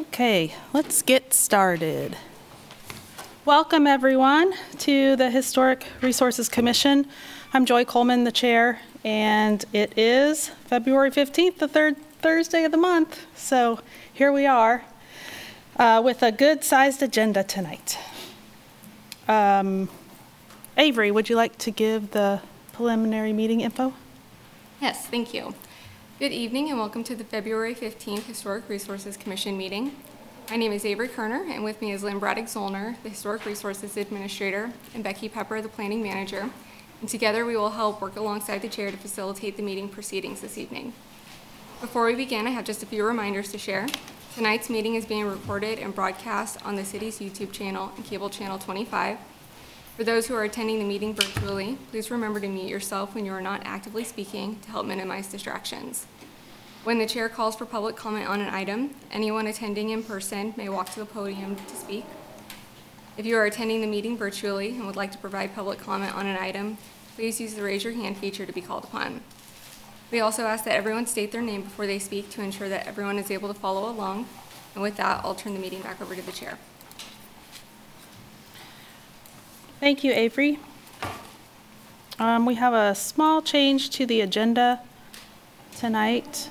Okay, let's get started. Welcome, everyone, to the Historic Resources Commission. I'm Joy Coleman, the chair, and it is February 15th, the third Thursday of the month. So here we are uh, with a good-sized agenda tonight. Um, Avery, would you like to give the preliminary meeting info? Yes, thank you. Good evening and welcome to the February 15th Historic Resources Commission meeting. My name is Avery Kerner, and with me is Lynn Braddock Zollner, the Historic Resources Administrator, and Becky Pepper, the Planning Manager. And together, we will help work alongside the chair to facilitate the meeting proceedings this evening. Before we begin, I have just a few reminders to share. Tonight's meeting is being recorded and broadcast on the city's YouTube channel and cable channel 25. For those who are attending the meeting virtually, please remember to mute yourself when you are not actively speaking to help minimize distractions. When the chair calls for public comment on an item, anyone attending in person may walk to the podium to speak. If you are attending the meeting virtually and would like to provide public comment on an item, please use the raise your hand feature to be called upon. We also ask that everyone state their name before they speak to ensure that everyone is able to follow along. And with that, I'll turn the meeting back over to the chair. Thank you, Avery. Um, We have a small change to the agenda tonight.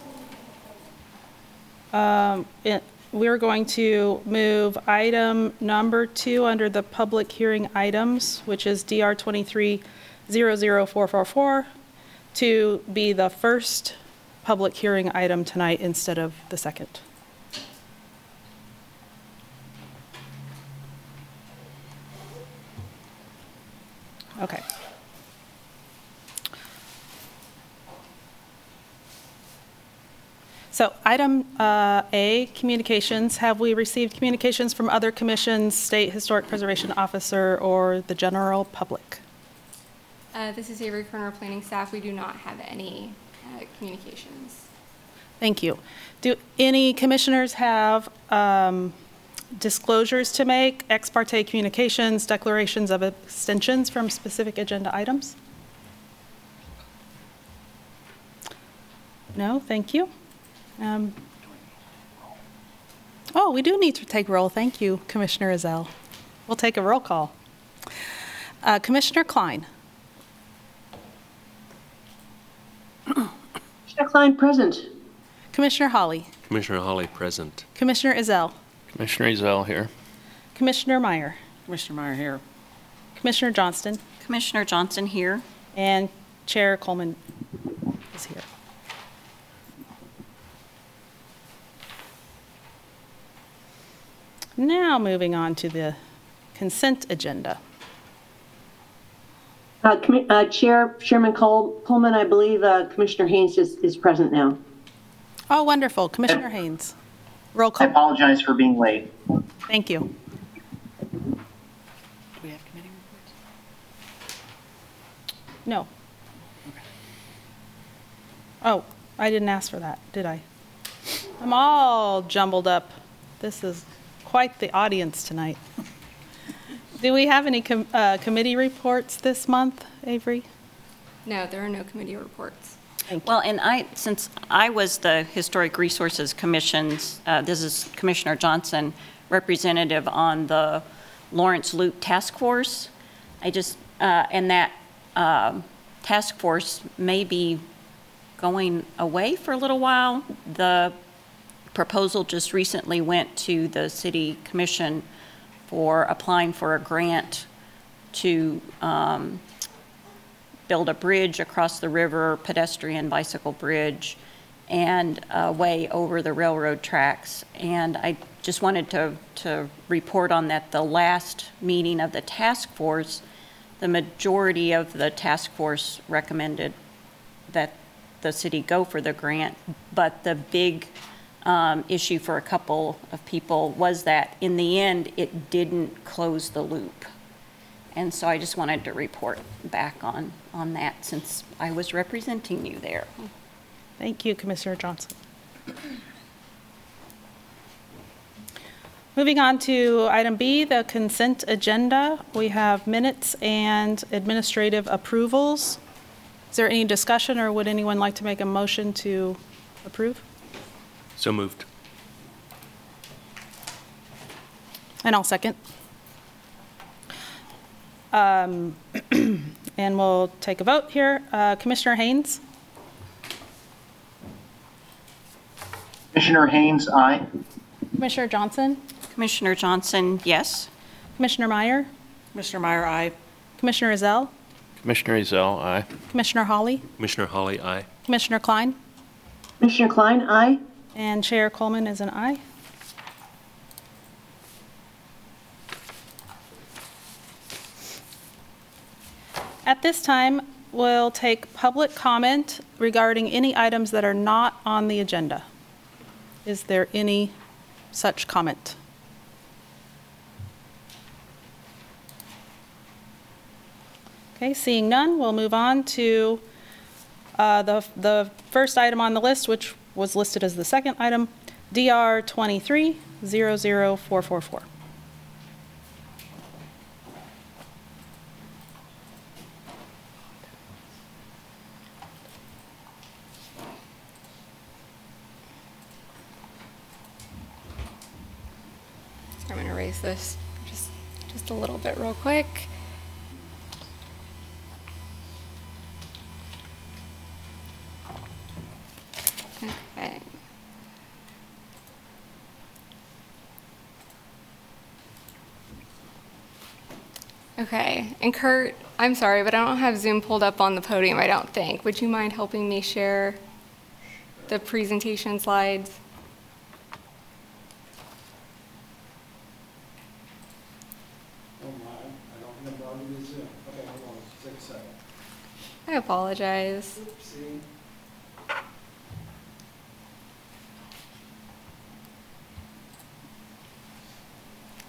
Um, We're going to move item number two under the public hearing items, which is DR 23-00444, to be the first public hearing item tonight instead of the second. Okay. So item uh, A, communications. Have we received communications from other commissions, State Historic Preservation Officer, or the general public? Uh, This is Avery Kerner, planning staff. We do not have any uh, communications. Thank you. Do any commissioners have um, disclosures to make, ex parte communications, declarations of abstentions from specific agenda items? No, thank you. Um, Oh, we do need to take roll. Thank you, Commissioner Ezell. We'll take a roll call. Uh, Commissioner Klein, Commissioner Klein, present. Commissioner Holly, Commissioner Holly present. Commissioner Ezell, Commissioner Ezell here. Commissioner Meyer, Commissioner Meyer here. Commissioner Johnston, Commissioner Johnson here. And Chair Coleman is here. Now, moving on to the consent agenda. Uh, Commi- uh, Chair, Chairman Cole- Coleman, I believe uh, Commissioner Haynes is, is present now. Oh, wonderful. Commissioner Haynes. Roll I call. apologize for being late. Thank you. Do we have committee reports? No. Oh, I didn't ask for that, did I? I'm all jumbled up. This is quite the audience tonight. Do we have any com- uh, committee reports this month, Avery? No, there are no committee reports. Thank you. Well, and I, since I was the Historic Resources Commission's, uh, this is Commissioner Johnson, representative on the Lawrence Loop Task Force, I just, uh, and that um, task force may be going away for a little while. The proposal just recently went to the city commission for applying for a grant to um, build a bridge across the river, pedestrian bicycle bridge, and a way over the railroad tracks. And I just wanted to, to report on that the last meeting of the task force, the majority of the task force recommended that the city go for the grant, but the big um, issue for a couple of people was that in the end, it didn't close the loop. And so I just wanted to report back on, on that since I was representing you there. Thank you, Commissioner Johnson. Moving on to item B, the consent agenda. We have minutes and administrative approvals. Is there any discussion, or would anyone like to make a motion to approve? So moved. And I'll second. Um, And we'll take a vote here. Uh, Commissioner Haynes? Commissioner Haynes, aye. Commissioner Johnson? Commissioner Johnson, yes. Commissioner Meyer? Commissioner Meyer, aye. Commissioner Ezell? Commissioner Ezell, aye. Commissioner Hawley? Commissioner Holly, aye. Commissioner Klein? Commissioner Klein, aye. And Chair Coleman is an aye. At this time, we'll take public comment regarding any items that are not on the agenda. Is there any such comment? Okay, seeing none, we'll move on to uh, the, the first item on the list, which was listed as the second item, DR 23-00444. I'm going to raise this just, just a little bit real quick. Okay. Okay, and Kurt, I'm sorry, but I don't have Zoom pulled up on the podium, I don't think. Would you mind helping me share the presentation slides? Oh my, I don't think I'm logged into Zoom. Okay, hold on, just take a second. I apologize.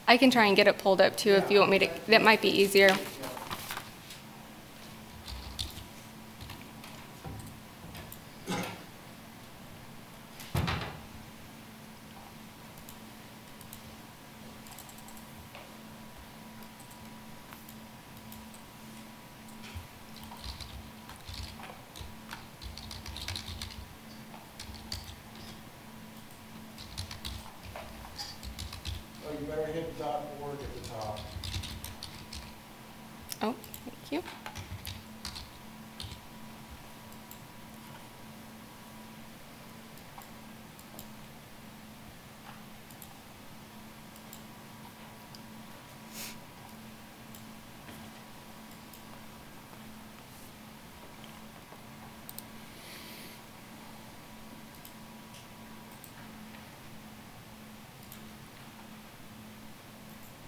I can try and get it pulled up too if you want me to, that might be easier. Oh, you better hit dot org at the top. Oh, thank you.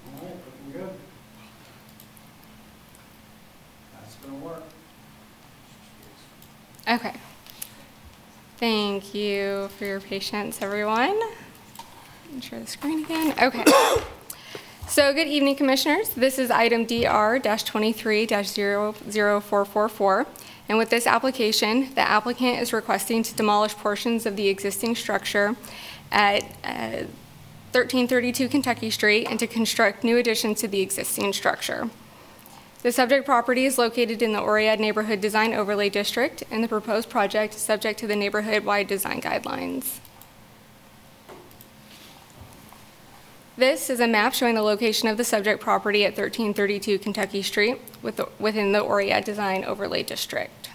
All right, looking good. That's gonna work. Okay. Thank you for your patience, everyone. Share the screen again. Okay. So, good evening, Commissioners. This is item DR-23-00444. And with this application, the applicant is requesting to demolish portions of the existing structure at uh, 1332 Kentucky Street and to construct new additions to the existing structure. The subject property is located in the Oread Neighborhood Design Overlay District, and the proposed project is subject to the neighborhood-wide design guidelines. This is a map showing the location of the subject property at 1332 Kentucky Street with the- within the Oread Design Overlay District.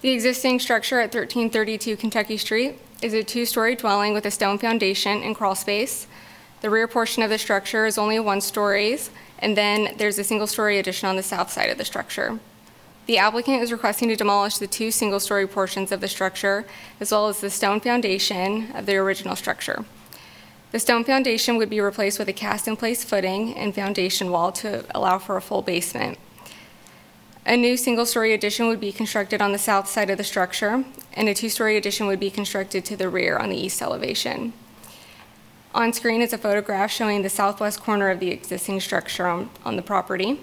The existing structure at 1332 Kentucky Street is a two-story dwelling with a stone foundation and crawl space. The rear portion of the structure is only one stories, and then there's a single-story addition on the south side of the structure. The applicant is requesting to demolish the two single-story portions of the structure, as well as the stone foundation of the original structure. The stone foundation would be replaced with a cast-in-place footing and foundation wall to allow for a full basement. A new single-story addition would be constructed on the south side of the structure, and a two-story addition would be constructed to the rear on the east elevation. On screen is a photograph showing the southwest corner of the existing structure on, on the property.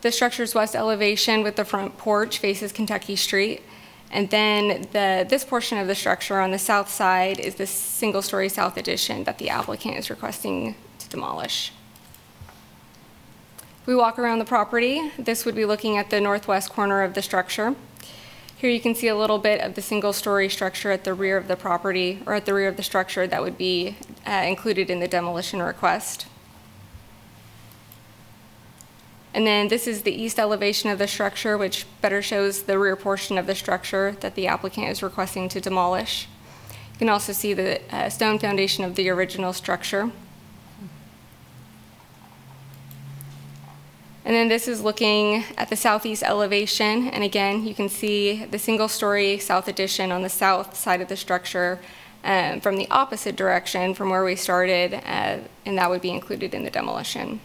The structure's west elevation with the front porch faces Kentucky Street, and then the, this portion of the structure on the south side is the single-story south addition that the applicant is requesting to demolish. We walk around the property. This would be looking at the northwest corner of the structure. Here you can see a little bit of the single-story structure at the rear of the property, or at the rear of the structure that would be uh, included in the demolition request. And then this is the east elevation of the structure, which better shows the rear portion of the structure that the applicant is requesting to demolish. You can also see the uh, stone foundation of the original structure. And then this is looking at the southeast elevation, and again, you can see the single-story south addition on the south side of the structure um, from the opposite direction from where we started, uh, and that would be included in the demolition.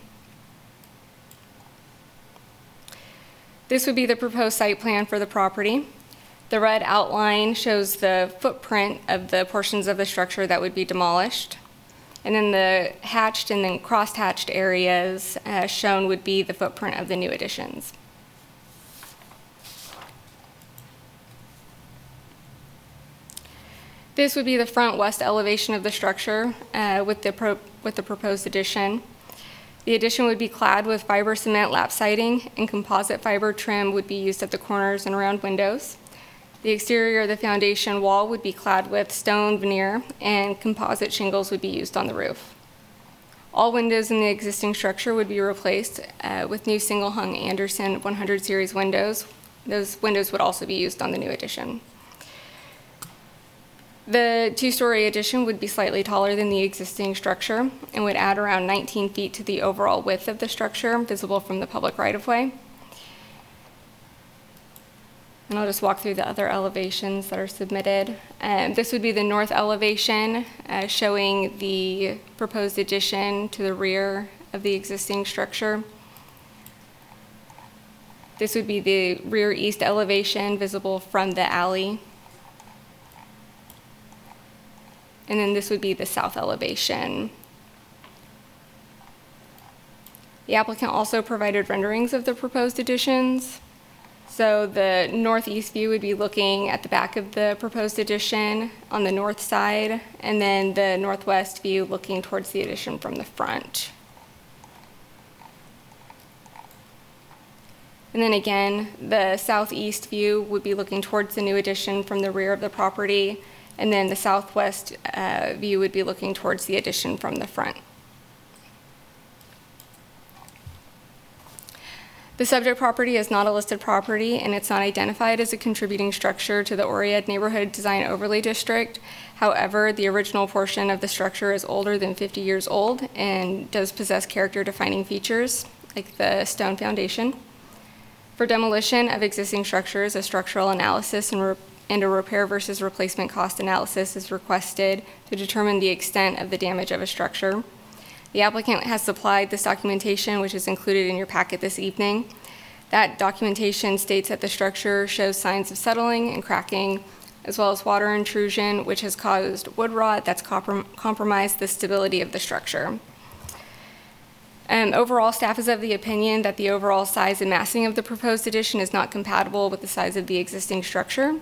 This would be the proposed site plan for the property. The red outline shows the footprint of the portions of the structure that would be demolished. And then the hatched and then cross-hatched areas uh, shown would be the footprint of the new additions. This would be the front west elevation of the structure uh, with the pro- with the proposed addition. The addition would be clad with fiber cement lap siding and composite fiber trim would be used at the corners and around windows. The exterior of the foundation wall would be clad with stone veneer and composite shingles would be used on the roof. All windows in the existing structure would be replaced uh, with new single-hung Andersen 100 series windows. Those windows would also be used on the new addition. The two-story addition would be slightly taller than the existing structure and would add around 19 feet to the overall width of the structure visible from the public right-of-way. And I'll just walk through the other elevations that are submitted. Um, This would be the north elevation, uh, showing the proposed addition to the rear of the existing structure. This would be the rear east elevation visible from the alley. And then this would be the south elevation. The applicant also provided renderings of the proposed additions. So the northeast view would be looking at the back of the proposed addition on the north side, and then the northwest view looking towards the addition from the front. And then again, the southeast view would be looking towards the new addition from the rear of the property, and then the southwest uh, view would be looking towards the addition from the front. The subject property is not a listed property, and it's not identified as a contributing structure to the Oread Neighborhood Design Overlay District. However, the original portion of the structure is older than 50 years old and does possess character-defining features, like the stone foundation. For demolition of existing structures, a structural analysis and re- and a repair versus replacement cost analysis is requested to determine the extent of the damage of a structure. The applicant has supplied this documentation, which is included in your packet this evening. That documentation states that the structure shows signs of settling and cracking, as well as water intrusion, which has caused wood rot that's comprom- compromised the stability of the structure. Um, Overall, staff is of the opinion that the overall size and massing of the proposed addition is not compatible with the size of the existing structure.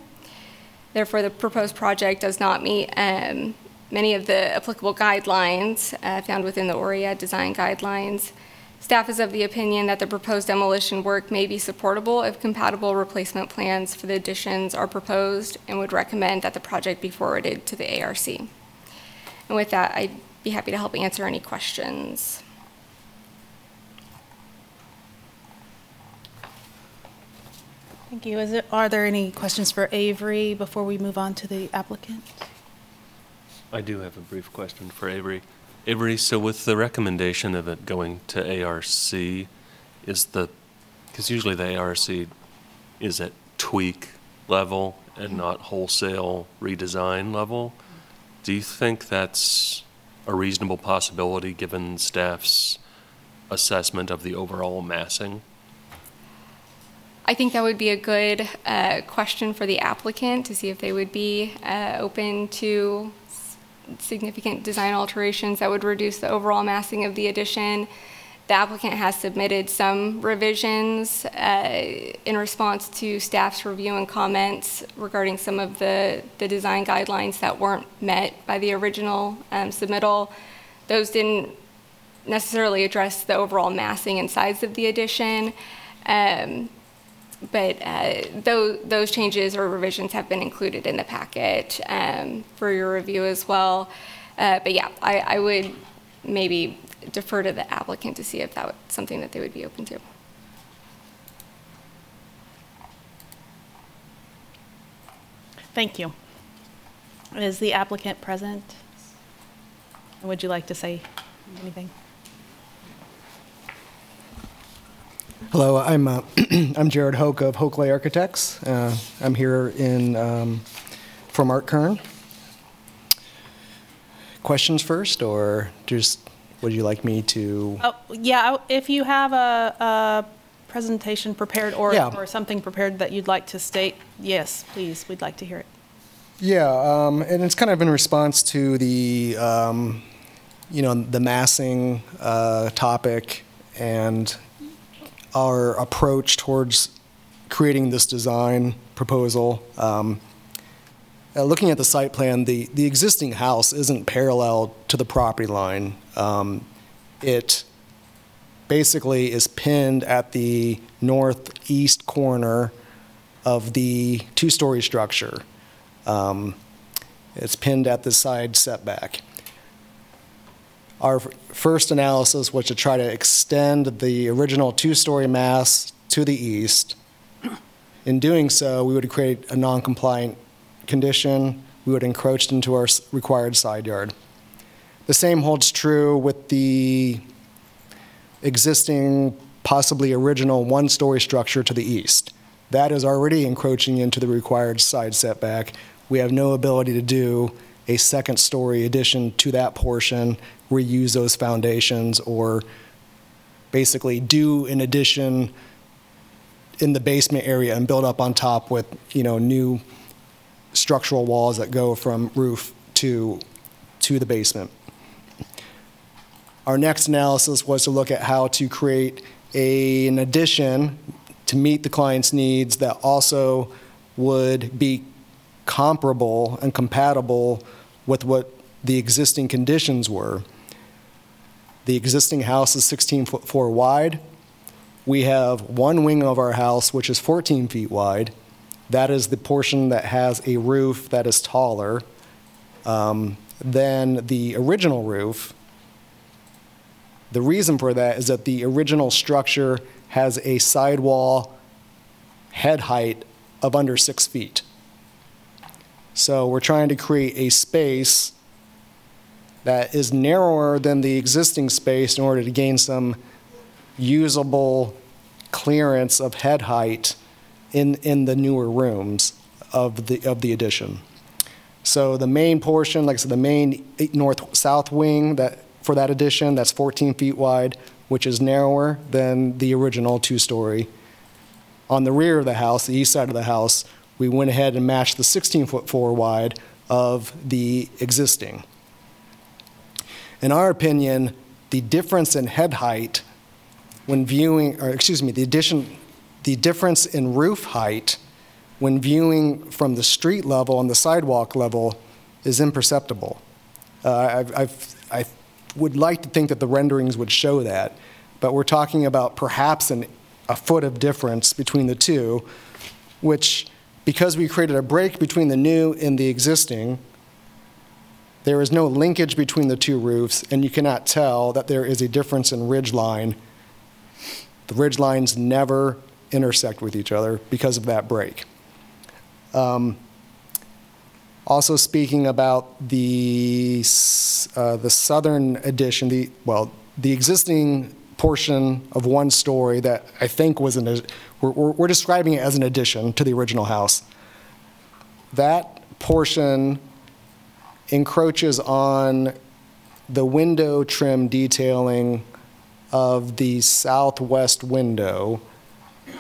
Therefore, the proposed project does not meet um, many of the applicable guidelines uh, found within the OREAD design guidelines. Staff is of the opinion that the proposed demolition work may be supportable if compatible replacement plans for the additions are proposed and would recommend that the project be forwarded to the ARC. And with that, I'd be happy to help answer any questions. Thank you. Is it, are there any questions for Avery before we move on to the applicant? I do have a brief question for Avery. Avery, so with the recommendation of it going to ARC, is the, because usually the ARC is at tweak level and not wholesale redesign level. Do you think that's a reasonable possibility, given staff's assessment of the overall massing? I think that would be a good uh, question for the applicant to see if they would be uh, open to significant design alterations that would reduce the overall massing of the addition. The applicant has submitted some revisions uh, in response to staff's review and comments regarding some of the, the design guidelines that weren't met by the original um, submittal. Those didn't necessarily address the overall massing and size of the addition. Um, but uh, those, those changes or revisions have been included in the packet um, for your review as well. Uh, But yeah, I, I would maybe defer to the applicant to see if that was something that they would be open to. Thank you. Is the applicant present? Would you like to say anything? Hello, I'm uh, I'm Jared Hoke of Hokeley Architects. Uh, I'm here in um, for Mark Kern. Questions first, or just would you like me to? Oh, yeah, if you have a, a presentation prepared or, Yeah. or something prepared that you'd like to state, yes, please, we'd like to hear it. Yeah, um, and it's kind of in response to the um, you know the massing uh, topic and our approach towards creating this design proposal. Um, uh, looking at the site plan, the, the existing house isn't parallel to the property line. Um, it basically is pinned at the northeast corner of the two story structure. Um, it's pinned at the side setback. Our first analysis was to try to extend the original two story mass to the east. In doing so, we would create a non compliant condition. We would encroach into our required side yard. The same holds true with the existing, possibly original one story structure to the east. That is already encroaching into the required side setback. We have no ability to do a second story addition to that portion, reuse those foundations, or basically do an addition in the basement area and build up on top with, you know, new structural walls that go from roof to, to the basement. Our next analysis was to look at how to create a, an addition to meet the client's needs that also would be comparable and compatible with what the existing conditions were. The existing house is 16 foot 4 wide. We have one wing of our house which is 14 feet wide. That is the portion that has a roof that is taller um, than the original roof. The reason for that is that the original structure has a sidewall head height of under six feet. So we're trying to create a space that is narrower than the existing space in order to gain some usable clearance of head height in, in the newer rooms of the, of the addition. So the main portion, like I said, the main north-south wing that, for that addition, that's 14 feet wide, which is narrower than the original two-story. On the rear of the house, the east side of the house, we went ahead and matched the 16-foot four wide of the existing. In our opinion, the difference in head height when viewing, or excuse me, the addition, the difference in roof height when viewing from the street level and the sidewalk level is imperceptible. Uh, I've, I would like to think that the renderings would show that, but we're talking about perhaps an, a foot of difference between the two, which, because we created a break between the new and the existing, there is no linkage between the two roofs, and you cannot tell that there is a difference in ridge line. The ridge lines never intersect with each other because of that break. Um, also speaking about the, uh, the southern addition, the, well, the existing portion of one story that I think was an, we're, we're we're describing it as an addition to the original house. That portion encroaches on the window trim detailing of the southwest window,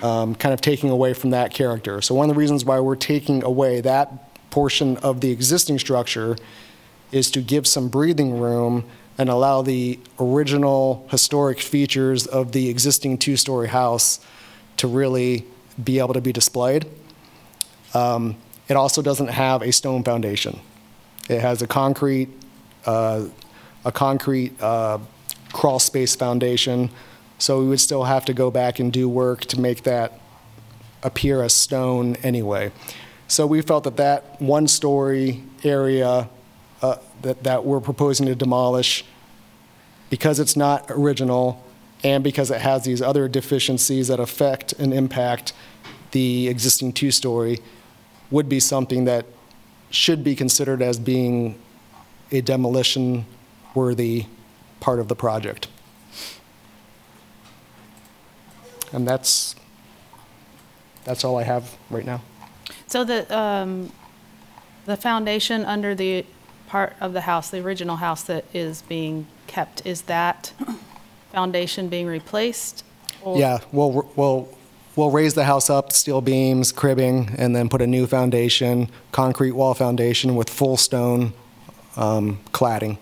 um, kind of taking away from that character. So one of the reasons why we're taking away that portion of the existing structure is to give some breathing room and allow the original historic features of the existing two-story house to really be able to be displayed. Um, It also doesn't have a stone foundation. It has a concrete, uh, a concrete uh, crawl space foundation, so we would still have to go back and do work to make that appear as stone anyway. So we felt that that one-story area uh, that, that we're proposing to demolish, because it's not original and because it has these other deficiencies that affect and impact the existing two-story, would be something that should be considered as being a demolition-worthy part of the project. And that's, that's all I have right now. So the, um, the foundation under the part of the house, the original house that is being kept, is that foundation being replaced? or- Yeah, we'll, we'll, we'll raise the house up, steel beams, cribbing, and then put a new foundation, concrete wall foundation with full stone um, cladding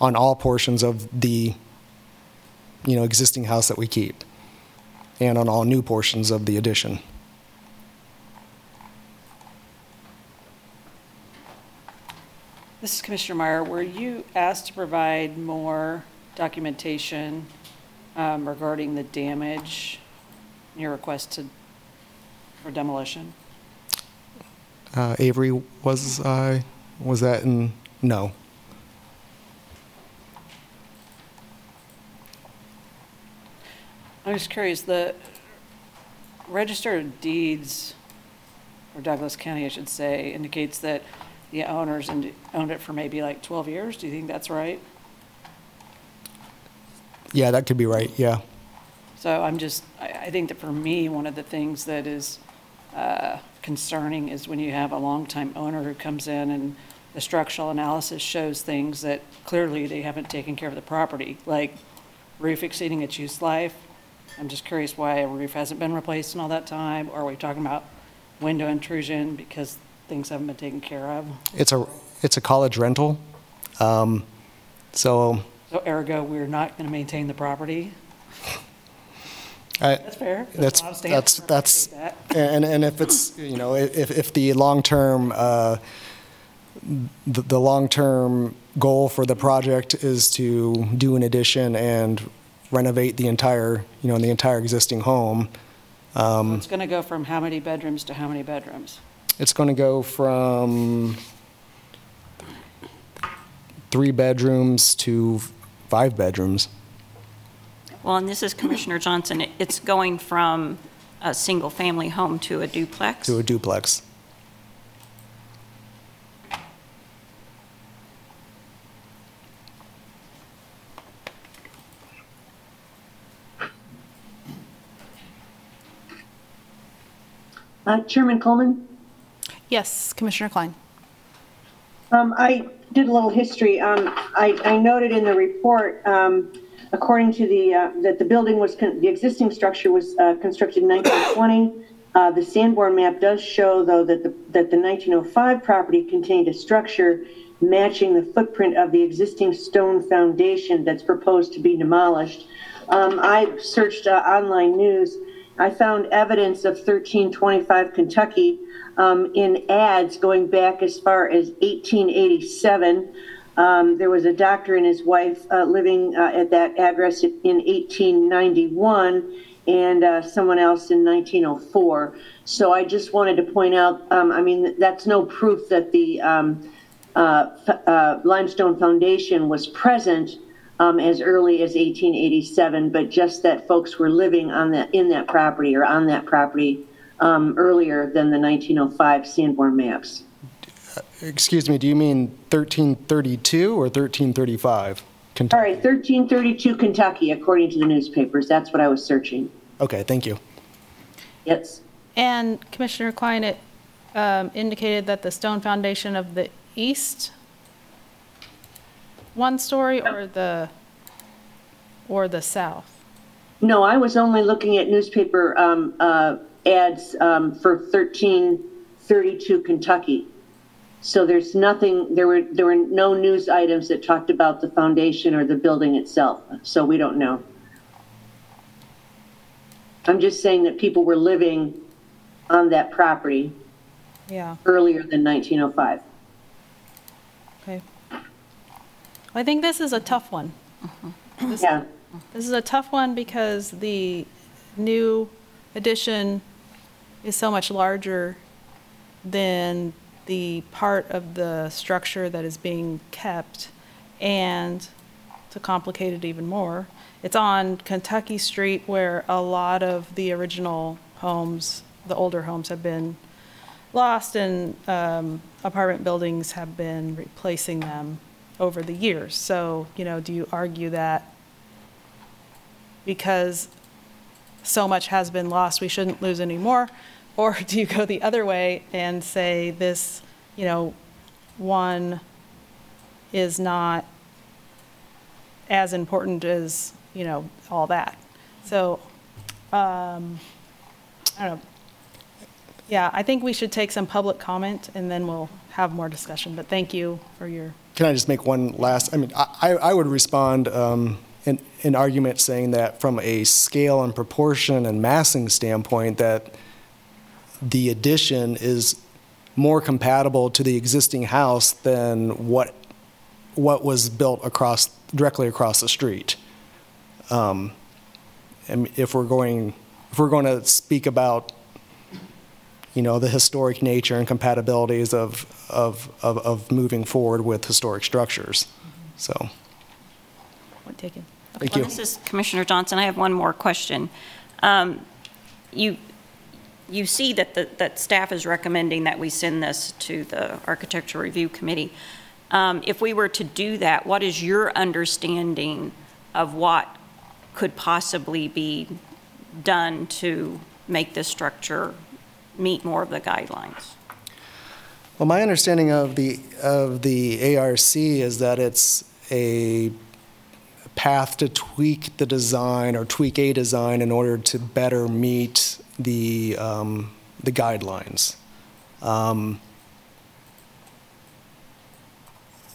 on all portions of the, you know, existing house that we keep, and on all new portions of the addition. This is Commissioner Meyer. Were you asked to provide more documentation um, regarding the damage your request to, for demolition? Uh, Avery, was I, was that in, no. I'm just curious, the Register of Deeds, or Douglas County, I should say, indicates that the owners and- owned it for maybe like 12 years. Do you think that's right? Yeah, that could be right, yeah. So I'm just, I, I think that for me, one of the things that is uh, concerning is when you have a longtime owner who comes in and the structural analysis shows things that clearly they haven't taken care of the property, like roof exceeding its use life. I'm just curious why a roof hasn't been replaced in all that time, or are we talking about window intrusion because things haven't been taken care of? It's a, it's a college rental, um, so So ergo, we're not going to maintain the property? I, That's fair. That's, that's, I that's, appreciate that. and, and if it's, you know, if, if the long-term, uh, the, the long-term goal for the project is to do an addition and renovate the entire, you know, the entire existing home, um, It's going to go from how many bedrooms to how many bedrooms? it's going to go from three bedrooms to five bedrooms. Well, and this is Commissioner Johnson, It- it's going from a single-family home to a duplex? to a duplex. Uh, Chairman Coleman? Yes, Commissioner Klein. Um, I did a little history. Um, I, I noted in the report, um, according to the, uh, that the building was, con- the existing structure was, uh, constructed in 1920. Uh, the Sanborn map does show, though, that the, that the 1905 property contained a structure matching the footprint of the existing stone foundation that's proposed to be demolished. Um, I searched, uh, online news. I found evidence of 1325 Kentucky um, in ads going back as far as 1887. Um, there was a doctor and his wife uh, living uh, at that address in 1891 and uh, someone else in 1904. So I just wanted to point out, um, I mean, that's no proof that the um, uh, uh, limestone foundation was present um, as early as 1887, but just that folks were living on that, in that property or on that property um, earlier than the 1905 Sanborn maps. Excuse me, do you mean 1332 or 1335? All right, 1332 Kentucky, according to the newspapers. That's what I was searching. Okay, thank you. Yes. And Commissioner Klein, it um, indicated that the stone foundation of the east one story or the, or the south? No, I was only looking at newspaper um, uh, ads um, for 1332 Kentucky. So there's nothing, there were, there were no news items that talked about the foundation or the building itself, so we don't know. I'm just saying that people were living on that property Yeah, earlier than 1905. okay. I think this is a tough one. This- Yeah. This is a tough one because the new addition is so much larger than the part of the structure that is being kept. And to complicate it even more, it's on Kentucky Street where a lot of the original homes, the older homes have been lost and um, apartment buildings have been replacing them over the years. So, you know, do you argue that because so much has been lost, we shouldn't lose any more? Or do you go the other way and say this, you know, one is not as important as, you know, all that? So, um, I don't know. Yeah, I think we should take some public comment and then we'll have more discussion. But thank you for your, Can I just make one last, I mean, I, I would respond um, in, an argument saying that from a scale and proportion and massing standpoint, that the addition is more compatible to the existing house than what, what was built across, directly across the street. Um, And if we're going, if we're going to speak about you know, the historic nature and compatibilities of, of, of, of moving forward with historic structures. So, point taken. thank Well, you. This is Commissioner Johnson. I have one more question. Um, You, you see that, the- that staff is recommending that we send this to the Architecture Review Committee. Um, If we were to do that, what is your understanding of what could possibly be done to make this structure meet more of the guidelines? Well, my understanding of the, of the ARC is that it's a path to tweak the design or tweak a design in order to better meet the, um, the guidelines. Um,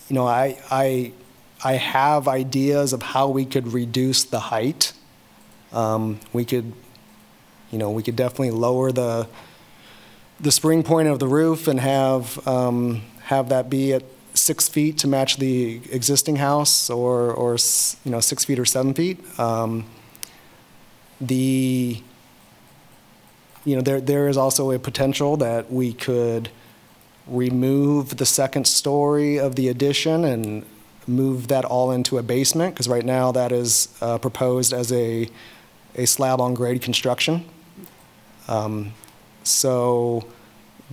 You know, I, I, I have ideas of how we could reduce the height. Um, We could, you know, we could definitely lower the, the spring point of the roof and have, um, have that be at six feet to match the existing house or, or, you know, six feet or seven feet. Um, The, you know, there, there is also a potential that we could remove the second story of the addition and move that all into a basement, because right now that is uh, proposed as a, a slab-on-grade construction. Um, So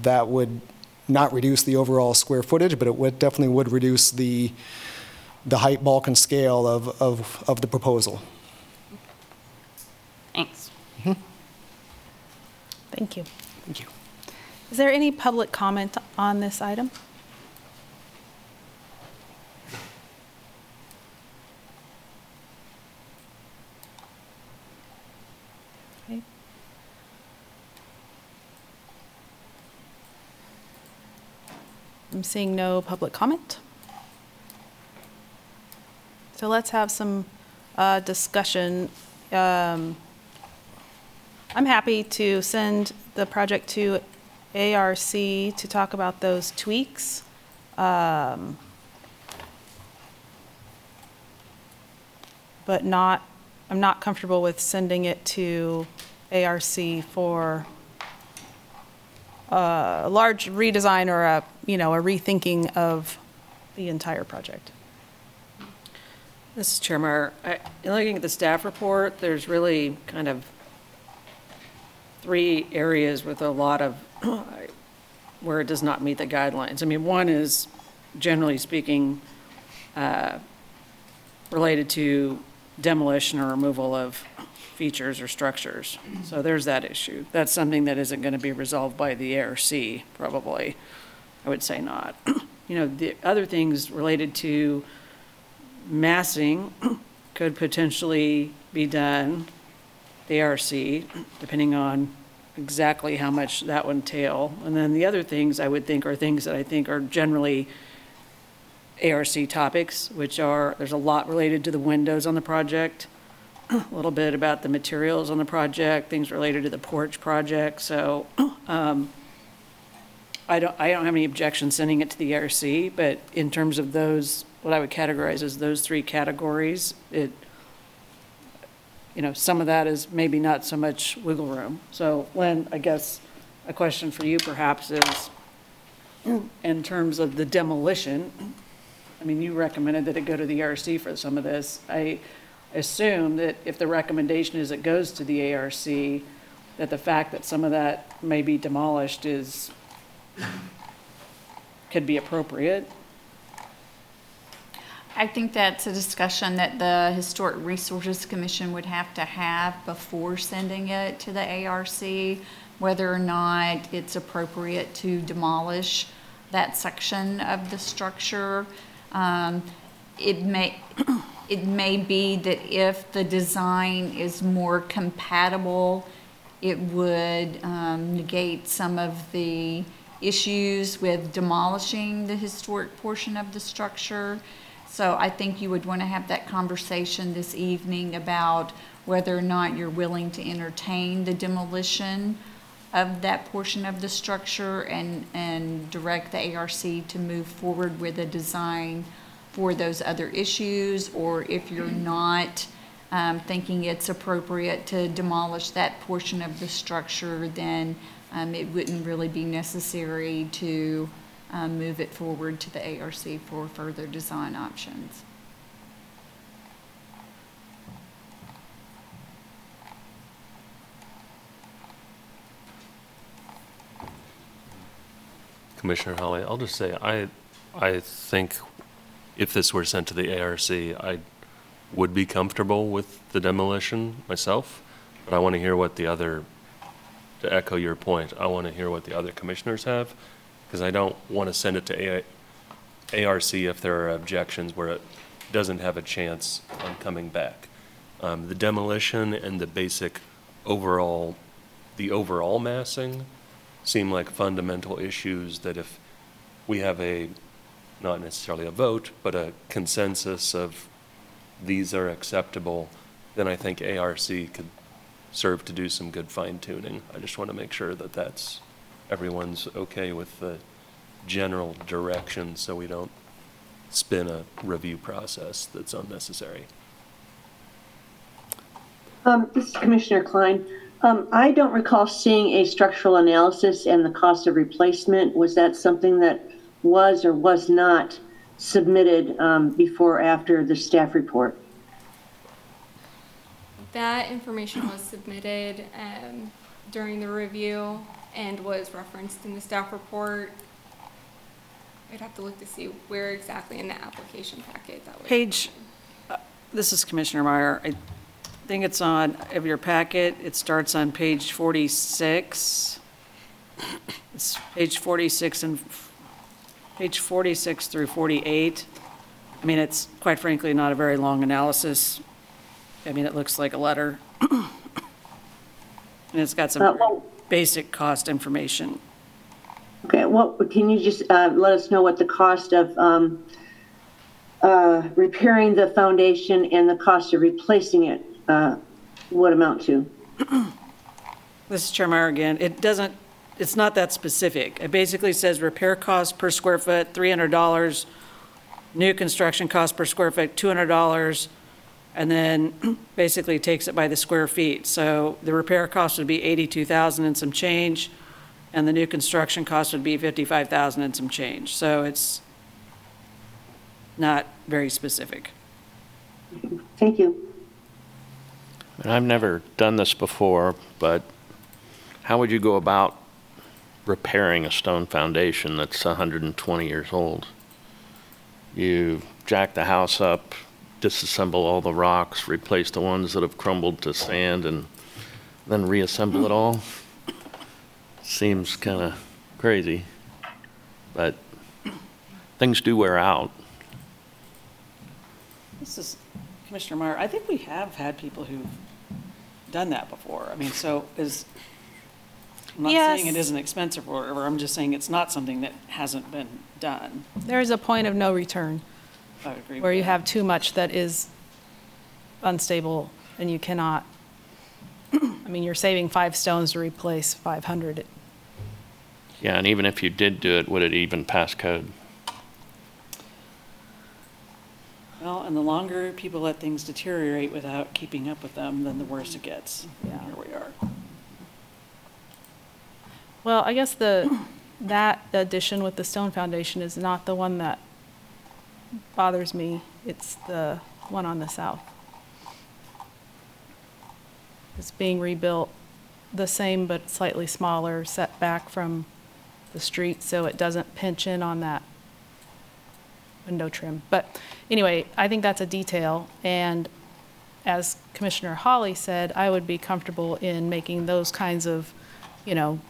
that would not reduce the overall square footage, but it would, definitely would reduce the, the height, bulk, and scale of, of, of the proposal. Thanks. Thank you. Thank you. Is there any public comment on this item? Okay. I'm seeing no public comment. So let's have some uh, discussion. Um, I'm happy to send the project to ARC to talk about those tweaks. Um, But not, I'm not comfortable with sending it to ARC for a large redesign or a, you know, a rethinking of the entire project. This is Chair Meyer. I- in Looking at the staff report, there's really kind of three areas with a lot of, where it does not meet the guidelines. I mean, one is, generally speaking, uh, related to demolition or removal of features or structures. So there's that issue. That's something that isn't going to be resolved by the ARC, probably. I would say not. You know, the other things related to massing could potentially be done, the ARC, depending on exactly how much that would entail. And then the other things I would think are things that I think are generally ARC topics, which are, there's a lot related to the windows on the project, a little bit about the materials on the project, things related to the porch project, so um, I don't, I don't have any objection sending it to the ARC, but in terms of those, what I would categorize as those three categories, it, you know, some of that is maybe not so much wiggle room. So Len, I guess a question for you perhaps is, in terms of the demolition, I mean, you recommended that it go to the ARC for some of this. I assume that if the recommendation is it goes to the ARC, that the fact that some of that may be demolished is, could be appropriate. I think that's a discussion that the Historic Resources Commission would have to have before sending it to the ARC, whether or not it's appropriate to demolish that section of the structure. Um, It may, it may be that if the design is more compatible, it would um, negate some of the issues with demolishing the historic portion of the structure. So I think you would want to have that conversation this evening about whether or not you're willing to entertain the demolition of that portion of the structure and, and direct the ARC to move forward with a design for those other issues, or if you're not um, thinking it's appropriate to demolish that portion of the structure, then um, it wouldn't really be necessary to um, move it forward to the ARC for further design options. Commissioner Holly, I'll just say, I, I think if this were sent to the ARC, I would be comfortable with the demolition myself, but I want to hear what the other, to echo your point, I want to hear what the other commissioners have, because I don't want to send it to ARC if there are objections where it doesn't have a chance on coming back. Um, The demolition and the basic overall, the overall massing seem like fundamental issues that if we have a, not necessarily a vote, but a consensus of these are acceptable, then I think ARC could serve to do some good fine tuning. I just want to make sure that that's, everyone's okay with the general direction so we don't spin a review process that's unnecessary. Um, This is Commissioner Klein. Um, I don't recall seeing a structural analysis and the cost of replacement. Was that something that was or was not submitted um, before or after the staff report? That information was submitted um, during the review and was referenced in the staff report. I'd have to look to see where exactly in the application packet that was. Page, uh, this is Commissioner Meyer. I think it's on, of your packet, it starts on page 46. It's page 46 and, f- page 46 through 48. I mean, it's quite frankly not a very long analysis. I mean, it looks like a letter. And it's got Uh, some well- basic cost information. Okay, what, can you just uh, let us know what the cost of um, uh, repairing the foundation and the cost of replacing it uh, would amount to? This is Chair Meyer again. It doesn't, it's not that specific. It basically says repair cost per square foot, $300, new construction cost per square foot, $200, and then basically takes it by the square feet. So the repair cost would be 82,000 and some change, and the new construction cost would be 55,000 and some change. So it's not very specific. Thank you. And I've never done this before, but how would you go about repairing a stone foundation that's 120 years old? You jack the house up, disassemble all the rocks, replace the ones that have crumbled to sand, and then reassemble it all? Seems kind of crazy, but things do wear out. This is, Commissioner Meyer, I think we have had people who've done that before. I mean, so is, I'm not saying it Yes. isn't expensive or whatever, I'm just saying it's not something that hasn't been done. There is a point of no return I would agree where you have too much that is unstable and you cannot, I mean, you're saving five stones to replace 500. Yeah, and even if you did do it, would it even pass code? Well, and the longer people let things deteriorate without keeping up with them, then the worse it gets. Yeah. Here we are. Well, I guess the, that addition with the stone foundation is not the one that bothers me. It's the one on the south. It's being rebuilt the same but slightly smaller, set back from the street so it doesn't pinch in on that window trim. But anyway, I think that's a detail, and as Commissioner Holly said, I would be comfortable in making those kinds of, you know,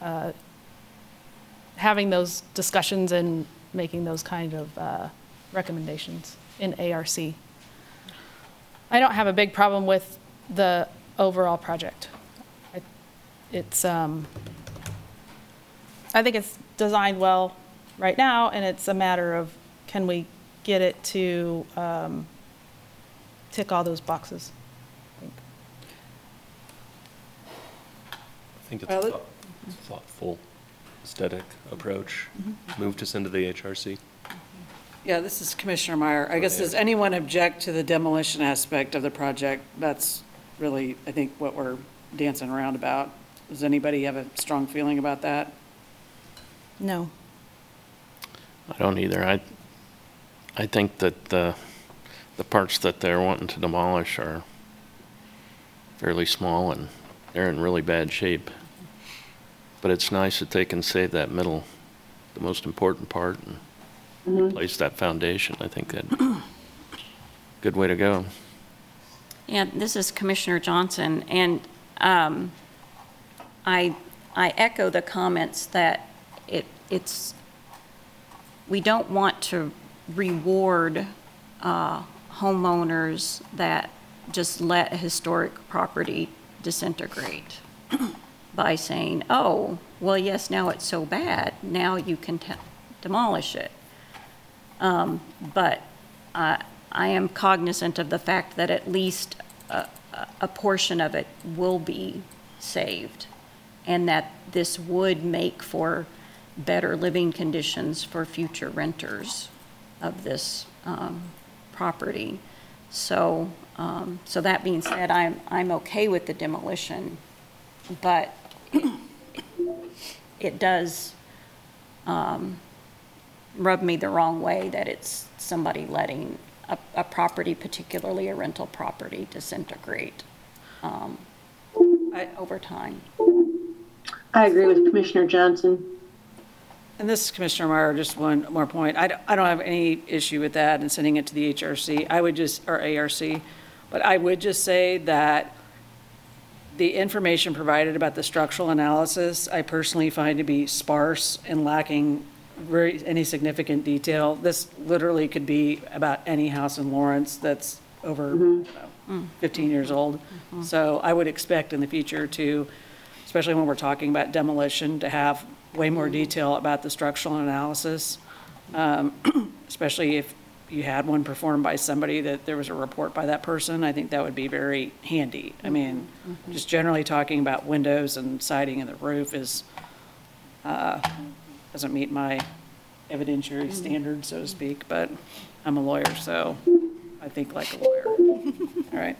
uh, having those discussions and making those kind of uh, recommendations in ARC. I don't have a big problem with the overall project. I- It's, um, I think it's designed well right now, and it's a matter of, can we get it to um, tick all those boxes? I think. I think it's Well, a it- thought- thoughtful aesthetic approach. Mm-hmm. Move to send to the HRC. Yeah, this is Commissioner Meyer. I guess, does anyone object to the demolition aspect of the project? That's really, I think, what we're dancing around about. Does anybody have a strong feeling about that? No. I don't either. I, I think that the, the parts that they're wanting to demolish are fairly small and they're in really bad shape. But it's nice that they can save that middle, the most important part, and place that foundation. I think that, good way to go. Yeah, this is Commissioner Johnson, and um, I, I echo the comments that it, it's, we don't want to reward uh, homeowners that just let a historic property disintegrate by saying, oh, well, yes, now it's so bad, now you can te- demolish it. Um, But I I am cognizant of the fact that at least a, a- portion of it will be saved, and that this would make for better living conditions for future renters of this um, property. So, um, so that being said, I'm, I'm okay with the demolition, but it does um, rub me the wrong way that it's somebody letting a, a property, particularly a rental property, disintegrate um, I- over time. I agree with Commissioner Johnson. And this is Commissioner Meyer, just one more point. I, don't- I don't have any issue with that and sending it to the HRC. I would just, or ARC, but I would just say that the information provided about the structural analysis, I personally find to be sparse and lacking very, any significant detail. This literally could be about any house in Lawrence that's over, mm-hmm. you know, mm. 15 years old. Mm-hmm. So I would expect in the future to, especially when we're talking about demolition, to have way more detail about the structural analysis, um, especially if you had one performed by somebody that there was a report by that person. I think that would be very handy. I mm-hmm. mean, just generally talking about windows and siding and the roof is, uh, doesn't meet my evidentiary mm-hmm. standards, so to speak, but I'm a lawyer, so I think like a lawyer. All right.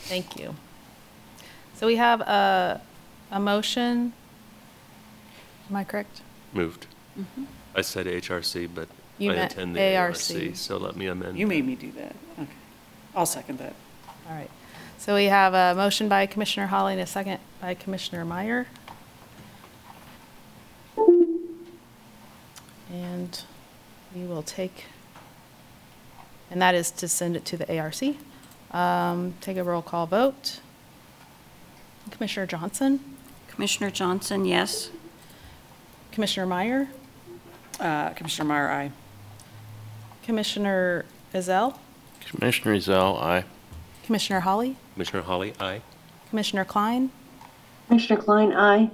Thank you. So we have a, a motion. Am I correct? Moved. Mm-hmm. I said HRC, but You I meant intend the ARC, ARC. so let me amend. You made me do that. Okay. I'll second that. All right. So we have a motion by Commissioner Holly and a second by Commissioner Meyer. And we will take, and that is to send it to the ARC. Um, Take a roll call vote. Commissioner Johnson, Commissioner Johnson, yes? Commissioner Meyer, Uh, Commissioner Meyer, aye. Commissioner Ezell, Commissioner Ezell, aye. Commissioner Holly, Commissioner Holly, aye. Commissioner Klein, Commissioner Klein, aye.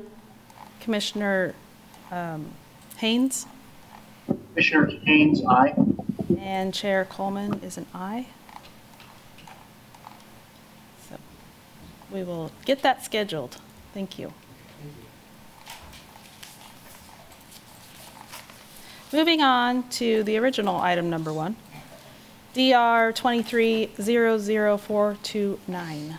Commissioner um, Haynes, Commissioner Haynes, aye. and Chair Coleman is an aye. So we will get that scheduled. Thank you. Moving on to the original item number one, DR 23-00429.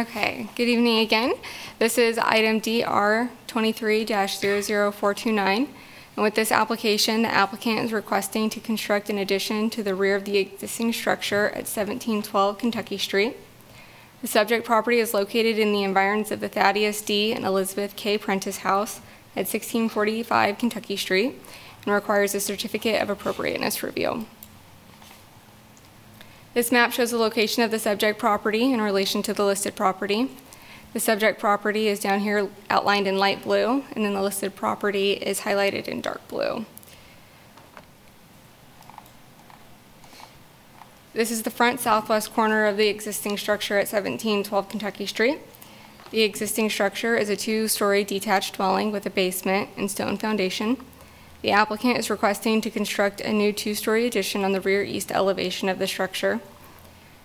Okay, good evening again. This is item DR 23-00429. And with this application, the applicant is requesting to construct an addition to the rear of the existing structure at 1712 Kentucky Street. The subject property is located in the environs of the Thaddeus D. and Elizabeth K. Prentice House at 1645 Kentucky Street and requires a certificate of appropriateness review. This map shows the location of the subject property in relation to the listed property. The subject property is down here outlined in light blue, and then the listed property is highlighted in dark blue. This is the front southwest corner of the existing structure at 1712 Kentucky Street. The existing structure is a two-story detached dwelling with a basement and stone foundation. The applicant is requesting to construct a new two-story addition on the rear east elevation of the structure.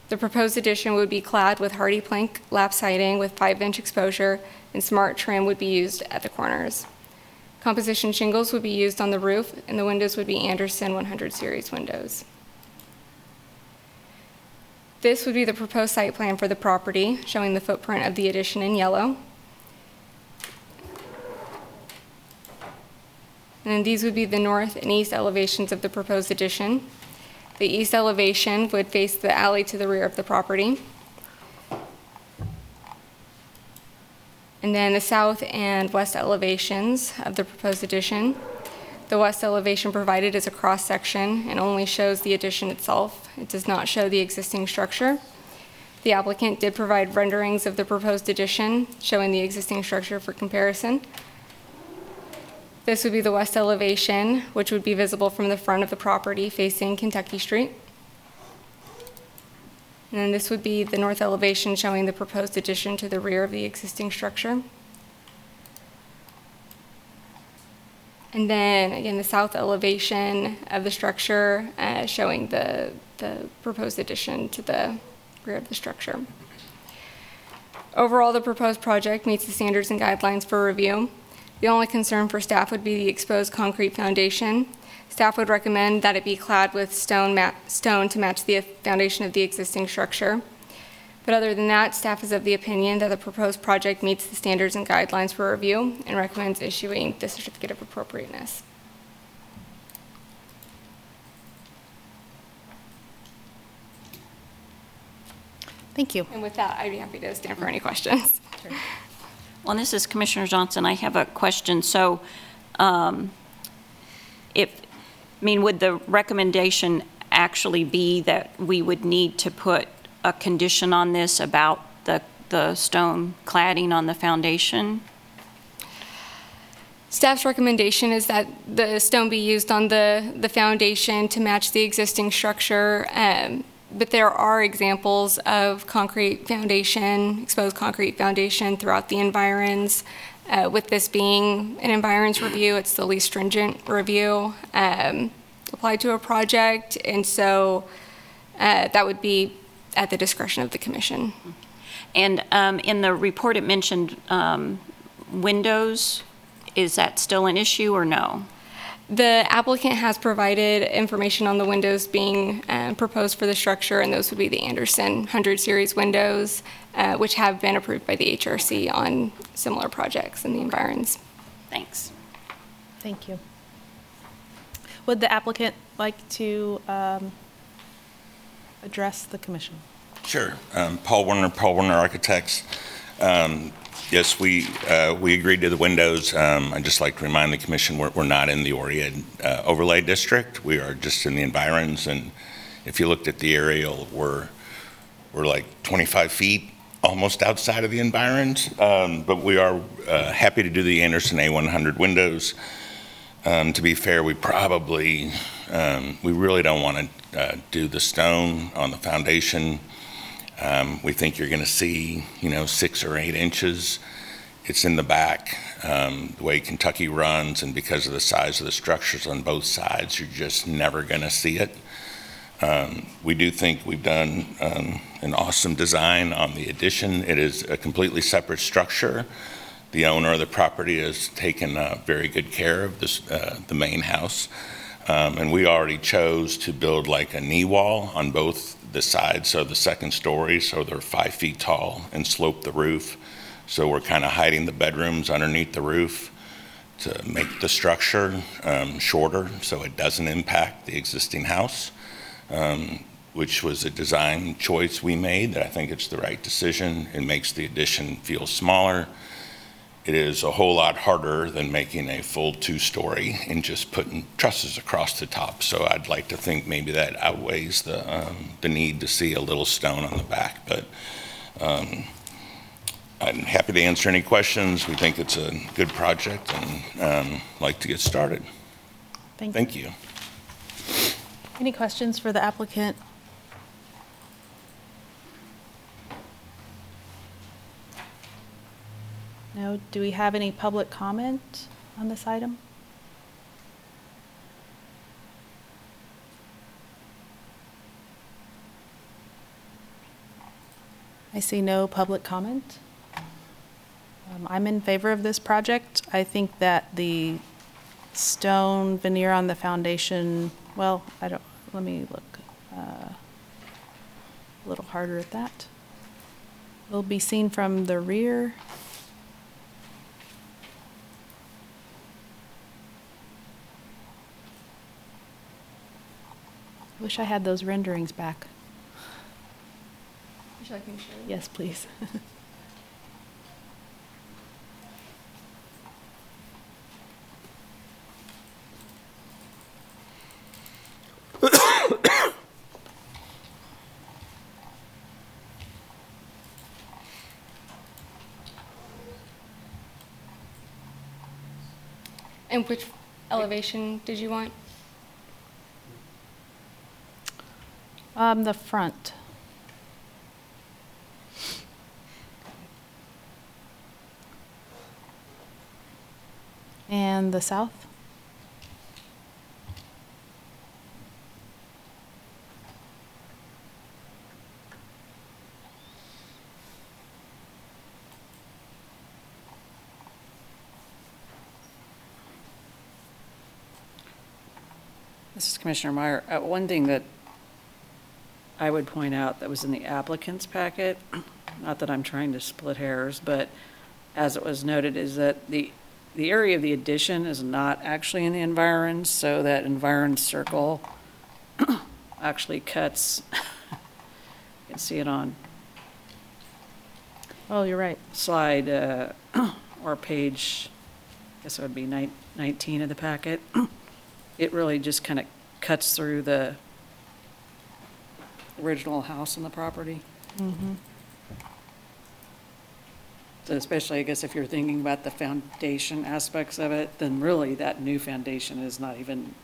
The proposed addition would be clad with HardiePlank lap siding with five-inch exposure, and smart trim would be used at the corners. Composition shingles would be used on the roof, and the windows would be Andersen 100 series windows. This would be the proposed site plan for the property, showing the footprint of the addition in yellow. And then these would be the north and east elevations of the proposed addition. The east elevation would face the alley to the rear of the property. And then the south and west elevations of the proposed addition. The west elevation provided is a cross-section and only shows the addition itself. It does not show the existing structure. The applicant did provide renderings of the proposed addition, showing the existing structure for comparison. This would be the west elevation, which would be visible from the front of the property facing Kentucky Street. And then this would be the north elevation showing the proposed addition to the rear of the existing structure. And then, again, the south elevation of the structure uh, showing the, the proposed addition to the rear of the structure. Overall, the proposed project meets the standards and guidelines for review. The only concern for staff would be the exposed concrete foundation. Staff would recommend that it be clad with stone, ma- stone to match the foundation of the existing structure. But other than that, staff is of the opinion that the proposed project meets the standards and guidelines for review and recommends issuing the certificate of appropriateness. Thank you. And with that, I'd be happy to stand for any questions. Well, this is Commissioner Johnson. I have a question. So um, if, I mean, would the recommendation actually be that we would need to put a condition on this about the, the stone cladding on the foundation? Staff's recommendation is that the stone be used on the, the foundation to match the existing structure. um, But there are examples of concrete foundation, exposed concrete foundation throughout the environs. Uh, With this being an environs review, it's the least stringent review um, applied to a project. And so uh, that would be at the discretion of the commission. And um, in the report, it mentioned um, windows. Is that still an issue or no? The applicant has provided information on the windows being uh, proposed for the structure, and those would be the Andersen 100 Series windows, uh, which have been approved by the HRC on similar projects in the environs. Thanks. Thank you. Would the applicant like to um, address the commission? Sure. Um, Paul Werner, Paul Werner Architects. Um, Yes, we, uh, we agreed to the windows. Um, I'd just like to remind the commission, we're, we're not in the Oread uh, overlay district. We are just in the environs, and if you looked at the aerial, we're, we're like 25 feet almost outside of the environs. Um, But we are uh, happy to do the Andersen A100 windows. Um, To be fair, we probably, um, we really don't want to do the stone on the foundation. Um, we think you're going to see, you know, six or eight inches. It's in the back. Um, the way Kentucky runs, and because of the size of the structures on both sides, you're just never going to see it. Um, we do think we've done um, an awesome design on the addition. It is a completely separate structure. The owner of the property has taken uh, very good care of this, uh, the main house. Um, and we already chose to build like a knee wall on both the sides, so the second story, so they're five feet tall and slope the roof. So we're kind of hiding the bedrooms underneath the roof to make the structure um, shorter so it doesn't impact the existing house, um, which was a design choice we made that I think it's the right decision. It makes the addition feel smaller. It is a whole lot harder than making a full two-story and just putting trusses across the top. So I'd like to think maybe that outweighs the, um, the need to see a little stone on the back. But um, I'm happy to answer any questions. We think it's a good project and um, like to get started. Thank you. Thank you. Any questions for the applicant? No? Do we have any public comment on this item? I see no public comment. Um, I'm in favor of this project. I think that the stone veneer on the foundation, well, I don't, let me look uh, a little harder at that. Will be seen from the rear. Wish I had those renderings back. Would you like me show you? Yes, please. And which elevation did you want? Um, the front. And the south? This is Commissioner Meyer. Uh, One thing that I would point out that was in the applicant's packet, not that I'm trying to split hairs, but as it was noted, is that the, the area of the addition is not actually in the environs, so that environs circle actually cuts, you can see it on Oh, you're right. slide, uh, or page, I guess it would be nine- 19 of the packet. It really just kind of cuts through the original house on the property. Mm-hmm. So especially, I guess, if you're thinking about the foundation aspects of it, then really that new foundation is not even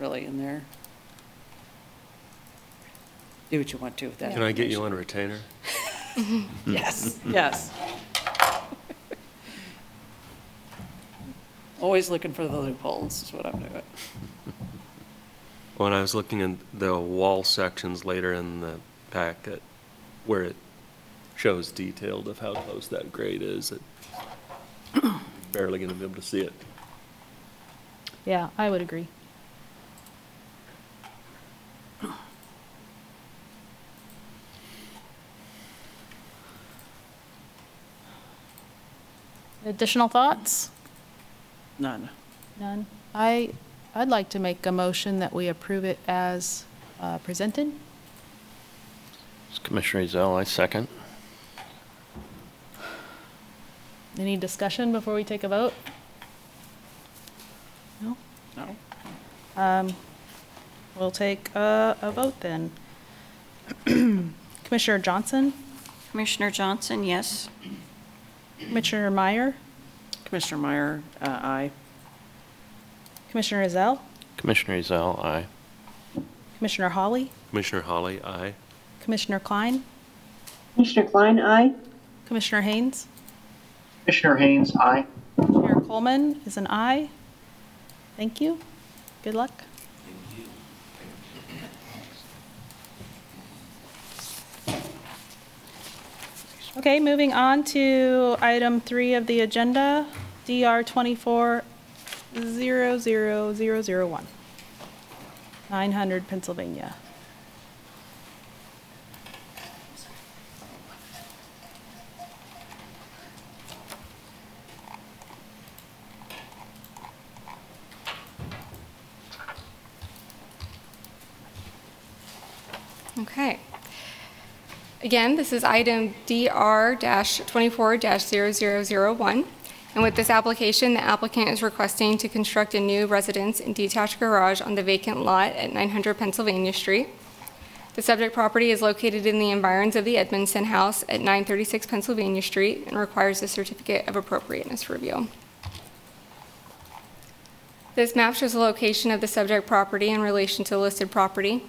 really in there. Do what you want to with that. Can I get you on a retainer? Yes, yes. Always looking for the loopholes is what I'm doing. When I was looking in the wall sections later in the packet, where it shows detailed of how close that grade is, it barely gonna be able to see it. Yeah, I would agree. Additional thoughts? None. None. I, I'd like to make a motion that we approve it as uh, presented. Commissioner Ezell, I second. Any discussion before we take a vote? No? No. Um, We'll take a, a vote then. Commissioner Johnson, Commissioner Johnson, yes. Commissioner Meyer, Commissioner Meyer, uh, aye. Commissioner Ezell, Commissioner Ezell, aye. Commissioner Holly, Commissioner Holly, aye. Commissioner Klein, Commissioner Klein, aye. Commissioner Haynes, Commissioner Haynes, aye. Chair Coleman is an aye. Thank you. Good luck. Okay, moving on to item three of the agenda, DR zero zero zero zero one. Nine hundred Pennsylvania. Okay. Again, this is item DR 24 0001. And with this application, the applicant is requesting to construct a new residence and detached garage on the vacant lot at 900 Pennsylvania Street. The subject property is located in the environs of the Edmondson House at 936 Pennsylvania Street and requires a certificate of appropriateness review. This map shows the location of the subject property in relation to listed property.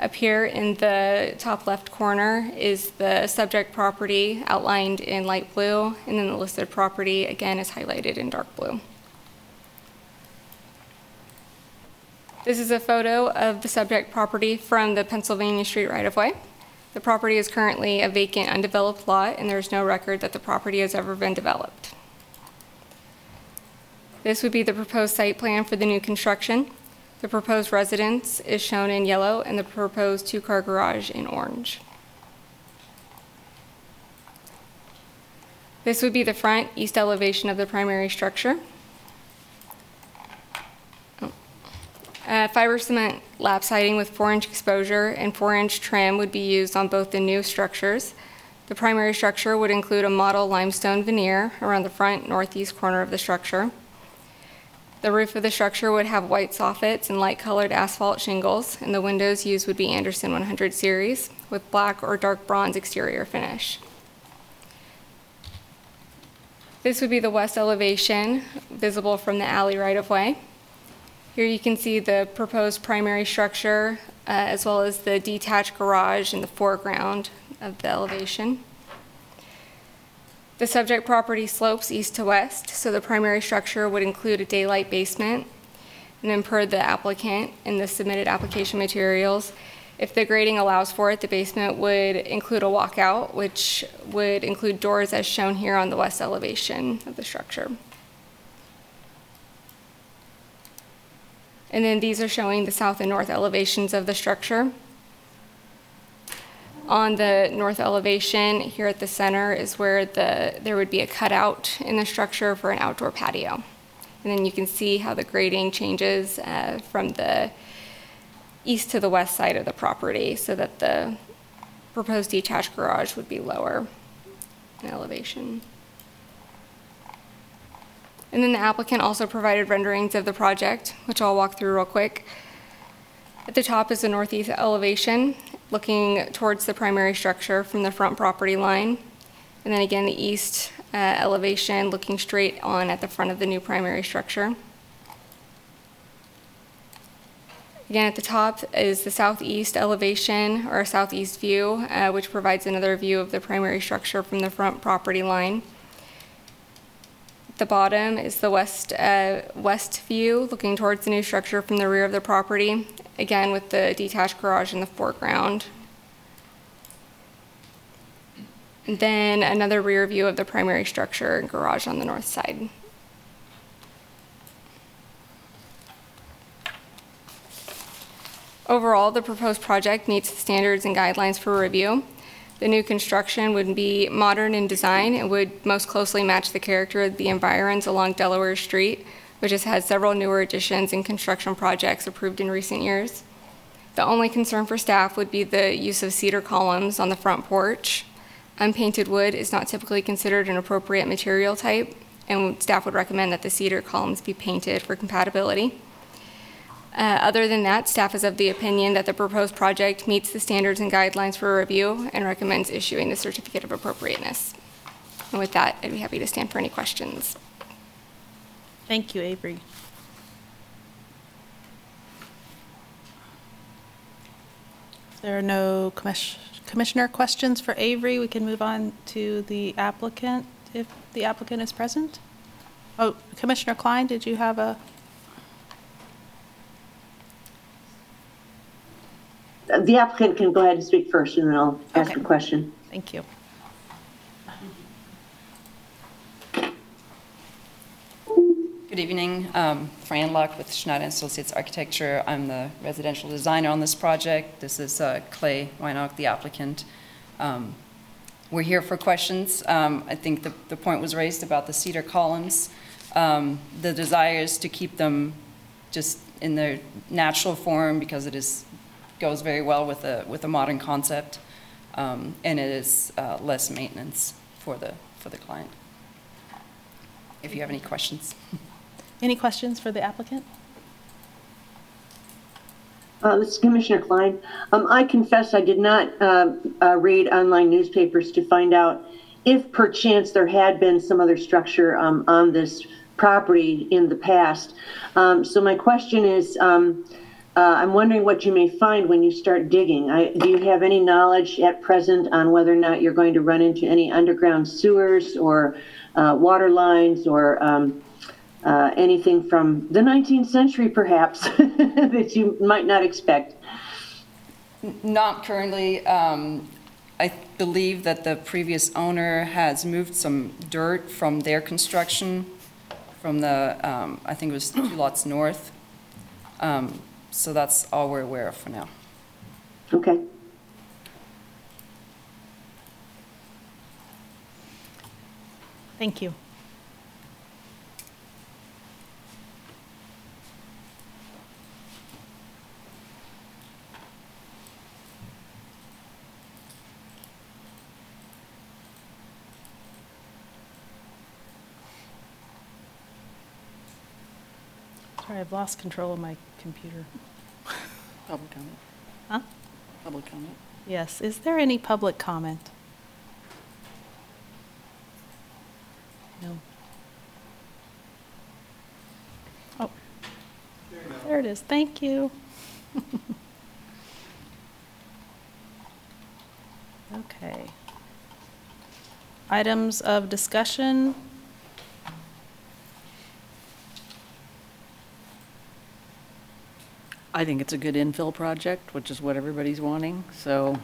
Up here in the top left corner is the subject property outlined in light blue, and then the listed property, again, is highlighted in dark blue. This is a photo of the subject property from the Pennsylvania Street right-of-way. The property is currently a vacant, undeveloped lot, and there is no record that the property has ever been developed. This would be the proposed site plan for the new construction. The proposed residence is shown in yellow and the proposed two-car garage in orange. This would be the front east elevation of the primary structure. Uh, Fiber cement lap siding with four-inch exposure and four-inch trim would be used on both the new structures. The primary structure would include a model limestone veneer around the front northeast corner of the structure. The roof of the structure would have white soffits and light-colored asphalt shingles, and the windows used would be Andersen 100 series with black or dark bronze exterior finish. This would be the west elevation, visible from the alley right-of-way. Here you can see the proposed primary structure, uh, as well as the detached garage in the foreground of the elevation. The subject property slopes east to west, so the primary structure would include a daylight basement. And then per the applicant in the submitted application materials, if the grading allows for it, the basement would include a walkout, which would include doors as shown here on the west elevation of the structure. And then these are showing the south and north elevations of the structure. On the north elevation, here at the center is where the, there would be a cutout in the structure for an outdoor patio. And then you can see how the grading changes uh, from the east to the west side of the property so that the proposed detached garage would be lower in elevation. And then the applicant also provided renderings of the project, which I'll walk through real quick. At the top is the northeast elevation, looking towards the primary structure from the front property line. And then again, the east uh, elevation, looking straight on at the front of the new primary structure. Again, at the top is the southeast elevation, or southeast view, uh, which provides another view of the primary structure from the front property line. The bottom is the west, uh, west view, looking towards the new structure from the rear of the property, again with the detached garage in the foreground. And then another rear view of the primary structure and garage on the north side. Overall, the proposed project meets the standards and guidelines for review. The new construction would be modern in design and would most closely match the character of the environs along Delaware Street, which has had several newer additions and construction projects approved in recent years. The only concern for staff would be the use of cedar columns on the front porch. Unpainted wood is not typically considered an appropriate material type, and staff would recommend that the cedar columns be painted for compatibility. Uh, Other than that, staff is of the opinion that the proposed project meets the standards and guidelines for review and recommends issuing the certificate of appropriateness. And with that, I'd be happy to stand for any questions. Thank you, Avery. If there are no commis- commissioner questions for Avery, we can move on to the applicant, if the applicant is present. Oh, Commissioner Klein, did you have a? The applicant can go ahead and speak first, and then I'll ask Okay. a question. Thank you. Good evening. Um, Fran Luck with Schneider Associates Architecture. I'm the residential designer on this project. This is uh, Clay Weinock, the applicant. Um, We're here for questions. Um, I think the, the point was raised about the cedar columns. Um, The desire is to keep them just in their natural form because it is goes very well with a with the modern concept, um, and it is uh, less maintenance for the, for the client. If you have any questions. Any questions for the applicant? Uh, This is Commissioner Klein. Um, I confess I did not uh, uh, read online newspapers to find out if perchance there had been some other structure um, on this property in the past. Um, So my question is, um, uh, I'm wondering what you may find when you start digging. I- Do you have any knowledge at present on whether or not you're going to run into any underground sewers or uh, water lines or um, uh, anything from the 19th century perhaps that you might not expect. Not currently. Um, I believe that the previous owner has moved some dirt from their construction, from the, um, I think it was two lots north. Um, So that's all we're aware of for now. Okay. Thank you. Sorry, I've lost control of my computer. Public comment. Huh? Public comment. Yes, is there any public comment? No. Oh, there it is, thank you. Okay. Items of discussion. I think it's a good infill project, which is what everybody's wanting, so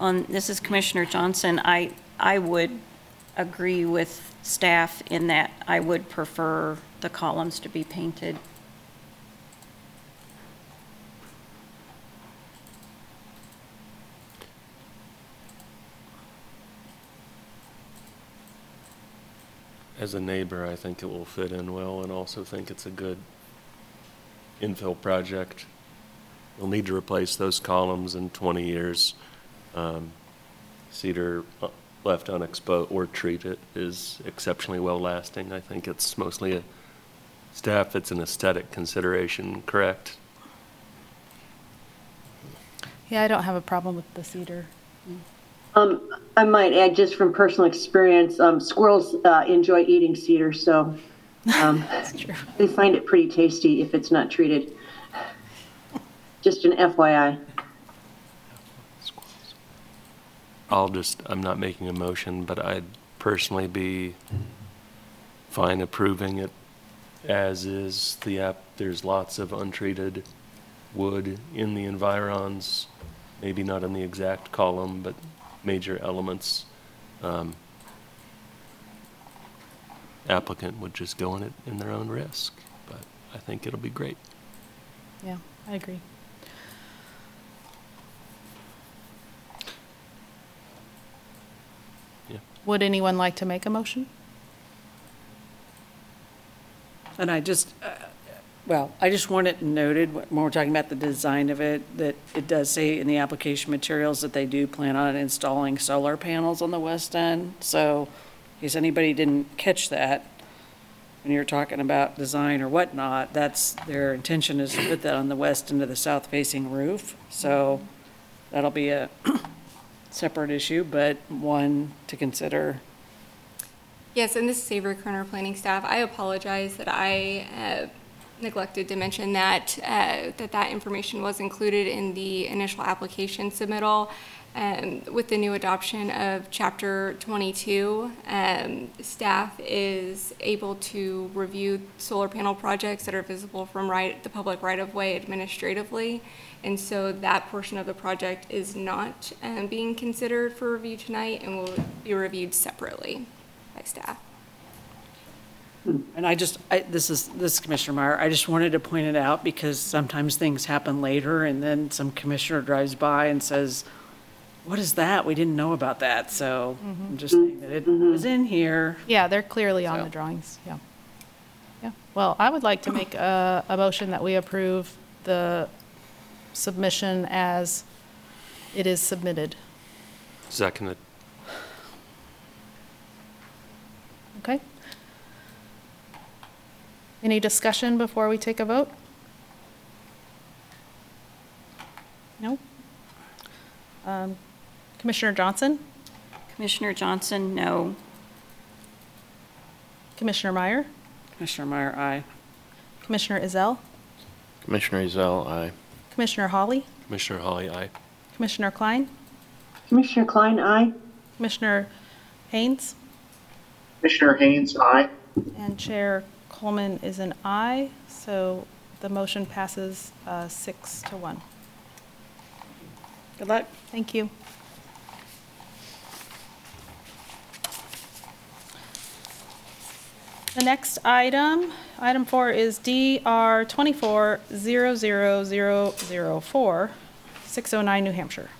On, this is Commissioner Johnson. I, I would agree with staff in that I would prefer the columns to be painted. As a neighbor, I think it will fit in well and also think it's a good infill project. We'll need to replace those columns in 20 years. Um, Cedar uh, left unexposed or treated is exceptionally well-lasting. I think it's mostly a, staff, it's an aesthetic consideration, correct? Yeah, I don't have a problem with the cedar. Um, I might add, just from personal experience, um, squirrels uh, enjoy eating cedar, so um, they find it pretty tasty if it's not treated. Just an FYI. I'll just, I'm not making a motion, but I'd personally be fine approving it as is. The app, there's lots of untreated wood in the environs, maybe not in the exact column, but major elements. Um, Applicant would just go in it in their own risk, but I think it'll be great. Yeah, I agree. Yeah. Would anyone like to make a motion? And I just, uh, well, I just want it noted, when we're talking about the design of it, that it does say in the application materials that they do plan on installing solar panels on the west end. So in case anybody didn't catch that, when you're talking about design or whatnot, that's, their intention is to put that on the west end of the south-facing roof. So that'll be a separate issue, but one to consider. Yes, and this is Avery Kerner, planning staff. I apologize that I uh, neglected to mention that, uh, that that information was included in the initial application submittal. Um, With the new adoption of Chapter 22, um, staff is able to review solar panel projects that are visible from right, the public right-of-way administratively. And so that portion of the project is not um, being considered for review tonight and will be reviewed separately by staff. And I just, I, this is, this is Commissioner Meyer, I just wanted to point it out because sometimes things happen later and then some commissioner drives by and says, what is that? We didn't know about that. So I'm just saying that it mm-hmm. was in here. Yeah, they're clearly on So- the drawings, yeah. Yeah, Well, I would like to make a, a motion that we approve the submission as it is submitted. Seconded. Okay? Any discussion before we take a vote? No? Um, Commissioner Johnson? Commissioner Johnson, no. Commissioner Meyer? Commissioner Meyer, aye. Commissioner Ezell? Commissioner Ezell, aye. Commissioner Holly? Commissioner Holly, aye. Commissioner Klein? Commissioner Klein, aye. Commissioner Haynes? Commissioner Haynes, aye. And Chair Coleman is an aye, so the motion passes uh, six to one. Good luck. Thank you. The next item, item four is DR 24-00004, 609 New Hampshire.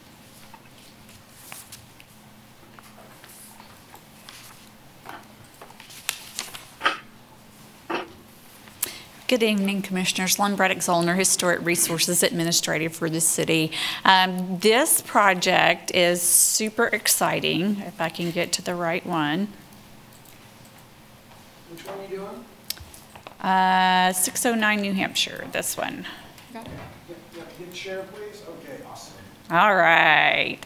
Good evening, Commissioners. Lynn Braddock Zollner, Historic Resources Administrator for the city. Um, This project is super exciting, if I can get to the right one. Which one are you doing? Uh, 609 New Hampshire, this one. Hit share, please. All right.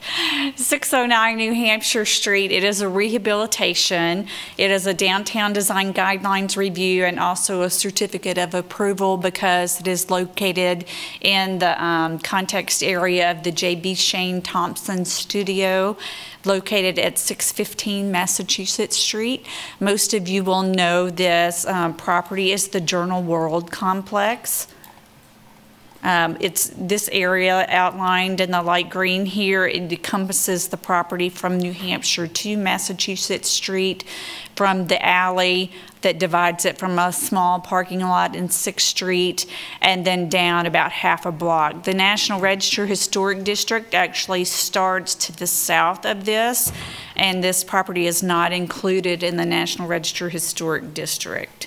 609 New Hampshire Street. It is a rehabilitation. It is a downtown design guidelines review and also a certificate of approval because it is located in the um, context area of the J.B. Shane Thompson Studio located at 615 Massachusetts Street. Most of you will know this um, property is the Journal World Complex. Um, It's this area outlined in the light green here. It encompasses the property from New Hampshire to Massachusetts Street, from the alley that divides it from a small parking lot in Sixth Street, and then down about half a block. The National Register Historic District actually starts to the south of this, and this property is not included in the National Register Historic District.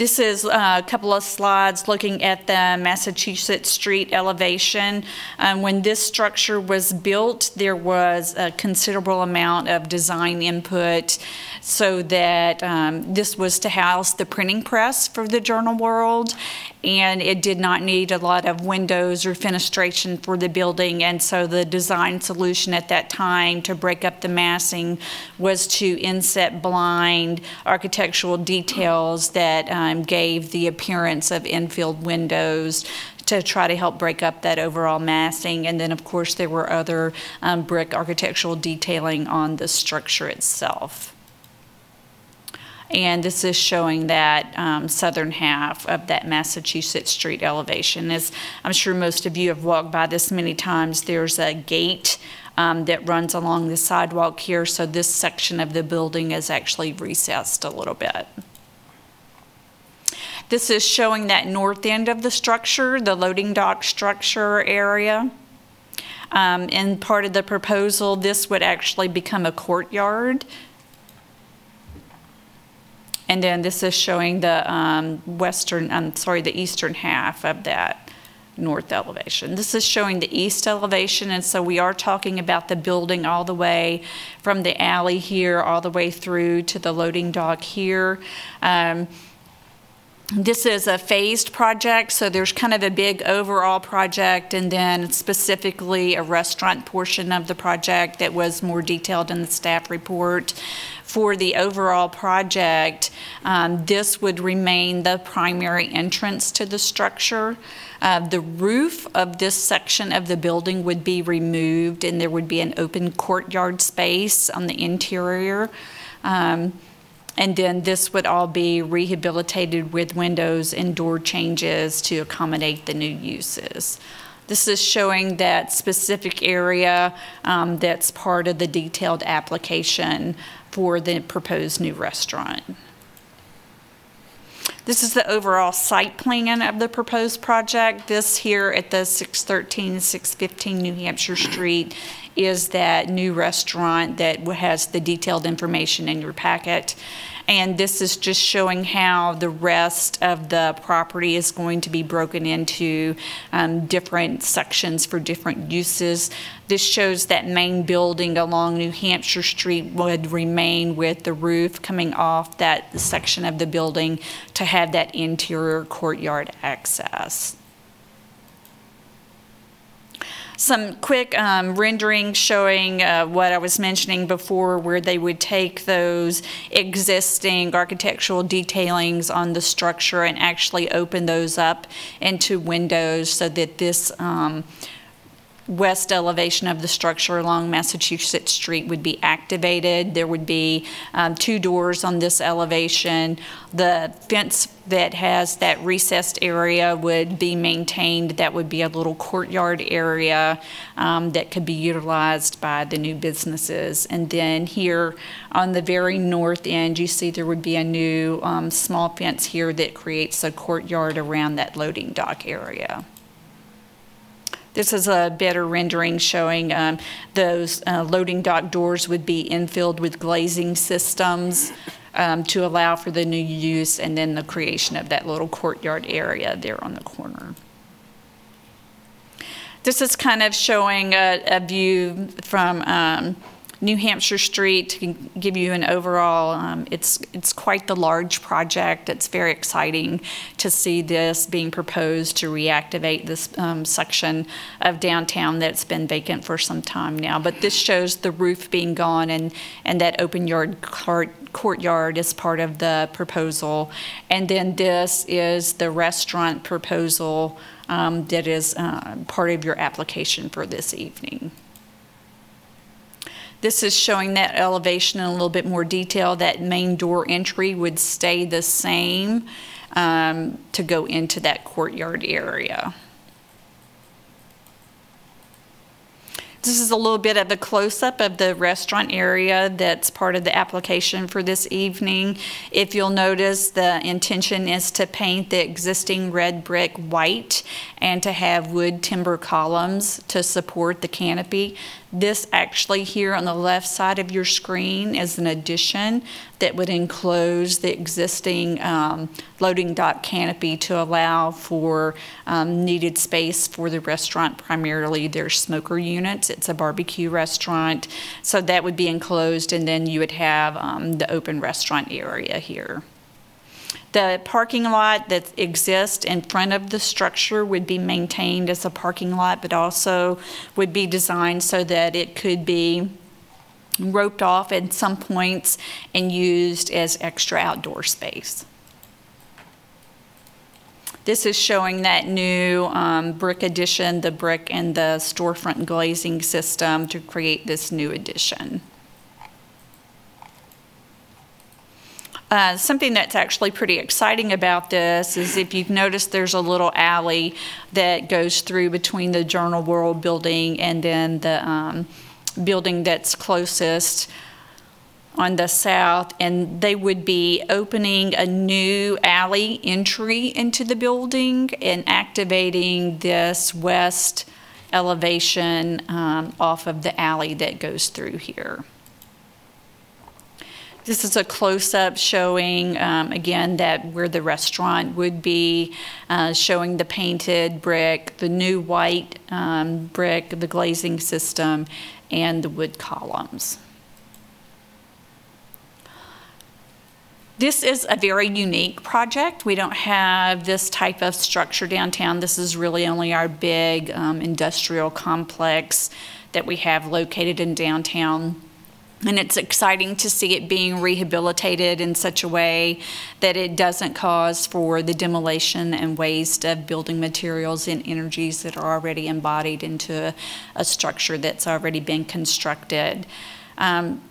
This is a couple of slides looking at the Massachusetts Street elevation. Um, When this structure was built, there was a considerable amount of design input so that um, this was to house the printing press for the Journal World, and it did not need a lot of windows or fenestration for the building, and so the design solution at that time to break up the massing was to inset blind architectural details that um, gave the appearance of infilled windows to try to help break up that overall massing. And then, of course, there were other um, brick architectural detailing on the structure itself. And this is showing that um, southern half of that Massachusetts Street elevation. As I'm sure most of you have walked by this many times, there's a gate um, that runs along the sidewalk here, so this section of the building is actually recessed a little bit. This is showing that north end of the structure, the loading dock structure area. Um, In part of the proposal, this would actually become a courtyard. And then this is showing the um, western, I'm sorry, the eastern half of that north elevation. This is showing the east elevation, and so we are talking about the building all the way from the alley here, all the way through to the loading dock here. Um, this is a phased project, so there's kind of a big overall project and then specifically a restaurant portion of the project that was more detailed in the staff report. For the overall project, um, this would remain the primary entrance to the structure. Uh, The roof of this section of the building would be removed and there would be an open courtyard space on the interior. Um, and then this would all be rehabilitated with windows and door changes to accommodate the new uses. This is showing that specific area um, that's part of the detailed application for the proposed new restaurant. This is the overall site plan of the proposed project. This here at the 613, 615 New Hampshire Street is that new restaurant that has the detailed information in your packet. And this is just showing how the rest of the property is going to be broken into um, different sections for different uses. This shows that main building along New Hampshire Street would remain with the roof coming off that section of the building to have that interior courtyard access some quick um, renderings showing uh, what I was mentioning before, where they would take those existing architectural detailings on the structure and actually open those up into windows so that this um, west elevation of the structure along Massachusetts Street would be activated. There would be um, two doors on this elevation. The fence that has that recessed area would be maintained. That would be a little courtyard area um, that could be utilized by the new businesses. And then here on the very north end, you see there would be a new um, small fence here that creates a courtyard around that loading dock area. This is a better rendering showing um, those uh, loading dock doors would be infilled with glazing systems um, to allow for the new use and then the creation of that little courtyard area there on the corner. This is kind of showing a, a view from um, New Hampshire Street to give you an overall, um, it's, it's quite the large project. It's very exciting to see this being proposed to reactivate this um, section of downtown that's been vacant for some time now. But this shows the roof being gone and, and that open yard court, courtyard is part of the proposal. And then this is the restaurant proposal um, that is uh, part of your application for this evening. This is showing that elevation in a little bit more detail. That main door entry would stay the same um, to go into that courtyard area. This is a little bit of a close-up of the restaurant area that's part of the application for this evening. If you'll notice, the intention is to paint the existing red brick white and to have wood timber columns to support the canopy. This actually here on the left side of your screen is an addition that would enclose the existing um, loading dock canopy to allow for um, needed space for the restaurant, primarily their smoker units. It's a barbecue restaurant, so that would be enclosed, and then you would have um, the open restaurant area here. The parking lot that exists in front of the structure would be maintained as a parking lot, but also would be designed so that it could be roped off at some points and used as extra outdoor space. This is showing that new um, brick addition, the brick and the storefront glazing system to create this new addition. Uh, something that's actually pretty exciting about this is if you've noticed there's a little alley that goes through between the Journal World building and then the um, building that's closest on the south, and they would be opening a new alley entry into the building and activating this west elevation um, off of the alley that goes through here. This is a close-up showing, um, again, that where the restaurant would be, uh, showing the painted brick, the new white um, brick, the glazing system, and the wood columns. This is a very unique project. We don't have this type of structure downtown. This is really only our big um, industrial complex that we have located in downtown. And it's exciting to see it being rehabilitated in such a way that it doesn't cause for the demolition and waste of building materials and energies that are already embodied into a structure that's already been constructed. Um,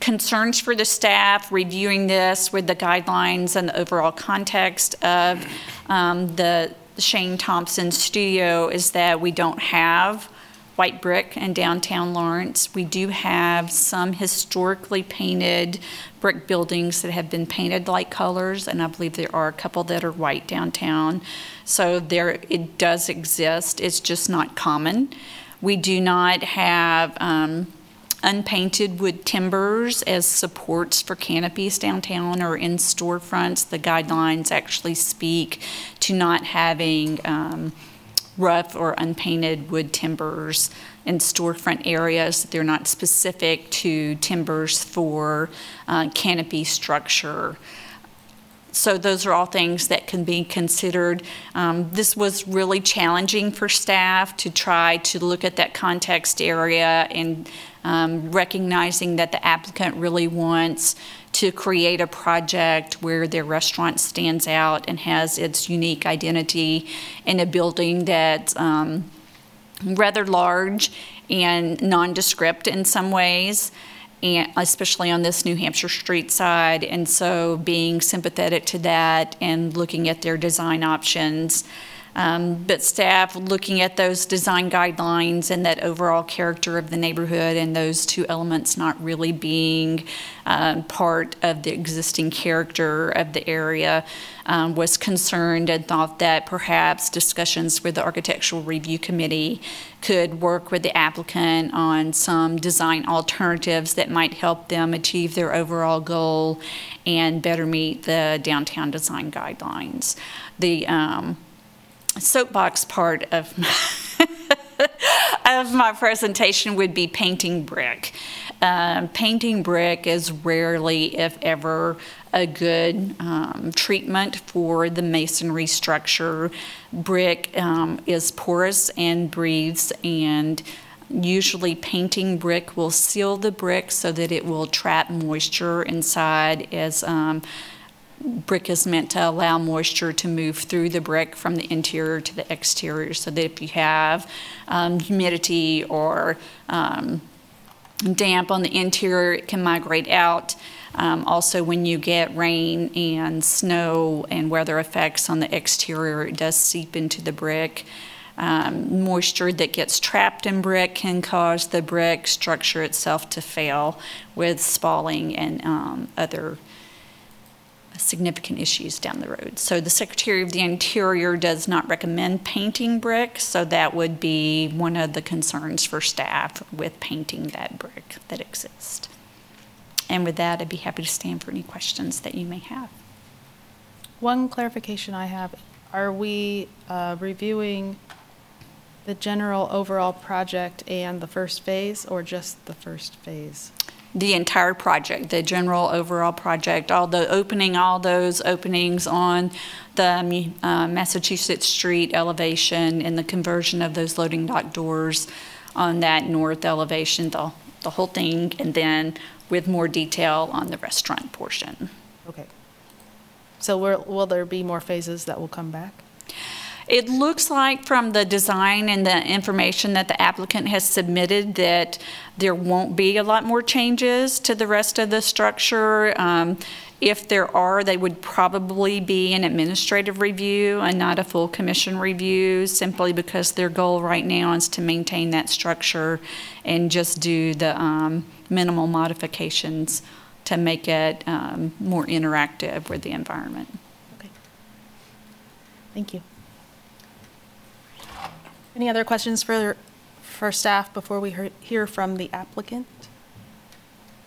concerns for the staff reviewing this with the guidelines and the overall context of um, the Shane Thompson studio is that we don't have white brick in downtown Lawrence. We do have some historically painted brick buildings that have been painted light colors, and I believe there are a couple that are white downtown. So there, it does exist, it's just not common. We do not have um, unpainted wood timbers as supports for canopies downtown or in storefronts. The guidelines actually speak to not having um, rough or unpainted wood timbers in storefront areas. They're not specific to timbers for uh, canopy structure. So those are all things that can be considered. Um, This was really challenging for staff to try to look at that context area and um, recognizing that the applicant really wants to create a project where their restaurant stands out and has its unique identity in a building that's um, rather large and nondescript in some ways, and especially on this New Hampshire street side. And so being sympathetic to that and looking at their design options. Um, But staff, looking at those design guidelines and that overall character of the neighborhood and those two elements not really being um, part of the existing character of the area, um, was concerned and thought that perhaps discussions with the Architectural Review Committee could work with the applicant on some design alternatives that might help them achieve their overall goal and better meet the downtown design guidelines. The um, soapbox part of of my presentation would be painting brick. Um, painting brick is rarely, if ever, a good um, treatment for the masonry structure. Brick um, is porous and breathes, and usually painting brick will seal the brick so that it will trap moisture inside as um, brick is meant to allow moisture to move through the brick from the interior to the exterior so that if you have um, humidity or um, damp on the interior, it can migrate out. Um, also, when you get rain and snow and weather effects on the exterior, it does seep into the brick. Um, moisture that gets trapped in brick can cause the brick structure itself to fail with spalling and um, other significant issues down the road. So the Secretary of the Interior does not recommend painting brick, so that would be one of the concerns for staff with painting that brick that exists. And with that, I'd be happy to stand for any questions that you may have. One clarification I have, are we uh, reviewing the general overall project and the first phase, or just the first phase? The entire project, the general overall project, all the opening, all those openings on the uh, Massachusetts Street elevation and the conversion of those loading dock doors on that north elevation, the, the whole thing, and then with more detail on the restaurant portion. Okay. So will, will there be more phases that will come back? It looks like from the design and the information that the applicant has submitted that there won't be a lot more changes to the rest of the structure. Um, If there are, they would probably be an administrative review and not a full commission review, simply because their goal right now is to maintain that structure and just do the um, minimal modifications to make it um, more interactive with the environment. Okay. Thank you. Any other questions for, for staff before we hear- from the applicant?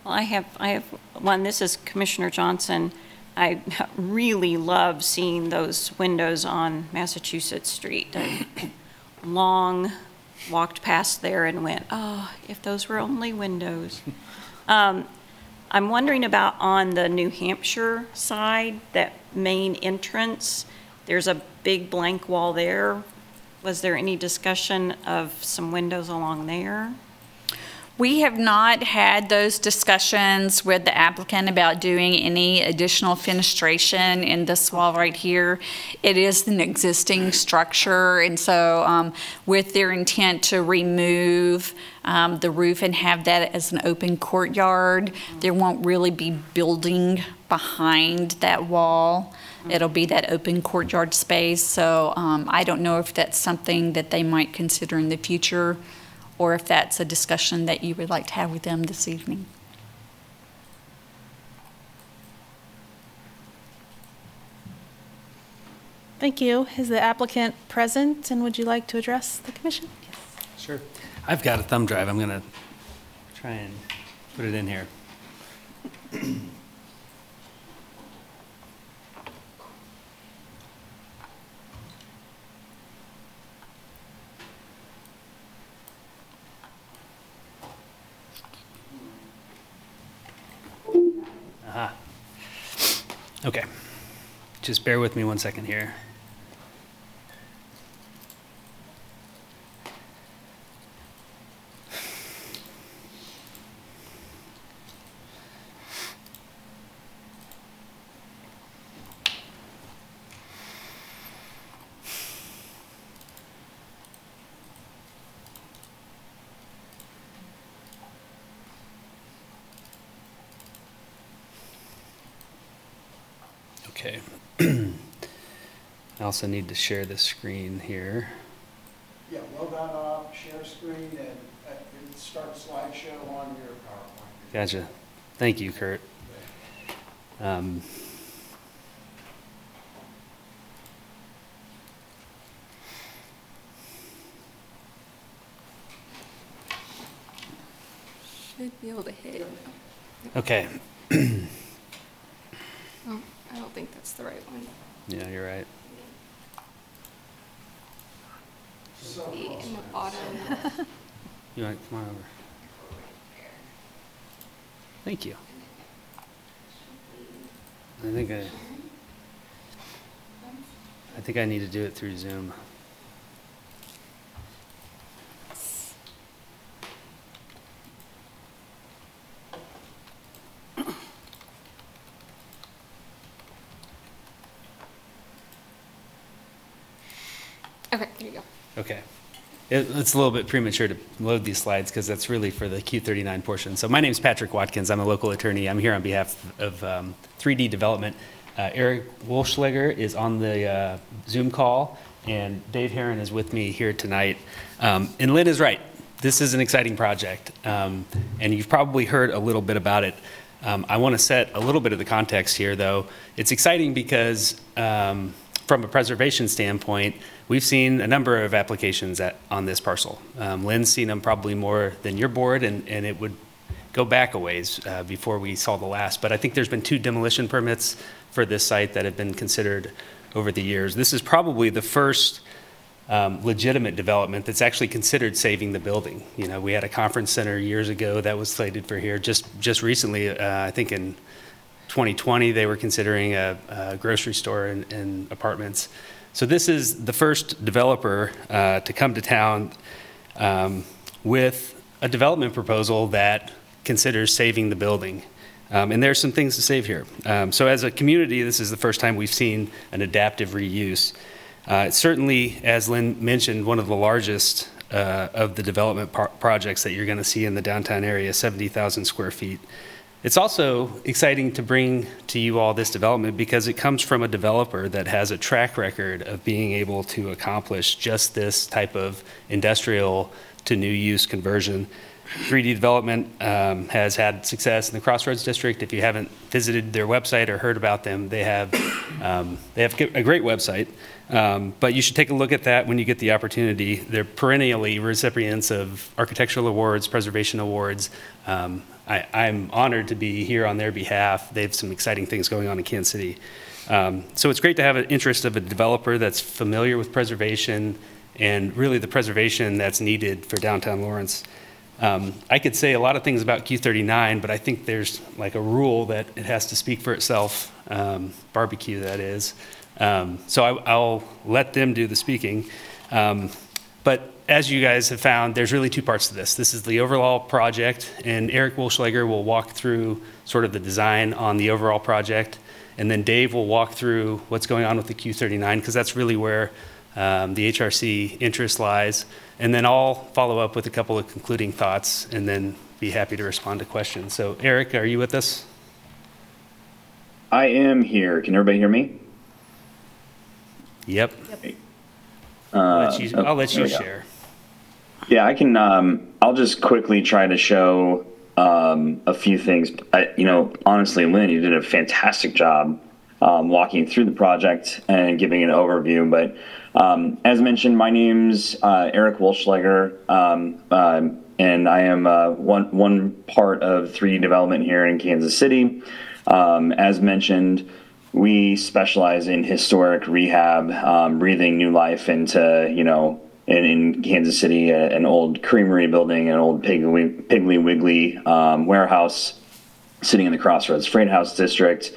Well, I have, I have one, this is Commissioner Johnson. I really love seeing those windows on Massachusetts Street. I Long walked past there and went, oh, if those were only windows. Um, I'm wondering about on the New Hampshire side, that main entrance, there's a big blank wall there. Was there any discussion of some windows along there? We have not had those discussions with the applicant about doing any additional fenestration in this wall right here. It is an existing structure, and so um, with their intent to remove um, the roof and have that as an open courtyard, there won't really be building behind that wall. It'll be that open courtyard space, so um, I don't know if that's something that they might consider in the future or if that's a discussion that you would like to have with them this evening. Thank you. Is the applicant present, and would you like to address the commission? Yes. Sure. I've got a thumb drive. I'm going to try and put it in here. Okay. Just bear with me one second here. Okay. I also need to share the screen here. Yeah, load that up, share screen, and uh, and start slideshow on your PowerPoint. Gotcha. Thank you, Kurt. Um, Should be able to hit. Okay. I don't think that's the right one. Yeah, you're right. Be in the bottom. You want, come on over. Thank you. I think I, I think I need to do it through Zoom. Okay, there you go. Okay. It, it's a little bit premature to load these slides because that's really for the Q39 portion. So my name is Patrick Watkins. I'm a local attorney. I'm here on behalf of um, 3D Development. Uh, Eric Wolschlager is on the uh, Zoom call, and Dave Herron is with me here tonight. Um, and Lynn is right. This is an exciting project, um, and you've probably heard a little bit about it. Um, I want to set a little bit of the context here, though. It's exciting because um, from a preservation standpoint, we've seen a number of applications at, on this parcel. Um, Lynn's seen them probably more than your board, and, and it would go back a ways uh, before we saw the last. But I think there's been two demolition permits for this site that have been considered over the years. This is probably the first um, legitimate development that's actually considered saving the building. You know, we had a conference center years ago that was slated for here. Just just recently, uh, I think in 2020, they were considering a, a grocery store and, and apartments. So this is the first developer uh, to come to town um, with a development proposal that considers saving the building. Um, and there's some things to save here. Um, so as a community, this is the first time we've seen an adaptive reuse. Uh, it's certainly, as Lynn mentioned, one of the largest uh, of the development projects that you're going to see in the downtown area, 70,000 square feet. It's also exciting to bring to you all this development because it comes from a developer that has a track record of being able to accomplish just this type of industrial to new use conversion. 3D Development um, has had success in the Crossroads District. If you haven't visited their website or heard about them, they have um, they have a great website. Um, but you should take a look at that when you get the opportunity. They're perennially recipients of architectural awards, preservation awards. I, I'm honored to be here on their behalf. They have some exciting things going on in Kansas City. Um, so it's great to have an interest of a developer that's familiar with preservation and really the preservation that's needed for downtown Lawrence. Um, I could say a lot of things about Q39, but I think there's like a rule that it has to speak for itself, um, barbecue that is. Um, so I, I'll let them do the speaking. Um, but as you guys have found, there's really two parts to this. This is the overall project, and Eric Wolschlager will walk through sort of the design on the overall project, and then Dave will walk through what's going on with the Q39, because that's really where um, the HRC interest lies. And then I'll follow up with a couple of concluding thoughts, and then be happy to respond to questions. So Eric, are you with us? I am here. Can everybody hear me? Yep. Uh, I'll let you, I'll let you share. Yeah, I can. Um, I'll just quickly try to show um, a few things. I, you know, honestly, Lynn, you did a fantastic job um, walking through the project and giving an overview. But um, as mentioned, my name's uh, Eric Wolschlager, um, um, and I am uh, one one part of 3D development here in Kansas City. As mentioned, we specialize in historic rehab, breathing new life into you know in, in Kansas City, a, an old creamery building, an old Piggly, Piggly Wiggly um, warehouse sitting in the Crossroads Freight House District,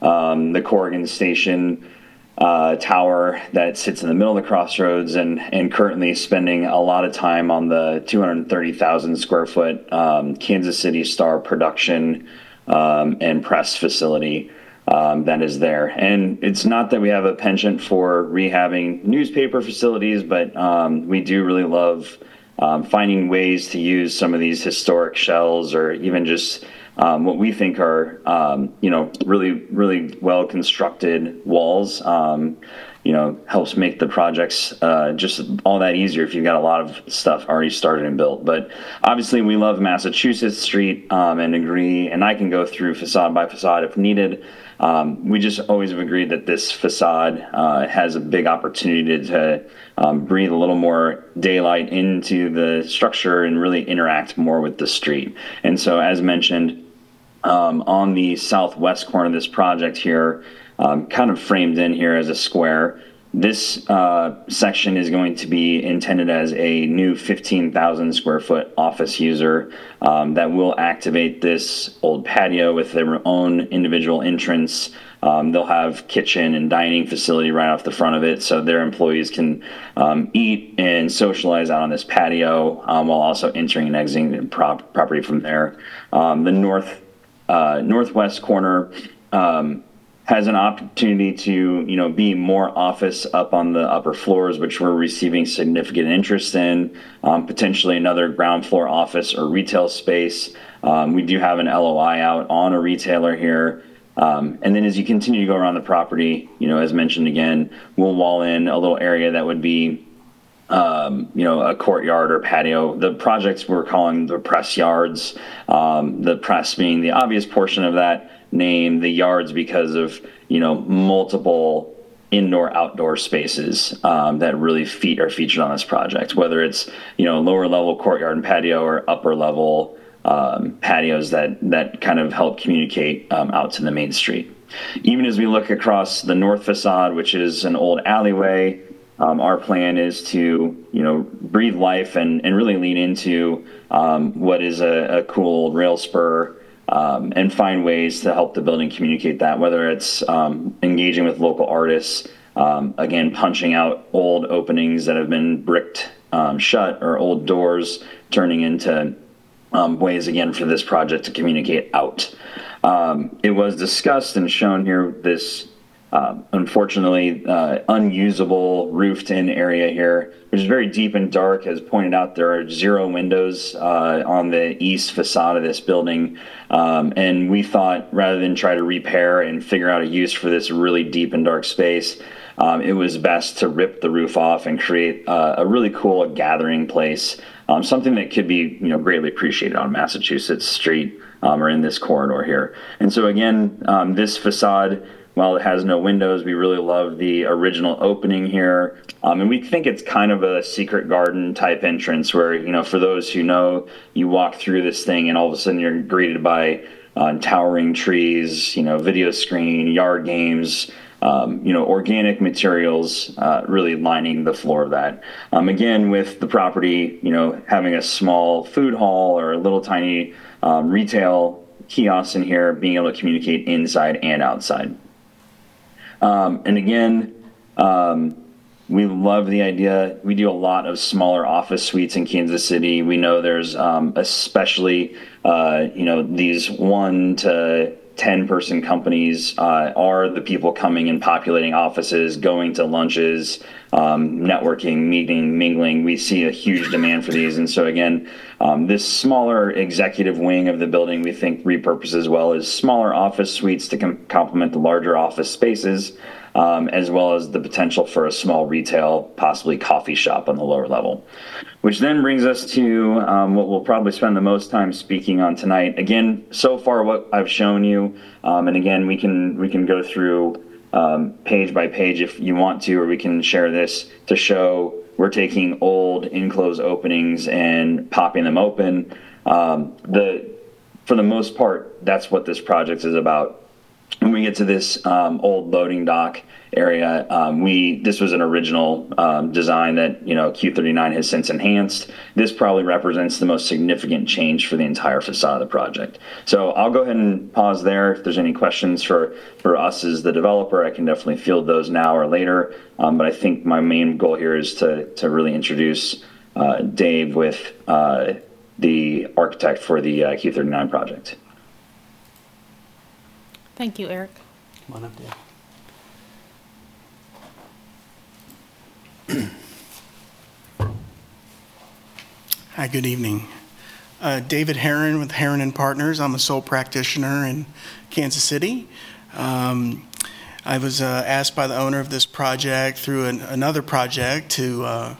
um, the Corrigan Station uh, tower that sits in the middle of the Crossroads, and and currently spending a lot of time on the 230,000 square foot um, Kansas City Star production um, and press facility um, that is there. And it's not that we have a penchant for rehabbing newspaper facilities, but um, we do really love um, finding ways to use some of these historic shells or even just um, what we think are, um, you know, really, really well constructed walls. Um, you know, helps make the projects uh, just all that easier if you've got a lot of stuff already started and built. But obviously, we love Massachusetts Street and agree, and I can go through facade by facade if needed. Um, we just always have agreed that this facade uh, has a big opportunity to, um, breathe a little more daylight into the structure and really interact more with the street. And so, as mentioned, um, on the southwest corner of this project here, um, kind of framed in here as a square. This uh, section is going to be intended as a new 15,000 square foot office user um, that will activate this old patio with their own individual entrance. Um, they'll have kitchen and dining facility right off the front of it, so their employees can um, eat and socialize out on this patio um, while also entering and exiting the prop- property from there. Um, the north uh, northwest corner um, has an opportunity to you know be more office up on the upper floors which we're receiving significant interest in um, potentially another ground floor office or retail space um, we do have an loi out on a retailer here um, and then as you continue to go around the property you know as mentioned again we'll wall in a little area that would be um, you know, a courtyard or patio. The projects we're calling the press yards, um, the press being the obvious portion of that name, the yards because of, you know, multiple indoor outdoor spaces um, that really feet are featured on this project, whether it's, you know, lower level courtyard and patio or upper level um, patios that, that kind of help communicate um, out to the main street. Even as we look across the north facade, which is an old alleyway, um, our plan is to, you know, breathe life and, and really lean into um, what is a, a cool rail spur um, and find ways to help the building communicate that, whether it's um, engaging with local artists, um, again, punching out old openings that have been bricked um, shut or old doors, turning into ways, again, for this project to communicate out. it was discussed and shown here this uh, unfortunately, uh, unusable roofed-in area here, which is very deep and dark. As pointed out, there are zero windows uh, on the east facade of this building, um, and we thought rather than try to repair and figure out a use for this really deep and dark space, um, it was best to rip the roof off and create uh, a really cool gathering place, um, something that could be you know greatly appreciated on Massachusetts Street um, or in this corridor here. And so again, um, this facade while it has no windows, we really love the original opening here. Um, and we think it's kind of a secret garden type entrance where, you know, for those who know, you walk through this thing and all of a sudden you're greeted by uh, towering trees, you know, video screen, yard games, um, you know, organic materials uh, really lining the floor of that. Um, again, with the property, you know, having a small food hall or a little tiny um, retail kiosk in here, being able to communicate inside and outside. Um, and again, um, we love the idea. We do a lot of smaller office suites in Kansas City. We know there's um, especially, uh, you know, these one to 10 person companies uh, are the people coming and populating offices, going to lunches, um, networking, meeting, mingling. We see a huge demand for these. And so, again, um, this smaller executive wing of the building we think repurposes well as smaller office suites to com- complement the larger office spaces. Um, as well as the potential for a small retail, possibly coffee shop on the lower level. Which then brings us to um, what we'll probably spend the most time speaking on tonight. Again, so far what I've shown you, um, and again we can we can go through um, page by page if you want to, or we can share this to show we're taking old enclosed openings and popping them open. Um, the for the most part, that's what this project is about. When we get to this um, old loading dock area, um, we this was an original um, design that you know Q39 has since enhanced. This probably represents the most significant change for the entire facade of the project. So I'll go ahead and pause there. If there's any questions for for us as the developer, I can definitely field those now or later. Um, but I think my main goal here is to to really introduce uh, Dave with uh, the architect for the uh, Q39 project. Thank you, Eric. Come on up, Dave. Hi, good evening. Uh, David Heron with Heron and Partners. I'm a sole practitioner in Kansas City. Um, I was uh, asked by the owner of this project through an, another project to uh,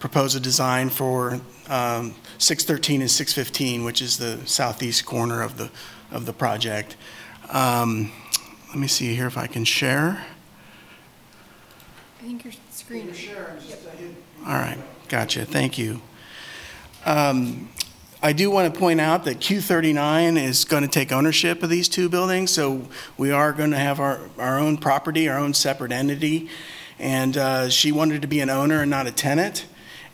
propose a design for um, 613 and 615, which is the southeast corner of the of the project. Um, let me see here if I can share. I think your screen is. All right, gotcha. Thank you. Um, I do want to point out that Q39 is going to take ownership of these two buildings, so we are going to have our, our own property, our own separate entity. And uh, she wanted to be an owner and not a tenant.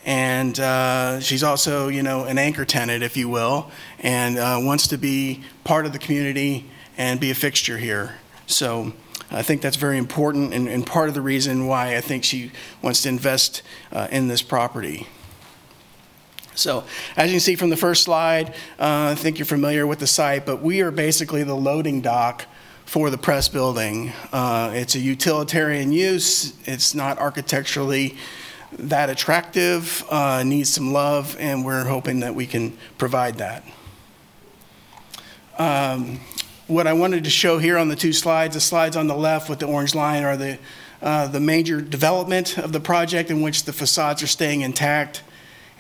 And uh, she's also, you know, an anchor tenant, if you will, and uh, wants to be part of the community and be a fixture here. So I think that's very important and, and part of the reason why I think she wants to invest uh, in this property. So as you can see from the first slide, uh, I think you're familiar with the site, but we are basically the loading dock for the press building. Uh, It's a utilitarian use. It's not architecturally that attractive, uh, needs some love, and we're hoping that we can provide that. Um, What I wanted to show here on the two slides, the slides on the left with the orange line are the, uh, the major development of the project in which the facades are staying intact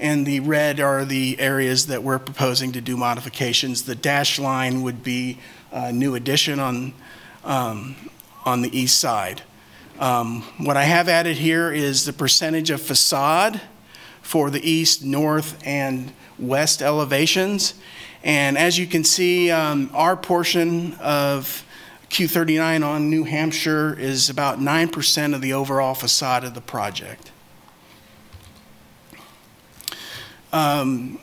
and the red are the areas that we're proposing to do modifications. The dashed line would be a new addition on, um, on the east side. Um, What I have added here is the percentage of facade for the east, north, and west elevations. And as you can see, um, our portion of Q39 on New Hampshire is about 9% of the overall facade of the project. Um,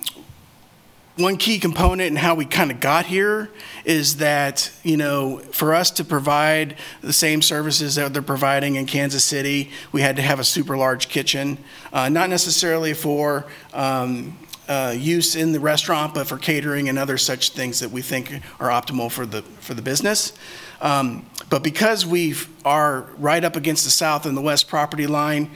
one key component in how we kind of got here is that, you know, for us to provide the same services that they're providing in Kansas City, we had to have a super large kitchen, uh, not necessarily for um, uh, use in the restaurant, but for catering and other such things that we think are optimal for the for the business. Um, but because we are right up against the south and the west property line,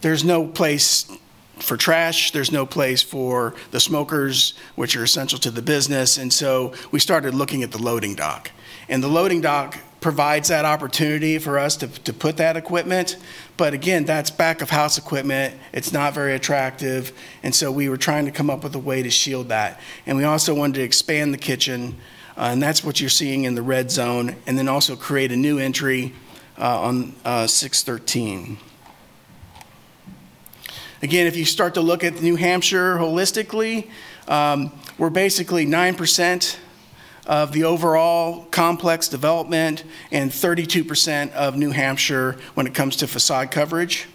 there's no place for trash. There's no place for the smokers, which are essential to the business. And so we started looking at the loading dock. And the loading dock provides that opportunity for us to, to put that equipment. But again, that's back of house equipment. It's not very attractive. And so we were trying to come up with a way to shield that. And we also wanted to expand the kitchen. Uh, and that's what you're seeing in the red zone. And then also create a new entry uh, on uh, 613. Again, if you start to look at New Hampshire holistically, um, we're basically 9% of the overall complex development and 32% of New Hampshire when it comes to facade coverage.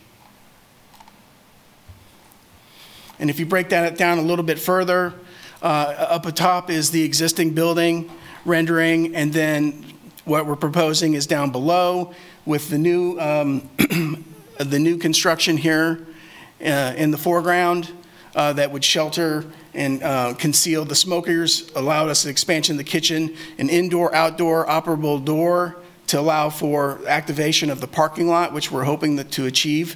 And if you break that down a little bit further, uh, up atop is the existing building rendering, and then what we're proposing is down below with the new, um, the new construction here uh, in the foreground uh, that would shelter and uh, conceal the smokers, allowed us an expansion of the kitchen, an indoor-outdoor operable door to allow for activation of the parking lot, which we're hoping that to achieve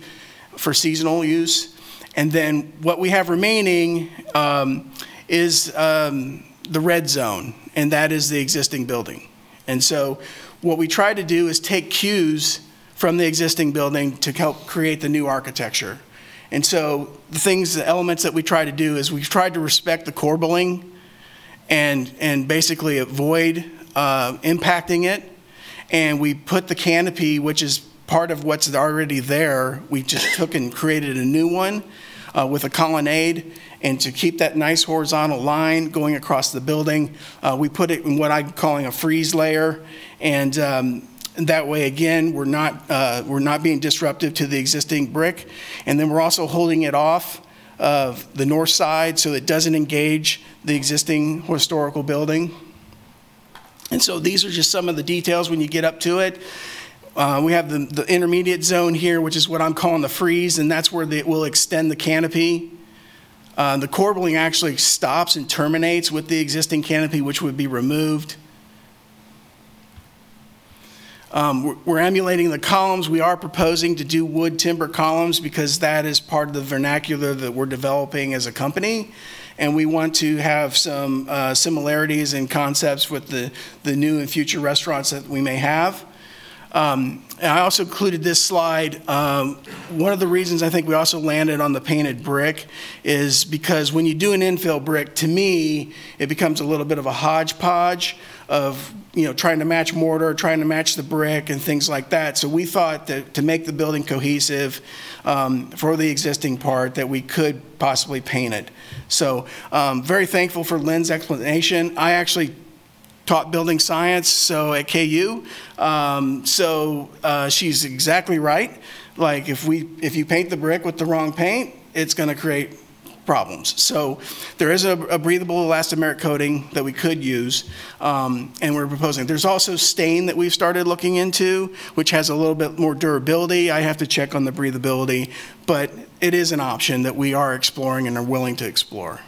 for seasonal use. And then what we have remaining um, is um, the red zone, and that is the existing building. And so what we try to do is take cues from the existing building to help create the new architecture. And so the things, the elements that we try to do is we've tried to respect the corbelling and, and basically avoid uh, impacting it. And we put the canopy, which is part of what's already there, we just took and created a new one uh, with a colonnade. And to keep that nice horizontal line going across the building, uh, we put it in what I'm calling a frieze layer. And um, that way, again, we're not, uh, we're not being disruptive to the existing brick. And then we're also holding it off of the north side so it doesn't engage the existing historical building. And so these are just some of the details when you get up to it. Uh, we have the, the intermediate zone here, which is what I'm calling the frieze, and that's where it will extend the canopy. Uh, the corbelling actually stops and terminates with the existing canopy, which would be removed. Um, we're, we're emulating the columns. We are proposing to do wood timber columns because that is part of the vernacular that we're developing as a company. And we want to have some uh, similarities and concepts with the, the new and future restaurants that we may have. Um, and I also included this slide. Um, one of the reasons I think we also landed on the painted brick is because when you do an infill brick, to me, it becomes a little bit of a hodgepodge of you know trying to match mortar, trying to match the brick, and things like that. So we thought that to make the building cohesive um, for the existing part, that we could possibly paint it. So um, very thankful for Lynn's explanation. I actually taught building science, so at KU. Um, so uh, she's exactly right. Like if we if you paint the brick with the wrong paint, it's going to create problems. So there is a, a, breathable elastomeric coating that we could use, um, and we're proposing. There's also stain that we've started looking into, which has a little bit more durability. I have to check on the breathability, but it is an option that we are exploring and are willing to explore.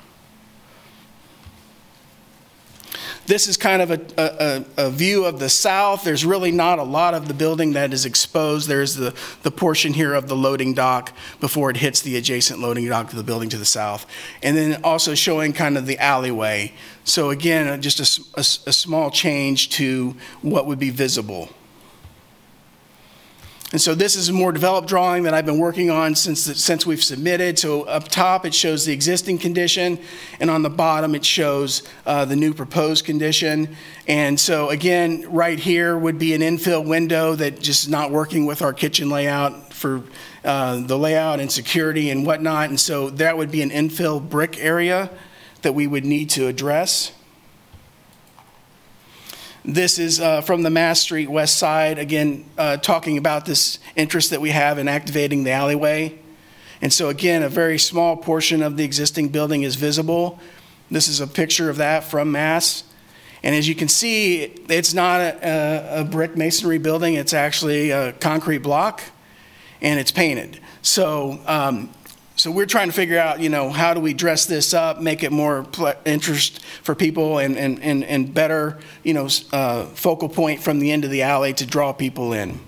This is kind of a, a, a, view of the south. There's really not a lot of the building that is exposed. There's the, the portion here of the loading dock before it hits the adjacent loading dock to the building to the south. And then also showing kind of the alleyway. So again, just a, a, a small change to what would be visible. And so this is a more developed drawing that I've been working on since, since we've submitted. So up top, it shows the existing condition, and on the bottom, it shows uh, the new proposed condition. And so again, right here would be an infill window that just not working with our kitchen layout for uh, the layout and security and whatnot. And so that would be an infill brick area that we would need to address. This is uh, from the Mass Street West Side, again, uh, talking about this interest that we have in activating the alleyway. And so, again, a very small portion of the existing building is visible. This is a picture of that from Mass. And as you can see, it's not a, a brick masonry building, it's actually a concrete block, and it's painted. So, um, so we're trying to figure out, you know, how do we dress this up, make it more interest for people and, and, and, and better, you know, uh, focal point from the end of the alley to draw people in.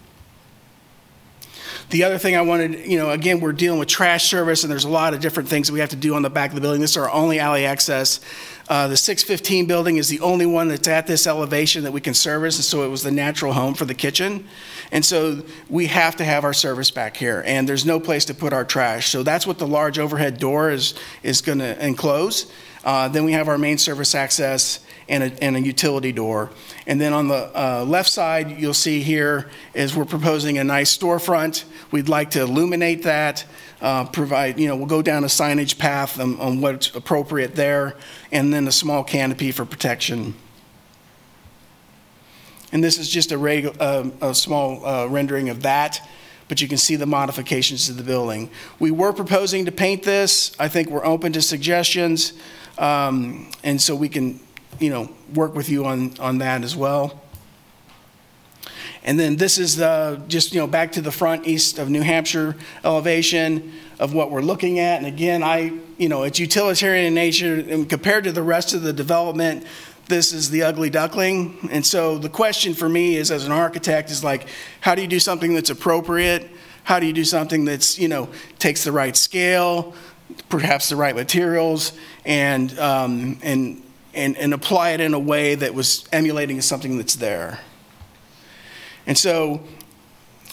The other thing I wanted, you know, again, we're dealing with trash service and there's a lot of different things that we have to do on the back of the building. This is our only alley access. Uh, the 615 building is the only one that's at this elevation that we can service, and so it was the natural home for the kitchen. And so we have to have our service back here, and there's no place to put our trash. So that's what the large overhead door is, is going to enclose. Uh, then we have our main service access and a, and a utility door. And then on the uh, left side, you'll see here is we're proposing a nice storefront. We'd like to illuminate that uh, provide, you know, we'll go down a signage path on, on what's appropriate there, and then a small canopy for protection. And this is just a, uh, a small uh, rendering of that, but you can see the modifications to the building. We were proposing to paint this. I think we're open to suggestions, um, and so we can, you know, work with you on, on that as well. And then this is the, just, you know, back to the front east of New Hampshire elevation of what we're looking at. And again, I, you know, it's utilitarian in nature and compared to the rest of the development, this is the ugly duckling. And so the question for me is as an architect is like, how do you do something that's appropriate? How do you do something that's, you know, takes the right scale, perhaps the right materials, and, um, and, and, and apply it in a way that was emulating something that's there? And so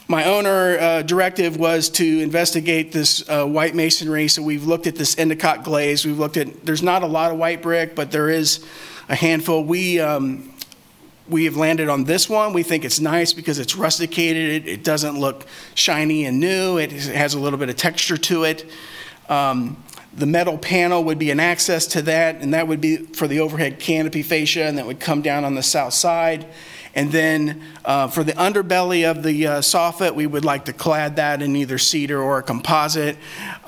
my owner uh, directive was to investigate this uh, white masonry, so we've looked at this Endicott glaze. We've looked at, there's not a lot of white brick, but there is a handful. We, um, we have landed on this one. We think it's nice because it's rusticated. It, it doesn't look shiny and new. It has a little bit of texture to it. Um, the metal panel would be an access to that, and that would be for the overhead canopy fascia, and that would come down on the south side. And then uh, for the underbelly of the uh, soffit, we would like to clad that in either cedar or a composite.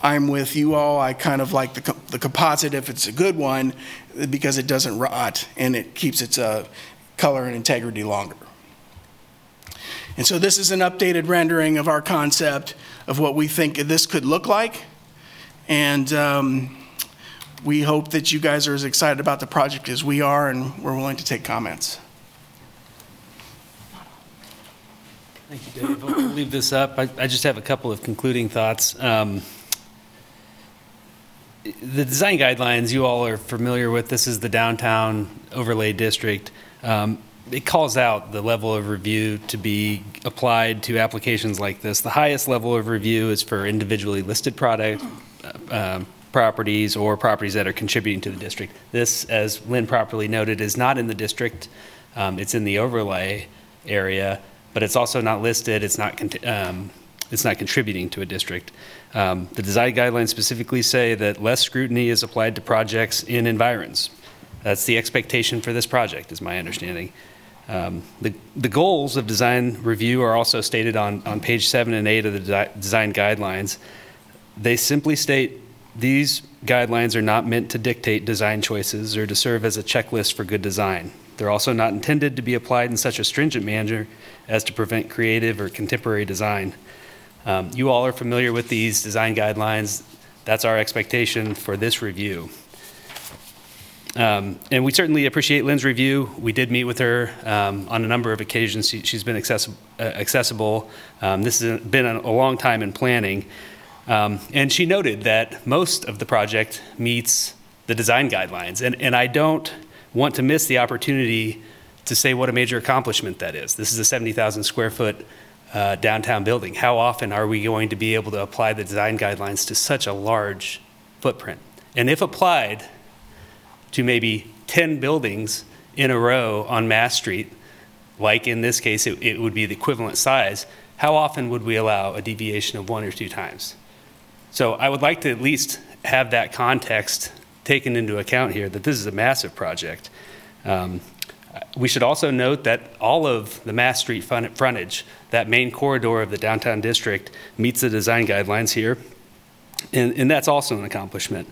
I'm with you all. I kind of like the, co- the composite if it's a good one because it doesn't rot and it keeps its uh, color and integrity longer. And so this is an updated rendering of our concept of what we think this could look like. And um, we hope that you guys are as excited about the project as we are, and we're willing to take comments. Thank you, Dave. I'll leave this up. I, I just have a couple of concluding thoughts. Um, the design guidelines you all are familiar with, this is the downtown overlay district. Um, it calls out the level of review to be applied to applications like this. The highest level of review is for individually listed product, uh, properties or properties that are contributing to the district. This, as Lynn properly noted, is not in the district. Um, it's in the overlay area, but it's also not listed. It's not, um, it's not contributing to a district. Um, the design guidelines specifically say that less scrutiny is applied to projects in environs. That's the expectation for this project, is my understanding. Um, The, the goals of design review are also stated on, on page seven and eight of the design guidelines. They simply state, these guidelines are not meant to dictate design choices or to serve as a checklist for good design. They're also not intended to be applied in such a stringent manner as to prevent creative or contemporary design. Um, You all are familiar with these design guidelines. That's our expectation for this review. Um, And we certainly appreciate Lynn's review. We did meet with her um, on a number of occasions. She- She's been accessi- uh, accessible. Um, This has been a long time in planning. Um, And she noted that most of the project meets the design guidelines. And and I don't want to miss the opportunity to say what a major accomplishment that is. This is a 70,000 square foot uh, downtown building. How often are we going to be able to apply the design guidelines to such a large footprint? And if applied, to maybe 10 buildings in a row on Mass Street, like in this case, it, it would be the equivalent size, how often would we allow a deviation of one or two times? So I would like to at least have that context taken into account here, that this is a massive project. Um, We should also note that all of the Mass Street front- frontage, that main corridor of the downtown district, meets the design guidelines here, and, and that's also an accomplishment.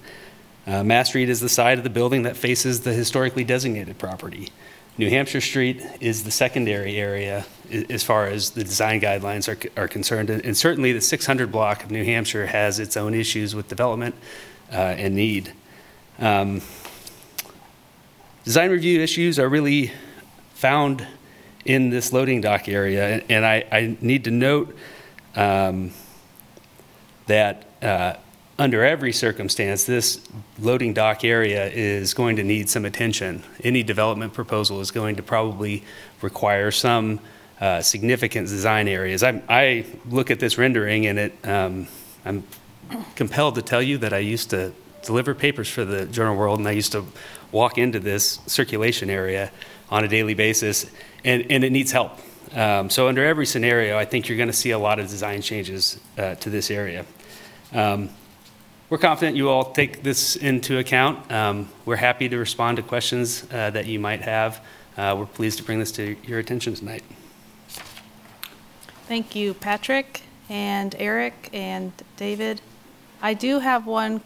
Uh, Mass Street is the side of the building that faces the historically designated property. New Hampshire Street is the secondary area as far as the design guidelines are, are concerned. And and certainly, the 600 block of New Hampshire has its own issues with development uh, and need. Um, Design review issues are really found in this loading dock area. And- And I, I need to note um, that uh, under every circumstance, this loading dock area is going to need some attention. Any development proposal is going to probably require some uh, significant design areas. I, I look at this rendering and it, um, I'm compelled to tell you that I used to deliver papers for the Journal World and I used to walk into this circulation area on a daily basis and, and it needs help. Um, so under every scenario, I think you're going to see a lot of design changes uh, to this area. Um, we're confident you all take this into account. Um, We're happy to respond to questions uh, that you might have. Uh, We're pleased to bring this to your attention tonight. Thank you, Patrick and Eric and David. I do have one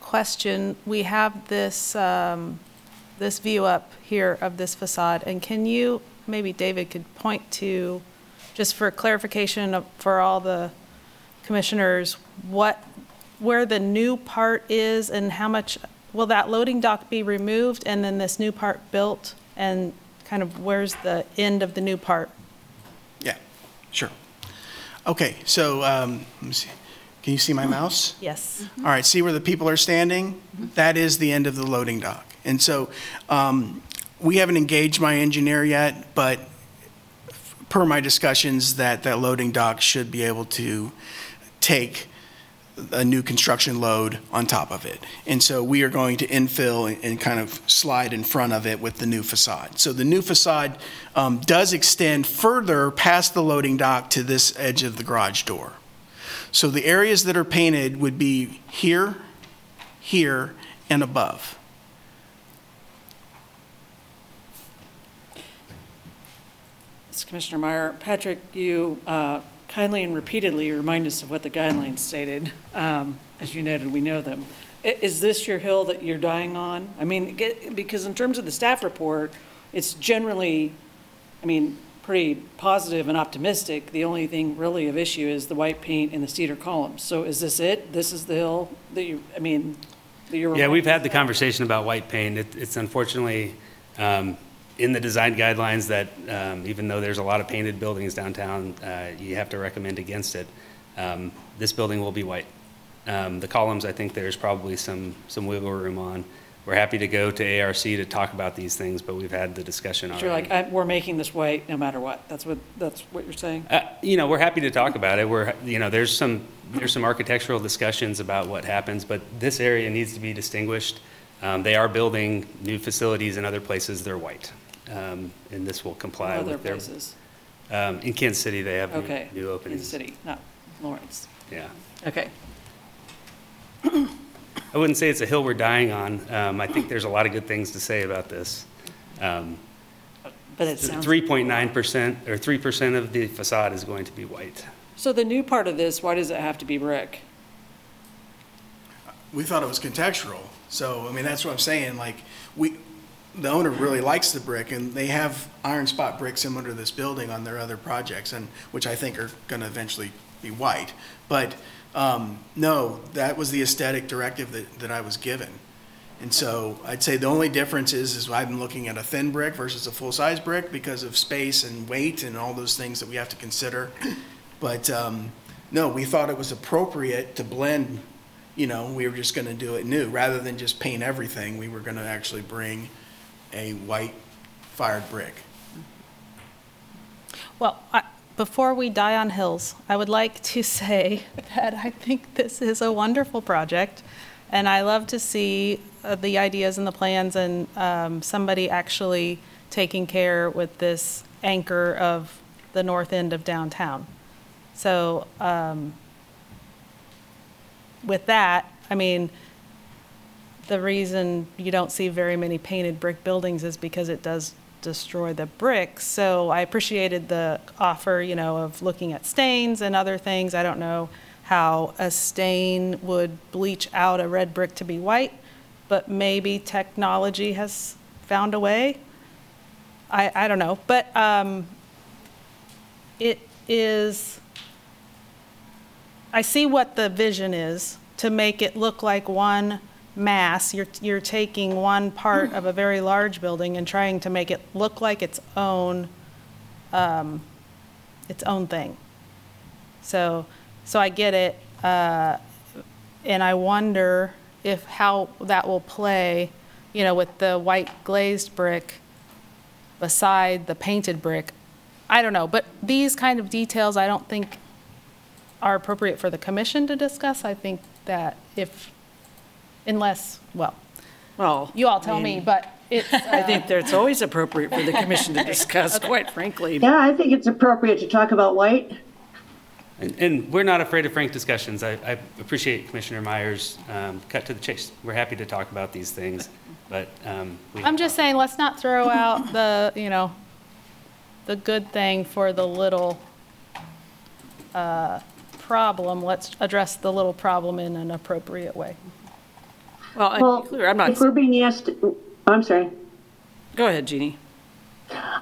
question. We have this, um, this view up here of this facade, and can you, maybe David could point to, just for clarification for all the commissioners, what, where the new part is and how much, will that loading dock be removed and then this new part built? And kind of where's the end of the new part? Yeah, sure. Okay, so, um, let me see. Can you see my mouse? Yes. All right, see where the people are standing? That is the end of the loading dock. And so um, we haven't engaged my engineer yet, but per my discussions, that that loading dock should be able to take a new construction load on top of it. And so we are going to infill and- kind of slide in front of it with the new facade. So the new facade um, does extend further past the loading dock to this edge of the garage door. So the areas that are painted would be here, here, and above. Commissioner Meyer. Patrick, you uh, kindly and repeatedly remind us of what the guidelines stated. Um, As you noted, we know them. I- Is this your hill that you're dying on? I mean, get- because in terms of the staff report, it's generally, I mean, pretty positive and optimistic. The only thing really of issue is the white paint and the cedar columns. So is this it? This is the hill that you, I mean, that you're. Yeah, we've had the conversation about white paint. It- It's unfortunately um, in the design guidelines that um, even though there's a lot of painted buildings downtown, uh, you have to recommend against it. Um, This building will be white. Um, The columns, I think there's probably some, some wiggle room on. We're happy to go to ARC to talk about these things, but we've had the discussion already. You're like, I- we're making this white no matter what. That's what, that's what you're saying? Uh, You know, we're happy to talk about it. We're, you know, there's some, there's some architectural discussions about what happens, but this area needs to be distinguished. Um, They are building new facilities in other places, they're white. Um, And this will comply Other with their. places? Um, In Kansas City, they have new- Okay. new In the openings. city, not Lawrence. Yeah. Okay. I wouldn't say it's a hill we're dying on. Um, I think there's a lot of good things to say about this. Um, But it sounds. 3.9% or 3% of the facade is going to be white. So the new part of this, why does it have to be brick? we thought it was contextual. So, I mean, that's what I'm saying, like, we, the owner really likes the brick, and they have iron spot brick similar to this building on their other projects, and, which I think are gonna eventually be white. But, um, no, that was the aesthetic directive that, that I was given. And so I'd say the only difference is, is I'm looking at a thin brick versus a full-size brick because of space and weight and all those things that we have to consider. But, um, no, we thought it was appropriate to blend, you know, we were just gonna do it new, rather than just paint everything, we were gonna actually bring a white fired brick. Well, I- before we die on hills, I would like to say that I think this is a wonderful project, and I love to see uh, the ideas and the plans and um, somebody actually taking care with this anchor of the north end of downtown. So um, with that, I mean, the reason you don't see very many painted brick buildings is because it does destroy the bricks. So I appreciated the offer, you know, of looking at stains and other things. I don't know how a stain would bleach out a red brick to be white, but maybe technology has found a way. I, I don't know, but um, it is, I see what the vision is, to make it look like one mass. You're, you're taking one part of a very large building and trying to make it look like its own, um, its own thing. So, so I get it, uh, and I wonder if, how that will play, you know, with the white glazed brick beside the painted brick. I don't know, but these kind of details, I don't think are appropriate for the commission to discuss. I think that if, unless, well, Well. you all tell I me, but it's, I think that it's always appropriate for the commission to discuss, quite frankly. Yeah, I think it's appropriate to talk about white. And, and we're not afraid of frank discussions. I, I appreciate Commissioner Myers' um, cut to the chase. We're happy to talk about these things, but um, we. I'm just saying, let's not throw out the, you know, the good thing for the little uh, problem. Let's address the little problem in an appropriate way. Well, Well, be clear, I'm not, if we're being asked, I'm sorry. go ahead, Jeannie.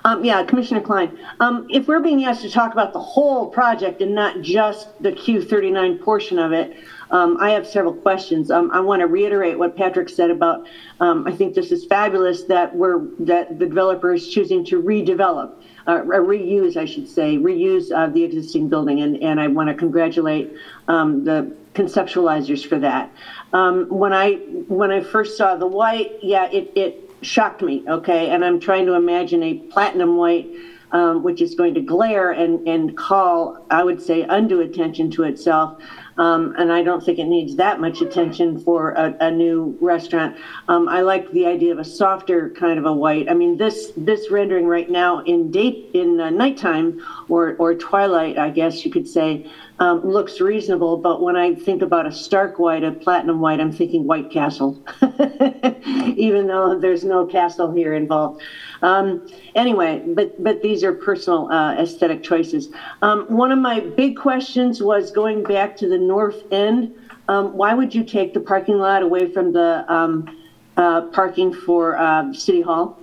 Um, yeah, Commissioner Klein. Um, if we're being asked to talk about the whole project and not just the Q39 portion of it, um, I have several questions. Um, I want to reiterate what Patrick said about, um, I think this is fabulous that we're, that the developer is choosing to redevelop, uh, reuse, I should say, reuse, uh, the existing building. And, and I want to congratulate, um, the conceptualizers for that. Um, when I, when I first saw the white, yeah, it, it shocked me, okay? And I'm trying to imagine a platinum white um, which is going to glare and, and call, I would say, undue attention to itself. Um, and I don't think it needs that much attention for a, a new restaurant. Um, I like the idea of a softer kind of a white. I mean, this this rendering right now in date in uh, nighttime or or twilight, I guess you could say, um, looks reasonable. But when I think about a stark white, a platinum white, I'm thinking White Castle, even though there's no castle here involved. Um, anyway, but but these are personal uh, aesthetic choices. Um, one of my big questions was going back to the north end. Um, why would you take the parking lot away from the um, uh, parking for uh, City Hall?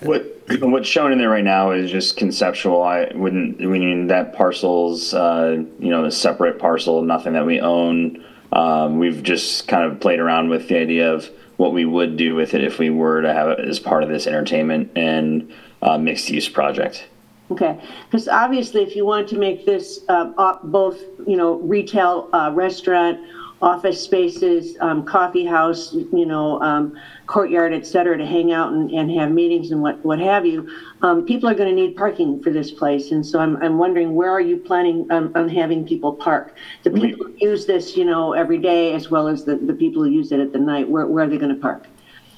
What, what's shown in there right now is just conceptual. I wouldn't, mean, that parcel's, uh, you know, a separate parcel, nothing that we own. Um, we've just kind of played around with the idea of what we would do with it if we were to have it as part of this entertainment and uh, mixed use project. Okay, because obviously, if you want to make this uh, both, you know, retail, uh, restaurant, office spaces, um, coffee house, you know, um, courtyard, et cetera, to hang out and, and have meetings and what, what have you, um, people are going to need parking for this place. And so I'm, I'm wondering, where are you planning on, on having people park? The people who use this, you know, every day, as well as the, the people who use it at the night, where, where are they going to park?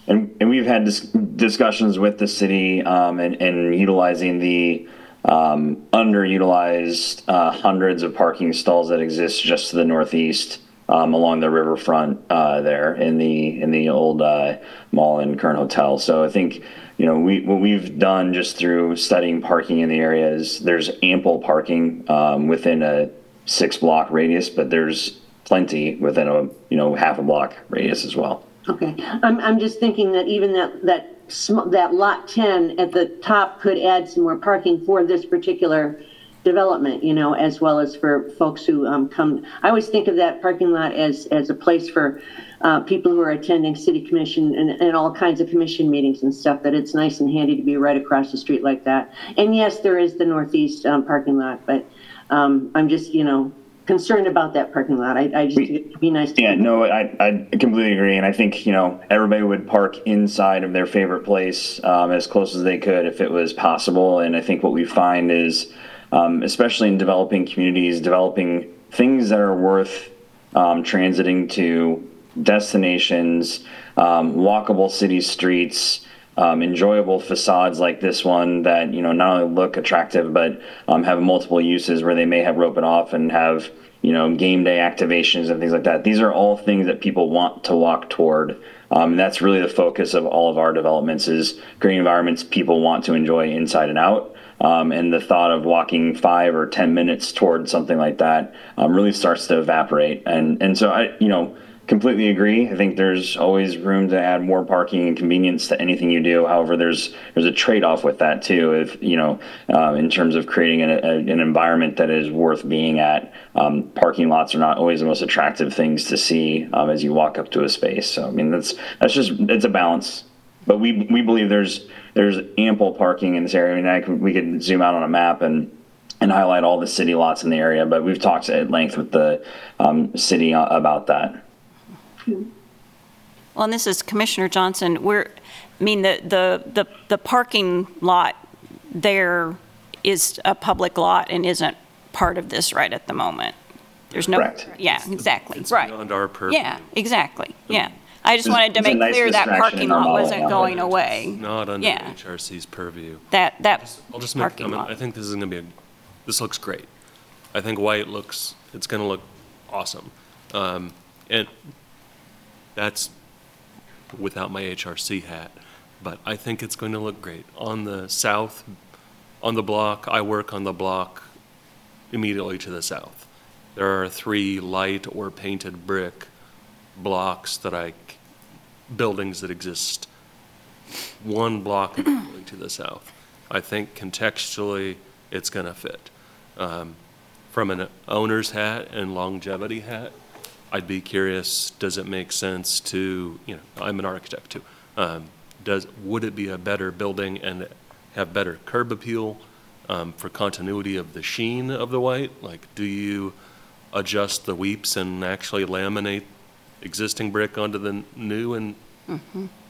And, and we've had dis- discussions with the city um, and, and utilizing the um, underutilized uh, hundreds of parking stalls that exist just to the northeast um, along the riverfront uh, there in the in the old uh, mall and Kern Hotel. So I think you know we what we've done just through studying parking in the area is there's ample parking um, within a six block radius, but there's plenty within a you know half a block radius as well. Okay, I'm, I'm just thinking that even that, that, sm- that lot 10 at the top could add some more parking for this particular development, you know, as well as for folks who um, come. I always think of that parking lot as, as a place for uh, people who are attending city commission and, and all kinds of commission meetings and stuff, that it's nice and handy to be right across the street like that. And yes, there is the northeast um, parking lot, but um, I'm just, you know, concerned about that parking lot. I, I just, it'd be nice to. Yeah, no, I, I completely agree. And I think, you know, everybody would park inside of their favorite place um, as close as they could if it was possible. And I think what we find is, um, especially in developing communities, developing things that are worth um, transiting to, destinations, um, walkable city streets, um, enjoyable facades like this one that you know not only look attractive but um, have multiple uses where they may have rope it off and have you know game day activations and things like that. These are all things that people want to walk toward. Um, and that's really the focus of all of our developments is green environments people want to enjoy inside and out. Um, and the thought of walking five or ten minutes towards something like that um, really starts to evaporate. And and so I you know completely agree. I think there's always room to add more parking and convenience to anything you do. However, there's there's a trade-off with that too. If you know, uh, in terms of creating an, a, an environment that is worth being at, um, parking lots are not always the most attractive things to see um, as you walk up to a space. So I mean, that's that's just it's a balance. But we we believe there's there's ample parking in this area. I mean, I could, we could zoom out on a map and and highlight all the city lots in the area. But we've talked at length with the um, city about that. Well, and this is Commissioner Johnson, we're, I mean, the, the, the the parking lot there is a public lot and isn't part of this right at the moment. There's no. Correct. Yeah, exactly, It's right. beyond our purview. Yeah, exactly, yeah. I just It's- wanted to it's a make nice clear that distraction parking in our lot model, wasn't yeah. going away. Not under Yeah. HRC's purview. That, that I'll just make a parking comment. lot. I think this is going to be, a. this looks great. I think white looks, it's going to look awesome. Um, And that's without my HRC hat, but I think it's going to look great. On the south, on the block, I work on the block immediately to the south. There are three light or painted brick blocks that I, buildings that exist one block to the south. I think contextually, it's going to fit. Um, From an owner's hat and longevity hat, I'd be curious, does it make sense to, you know, I'm an architect too. Um, Does, would it be a better building and have better curb appeal um, for continuity of the sheen of the white? Like, do you adjust the weeps and actually laminate existing brick onto the new and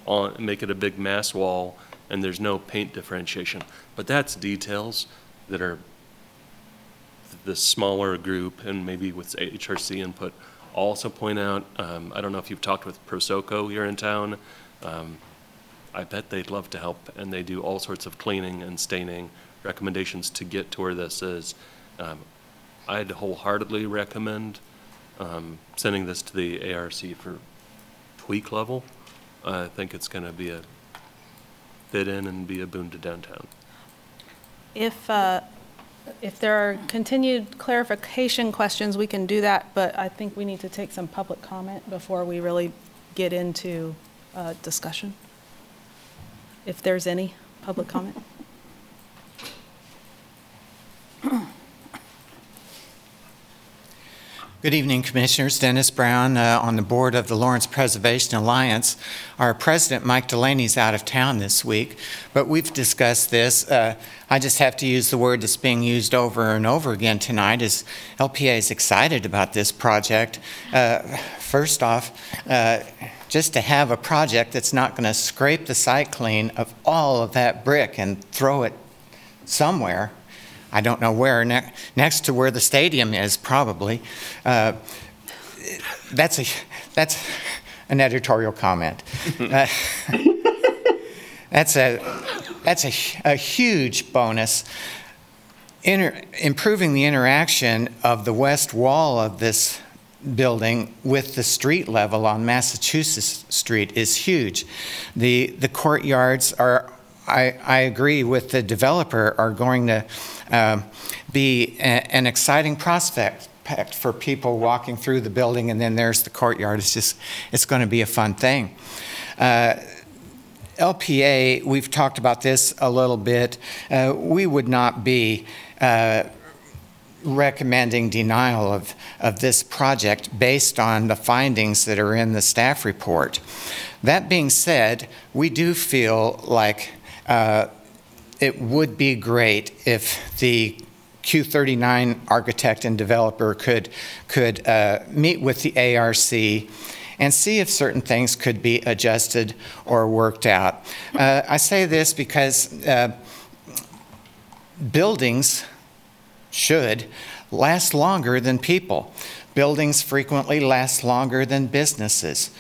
on, make it a big mass wall and there's no paint differentiation. But that's details that are the smaller group and maybe with HRC input also point out. Um, I don't know if you've talked with Prosoco here in town. Um, I bet they'd love to help, and they do all sorts of cleaning and staining recommendations to get to where this is. Um, I'd wholeheartedly recommend um, sending this to the ARC for tweak level. I think it's going to be a fit in and be a boon to downtown. If, uh, if there are continued clarification questions, we can do that, but I think we need to take some public comment before we really get into uh, discussion. If there's any public comment. Good evening, Commissioners. Dennis Brown uh, on the board of the Lawrence Preservation Alliance. Our president, Mike Delaney, is out of town this week, but we've discussed this. Uh, I just have to use the word that's being used over and over again tonight is LPA is excited about this project. Uh, first off, uh, just to have a project that's not going to scrape the site clean of all of that brick and throw it somewhere I don't know where, ne- next to where the stadium is, probably. Uh, that's a that's an editorial comment. Uh, that's a that's a, a huge bonus. Inter- improving the interaction of the west wall of this building with the street level on Massachusetts Street is huge. The the courtyards are I, I agree with the developer are going to um, be a, an exciting prospect for people walking through the building and then there's the courtyard. It's just it's going to be a fun thing. Uh, lpa we've talked about this a little bit. Uh, we would not be uh, recommending denial of, of this project based on the findings that are in the staff report. That being said we do feel like uh, it would be great if the Q39 architect and developer could, could uh, meet with the ARC and see if certain things could be adjusted or worked out. Uh, I say this because uh, buildings should last longer than people. Buildings frequently last longer than businesses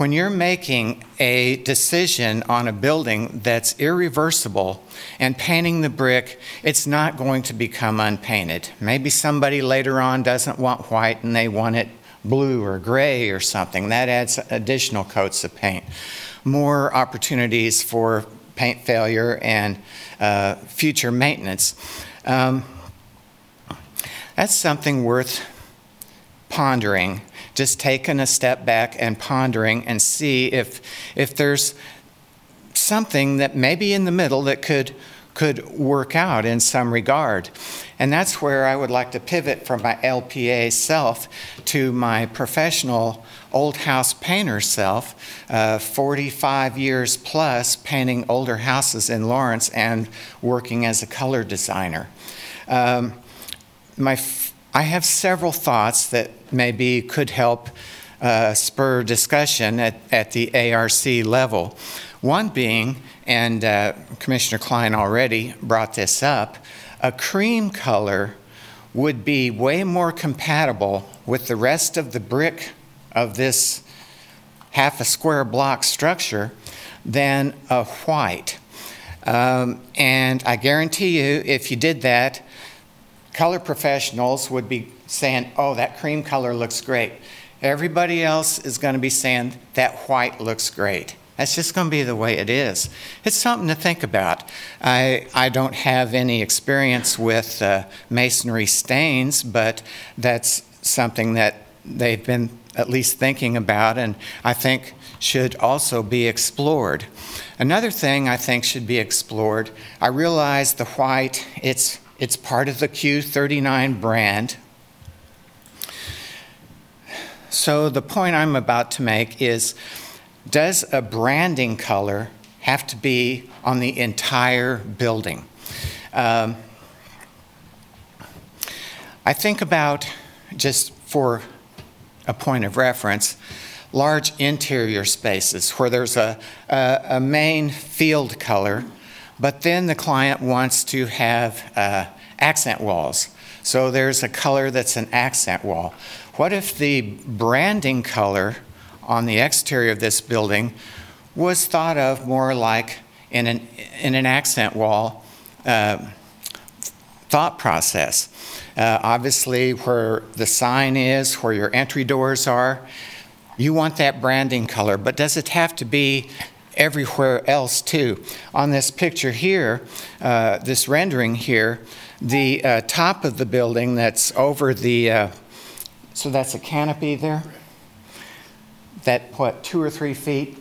when you're making a decision on a building that's irreversible and painting the brick, it's not going to become unpainted. Maybe somebody later on doesn't want white and they want it blue or gray or something. That adds additional coats of paint. More opportunities for paint failure and uh, future maintenance. Um, that's something worth pondering just taking a step back and pondering and see if, if there's something that maybe in the middle that could, could work out in some regard. And that's where I would like to pivot from my LPA self to my professional old house painter self, uh, 45 years plus painting older houses in Lawrence and working as a color designer. Um, my I have several thoughts that maybe could help uh, spur discussion at, at the ARC level. One being, and uh, Commissioner Klein already brought this up, a cream color would be way more compatible with the rest of the brick of this half a square block structure than a white. Um, and I guarantee you, if you did that, color professionals would be saying, oh, that cream color looks great. Everybody else is going to be saying that white looks great. That's just going to be the way it is. It's something to think about. I, I don't have any experience with uh, masonry stains, but that's something that they've been at least thinking about and I think should also be explored. Another thing I think should be explored, I realize the white, it's it's part of the Q39 brand. So the point I'm about to make is, does a branding color have to be on the entire building? Um, I think about, just for a point of reference, large interior spaces where there's a, a, a main field color, but then the client wants to have uh, accent walls. So there's a color that's an accent wall. What if the branding color on the exterior of this building was thought of more like in an, in an accent wall uh, thought process? Uh, obviously, where the sign is, where your entry doors are, you want that branding color, but does it have to be everywhere else too? On this picture here, uh, this rendering here, the uh, top of the building that's over the, uh, so that's a canopy there? That, what, two or three feet?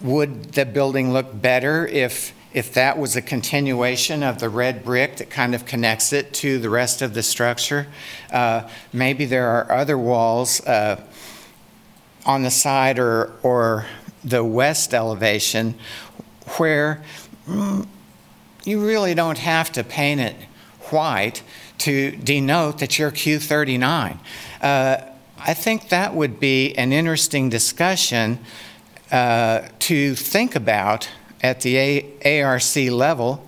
Would the building look better if, if that was a continuation of the red brick that kind of connects it to the rest of the structure? Uh, Maybe there are other walls uh, on the side or, or the west elevation where mm, you really don't have to paint it white to denote that you're Q39. Uh, I think that would be an interesting discussion uh, to think about at the A- ARC level.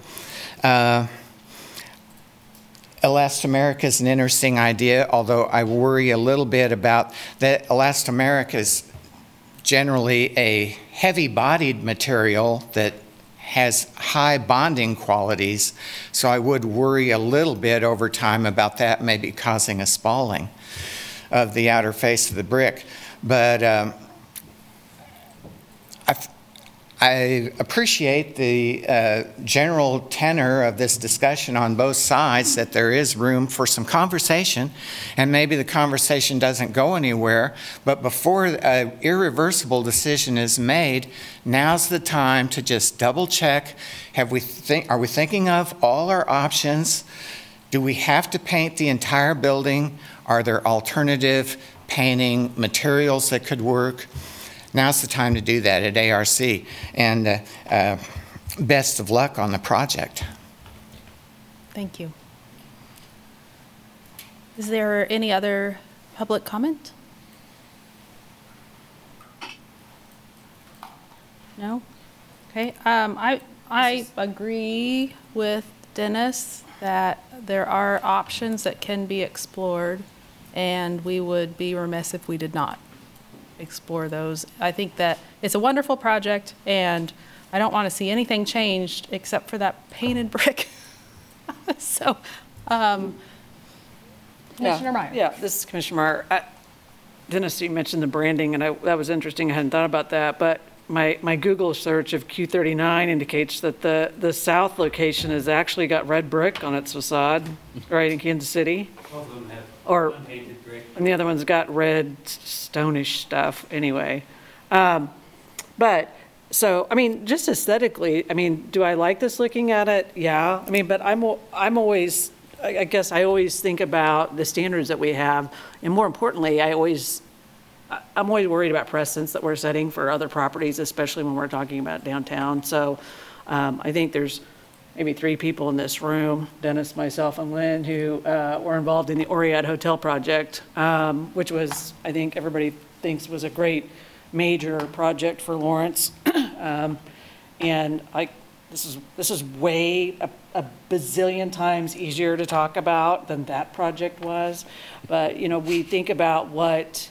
Uh, Elastomeric is an interesting idea, although I worry a little bit about that elastomeric is generally a heavy-bodied material that has high bonding qualities, so I would worry a little bit over time about that maybe causing a spalling of the outer face of the brick. But um, I, I appreciate the uh, general tenor of this discussion on both sides, that there is room for some conversation, and maybe the conversation doesn't go anywhere, but before an irreversible decision is made, now's the time to just double check, have we think, are we thinking of all our options? Do we have to paint the entire building? Are there alternative painting materials that could work? Now's the time to do that at ARC. And uh, uh, best of luck on the project. Thank you. Is there any other public comment? No? Okay, um, I, I agree with Dennis that there are options that can be explored, and we would be remiss if we did not explore those. I think that it's a wonderful project, and I don't want to see anything changed except for that painted brick. So, um, Commissioner Meyer. Yeah, this is Commissioner Meyer. I- Dennis, you mentioned the branding, and I, that was interesting. I hadn't thought about that, but my, my Google search of Q39 indicates that the, the south location has actually got red brick on its facade, right in Kansas City. Both of them have Or- unpainted brick. And the other one's got red stonish stuff anyway. Um, But, so, I mean, just aesthetically, I mean, do I like this looking at it? Yeah. I mean, but I'm, I'm always, I I guess I always think about the standards that we have. And more importantly, I always, I- I'm always worried about precedents that we're setting for other properties, especially when we're talking about downtown. So um, I think there's maybe three people in this room, Dennis, myself, and Lynn, who uh, were involved in the Oread Hotel project, um, which was, I think everybody thinks was a great major project for Lawrence. Um, And I, this is, this is way a a bazillion times easier to talk about than that project was. But, you know, we think about what,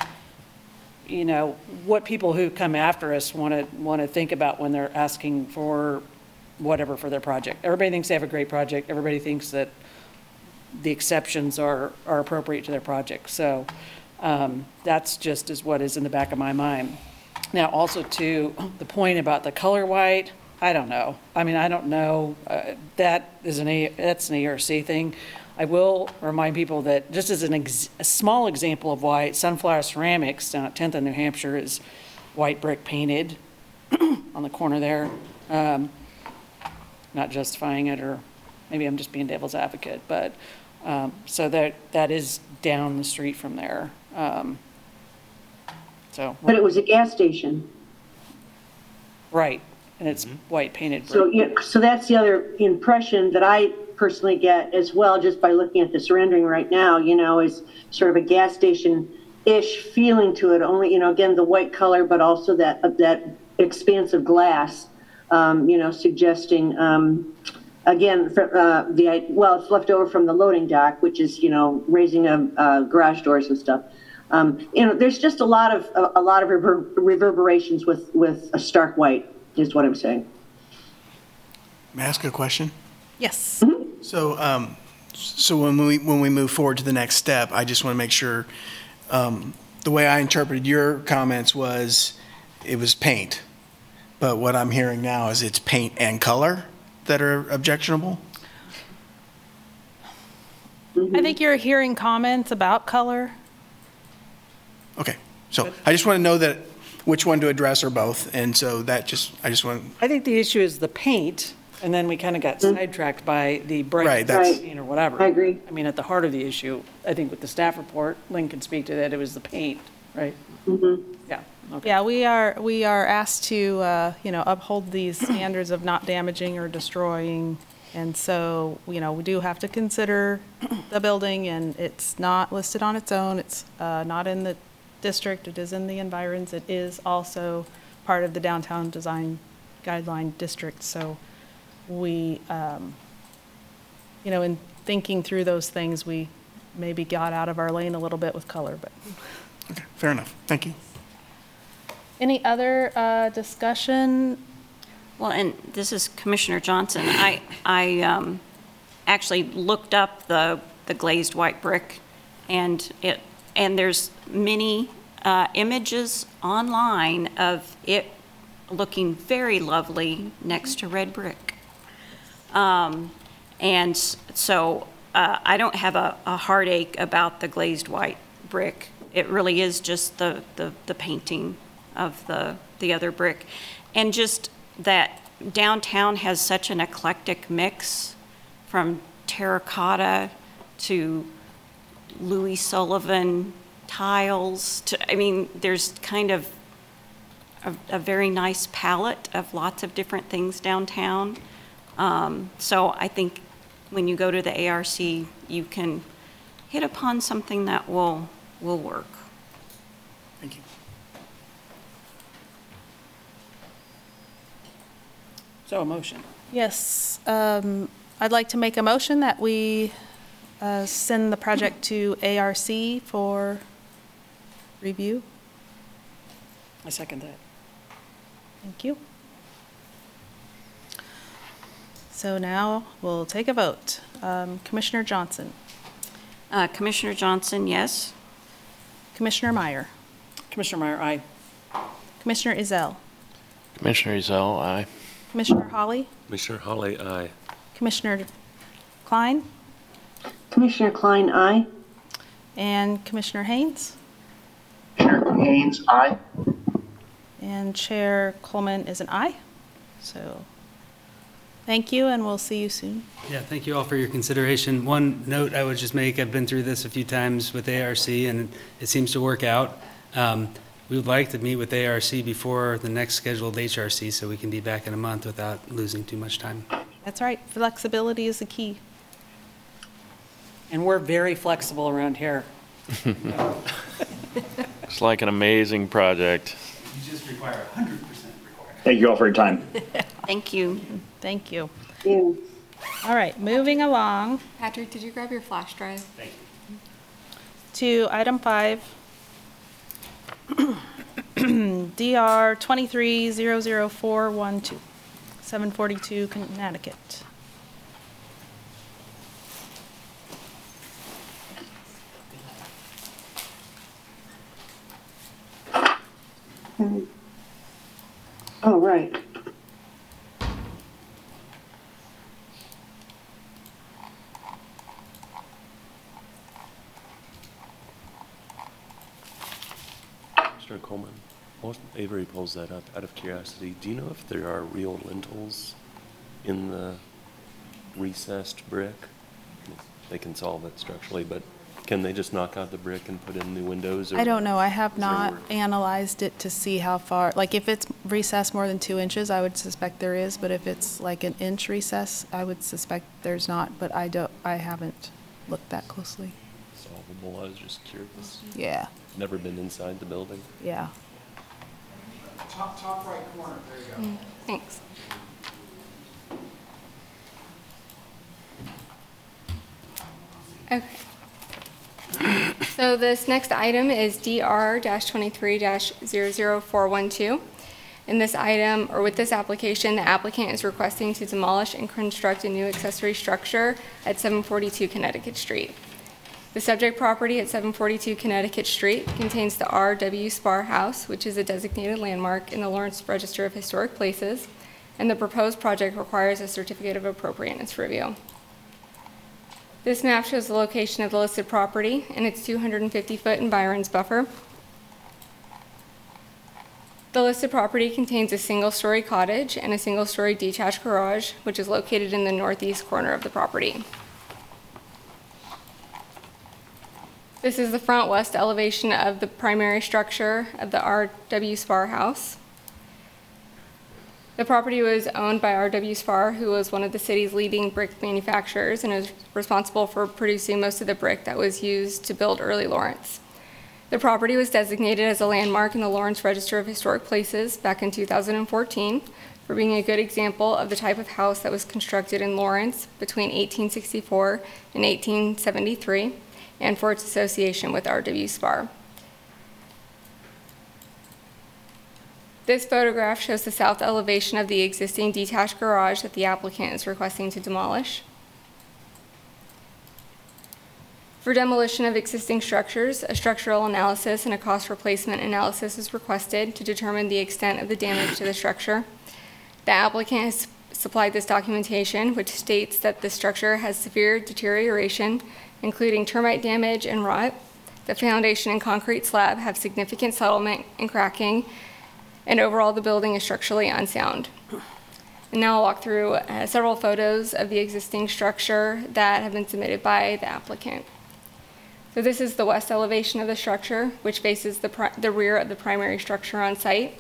you know, what people who come after us want to, want to think about when they're asking for whatever for their project. Everybody thinks they have a great project. Everybody thinks that the exceptions are, are appropriate to their project. So um, that's just as what is in the back of my mind. Now, also to the point about the color white, I don't know. I mean, I don't know. Uh, That is an, A- that's an ARC thing. I will remind people that, just as an, ex- a small example of why Sunflower Ceramics down at 10th and New Hampshire is white brick painted on the corner there. Um, Not justifying it, or maybe I'm just being devil's advocate, but, um, so that, that is down the street from there. Um, So, But it was a gas station. right, and it's white painted So, yeah, so that's the other impression that I personally get as well, just by looking at this rendering right now, you know, is sort of a gas station ish feeling to it. Only, you know, again, the white color, but also that that expanse of glass. Um, you know, suggesting um, again fr- uh, the well, it's left over from the loading dock, which is you know raising a uh, garage doors and stuff. Um, you know, there's just a lot of a, a lot of rever- reverberations with with a stark white, is what I'm saying. May I ask a question? Yes. So, um, so when we, when we move forward to the next step, I just want to make sure, um, the way I interpreted your comments was it was paint. But what I'm hearing now is it's paint and color that are objectionable? I think you're hearing comments about color. Okay, so I just want to know that, which one to address or both, and so that just, I just want, I think the issue is the paint, and then we kind of got mm-hmm. sidetracked by the bright Right, that's- paint or whatever. I agree. I mean, at the heart of the issue, I think with the staff report, Lynn can speak to that, it was the paint, right? Mm-hmm. Yeah, we are, we are asked to, uh, you know, uphold these standards of not damaging or destroying. And so, you know, we do have to consider the building, and it's not listed on its own. It's uh, not in the district, it is in the environs. It is also part of the downtown design guideline district. So we, um, you know, in thinking through those things, we maybe got out of our lane a little bit with color, but. okay, fair enough, thank you. Any other uh, discussion? Well, and this is Commissioner Johnson. I, I um, actually looked up the, the glazed white brick, and it, and there's many uh, images online of it looking very lovely next to red brick. Um, And so uh, I don't have a a heartache about the glazed white brick. It really is just the, the the painting of the, the other brick. And just that downtown has such an eclectic mix from terracotta to Louis Sullivan tiles to, I mean, there's kind of a, a very nice palette of lots of different things downtown. Um, so I think when you go to the ARC, you can hit upon something that will, will work. Thank you. So a motion. Yes, um, I'd like to make a motion that we uh, send the project to ARC for review. I second that. Thank you. So now we'll take a vote. Um, Commissioner Johnson, Uh, Commissioner Johnson, yes? Commissioner Meyer, Commissioner Meyer, aye. Commissioner Ezell, Commissioner Ezell, aye. Commissioner Holly, Commissioner Holly, aye. Commissioner Klein, Commissioner Klein, aye. and Commissioner Haynes. Commissioner Haynes, aye. And Chair Coleman is an aye. So, thank you, and we'll see you soon. Yeah, thank you all for your consideration. One note I would just make, I've been through this a few times with ARC, and it seems to work out. Um, We would like to meet with ARC before the next scheduled HRC, so we can be back in a month without losing too much time. That's right, flexibility is the key. And we're very flexible around here. It's like an amazing project. You just require 100% Thank you all for your time. Thank you. Thank you. You. All right, moving along Patrick, did you grab your flash drive? to item five. DR 2300412, 742 Connecticut. Oh, right. Mr. Coleman, while Avery pulls that up, out of curiosity, do you know if there are real lintels in the recessed brick? They can solve it structurally, but can they just knock out the brick and put in new windows? or I don't know, I have there not analyzed it to see how far, like if it's recessed more than two inches, I would suspect there is, but if it's like an inch recess, I would suspect there's not, but I don't, I haven't looked that closely. Solve capable? I was just curious. Yeah, Never been inside the building? yeah. Top, top right corner, there you go. Mm, thanks. Okay. So this next item is DR-23-00412. In this item, or with this application, the applicant is requesting to demolish and construct a new accessory structure at 742 Connecticut Street. The subject property at 742 Connecticut Street contains the R.W. Spar House, which is a designated landmark in the Lawrence Register of Historic Places, and the proposed project requires a certificate of appropriateness review. This map shows the location of the listed property and its 250-foot environs buffer. The listed property contains a single-story cottage and a single-story detached garage, which is located in the northeast corner of the property. This is the front west elevation of the primary structure of the R.W. Spar House. The property was owned by R.W. Spar, who was one of the city's leading brick manufacturers and is responsible for producing most of the brick that was used to build early Lawrence. The property was designated as a landmark in the Lawrence Register of Historic Places back in 2014 for being a good example of the type of house that was constructed in Lawrence between 1864 and 1873 and for its association with R.W. Spar. This photograph shows the south elevation of the existing detached garage that the applicant is requesting to demolish. For demolition of existing structures, a structural analysis and a cost replacement analysis is requested to determine the extent of the damage to the structure. The applicant has supplied this documentation, which states that the structure has severe deterioration, including termite damage and rot. The foundation and concrete slab have significant settlement and cracking, and overall the building is structurally unsound. And now I'll walk through uh, several photos of the existing structure that have been submitted by the applicant. So this is the west elevation of the structure, which faces the, pri- the rear of the primary structure on site.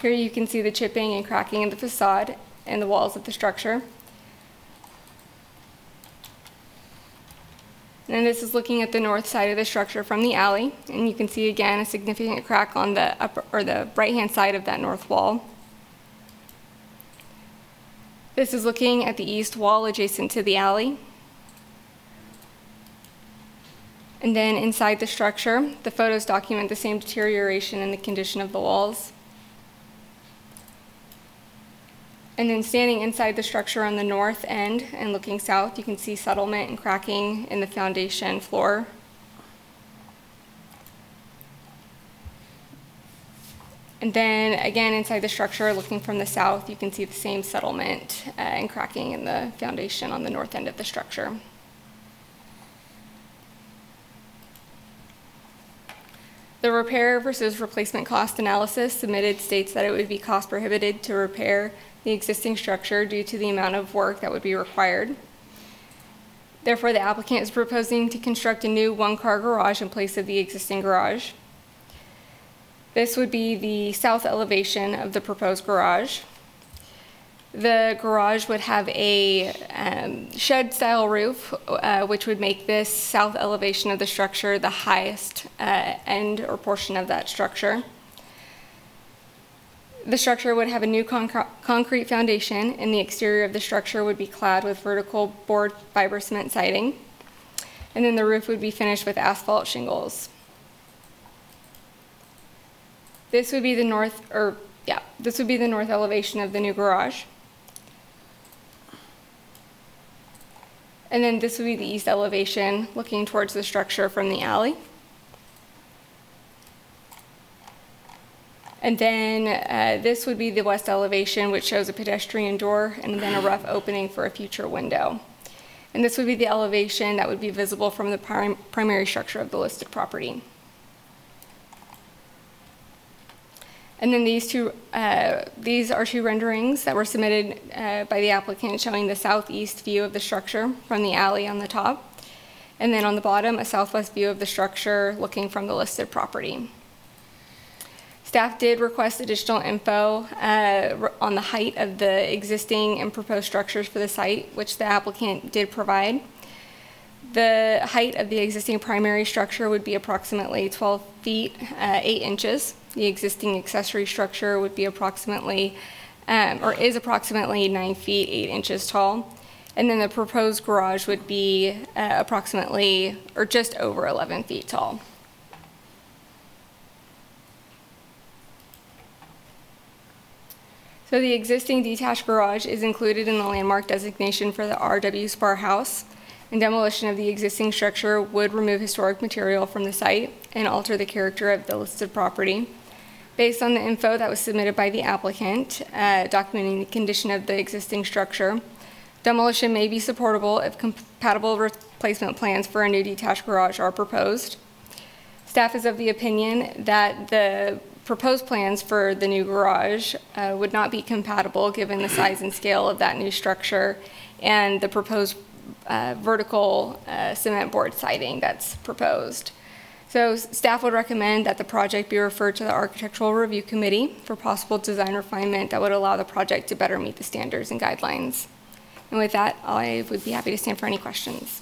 Here you can see the chipping and cracking of the facade and the walls of the structure. And this is looking at the north side of the structure from the alley, and you can see again a significant crack on the upper, or the right-hand side of that north wall. This is looking at the east wall adjacent to the alley. And then inside the structure, the photos document the same deterioration in the condition of the walls. And then standing inside the structure on the north end and looking south, you can see settlement and cracking in the foundation floor. And then again, inside the structure, looking from the south, you can see the same settlement uh, and cracking in the foundation on the north end of the structure. The repair versus replacement cost analysis submitted states that it would be cost prohibited to repair the existing structure due to the amount of work that would be required. Therefore, the applicant is proposing to construct a new one-car garage in place of the existing garage. This would be the south elevation of the proposed garage. The garage would have a um, shed-style roof, uh, which would make this south elevation of the structure the highest uh, end or portion of that structure. The structure would have a new concre- concrete foundation, and the exterior of the structure would be clad with vertical board fiber cement siding. And then the roof would be finished with asphalt shingles. This would be the north, or yeah, this would be the north elevation of the new garage. And then this would be the east elevation looking towards the structure from the alley. And then uh, this would be the west elevation, which shows a pedestrian door and then a rough opening for a future window. And this would be the elevation that would be visible from the prim- primary structure of the listed property. And then these two, uh, these are two renderings that were submitted uh, by the applicant showing the southeast view of the structure from the alley on the top. And then on the bottom, a southwest view of the structure looking from the listed property. Staff did request additional info uh, on the height of the existing and proposed structures for the site, which the applicant did provide. The height of the existing primary structure would be approximately 12 feet, uh, 8 inches. The existing accessory structure would be approximately, um, or is approximately 9 feet, 8 inches tall. And then the proposed garage would be uh, approximately, or just over 11 feet tall. So the existing detached garage is included in the landmark designation for the RW Spar House. And demolition of the existing structure would remove historic material from the site and alter the character of the listed property. Based on the info that was submitted by the applicant, uh, documenting the condition of the existing structure, demolition may be supportable if compatible replacement plans for a new detached garage are proposed. Staff is of the opinion that the proposed plans for the new garage uh, would not be compatible given the size and scale of that new structure and the proposed uh, vertical uh, cement board siding that's proposed. So staff would recommend that the project be referred to the Architectural Review Committee for possible design refinement that would allow the project to better meet the standards and guidelines. And with that, I would be happy to stand for any questions.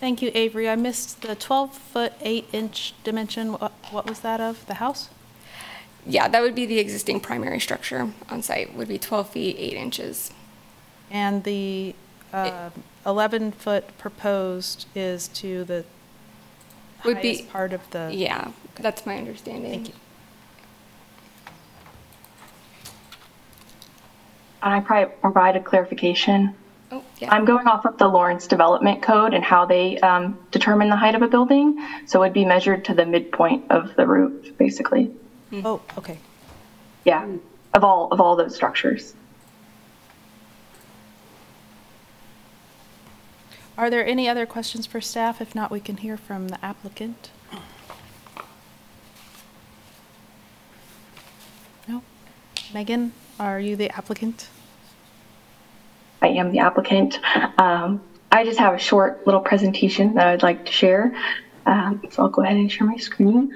Thank you, Avery. I missed the 12-foot, 8-inch dimension. What what was that of, the house? Yeah, that would be the existing primary structure on site, would be 12 feet, 8 inches. And the 11-foot uh, proposed is to the Would be- highest part of the... Yeah, that's my understanding. Thank you. Can I probably provide a clarification? Oh, yeah. I'm going off of the Lawrence Development Code and how they um, determine the height of a building. So it'd be measured to the midpoint of the roof, basically. Oh, okay. Yeah, of all, of all those structures. Are there any other questions for staff? If not, we can hear from the applicant. No? Megan, are you the applicant? I am the applicant. Um, I just have a short little presentation that I'd like to share. Um, so I'll go ahead and share my screen.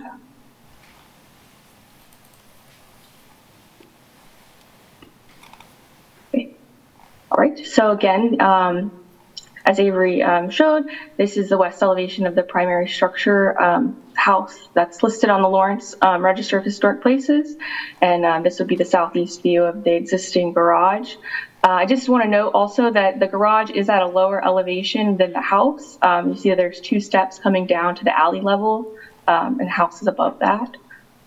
Okay. All right, so again, um, as Avery um, showed, this is the west elevation of the primary structure um, house that's listed on the Lawrence um, Register of Historic Places. And um, this would be the southeast view of the existing garage. Uh, I just want to note also that the garage is at a lower elevation than the house. Um, you see that there's two steps coming down to the alley level, um, and the house is above that.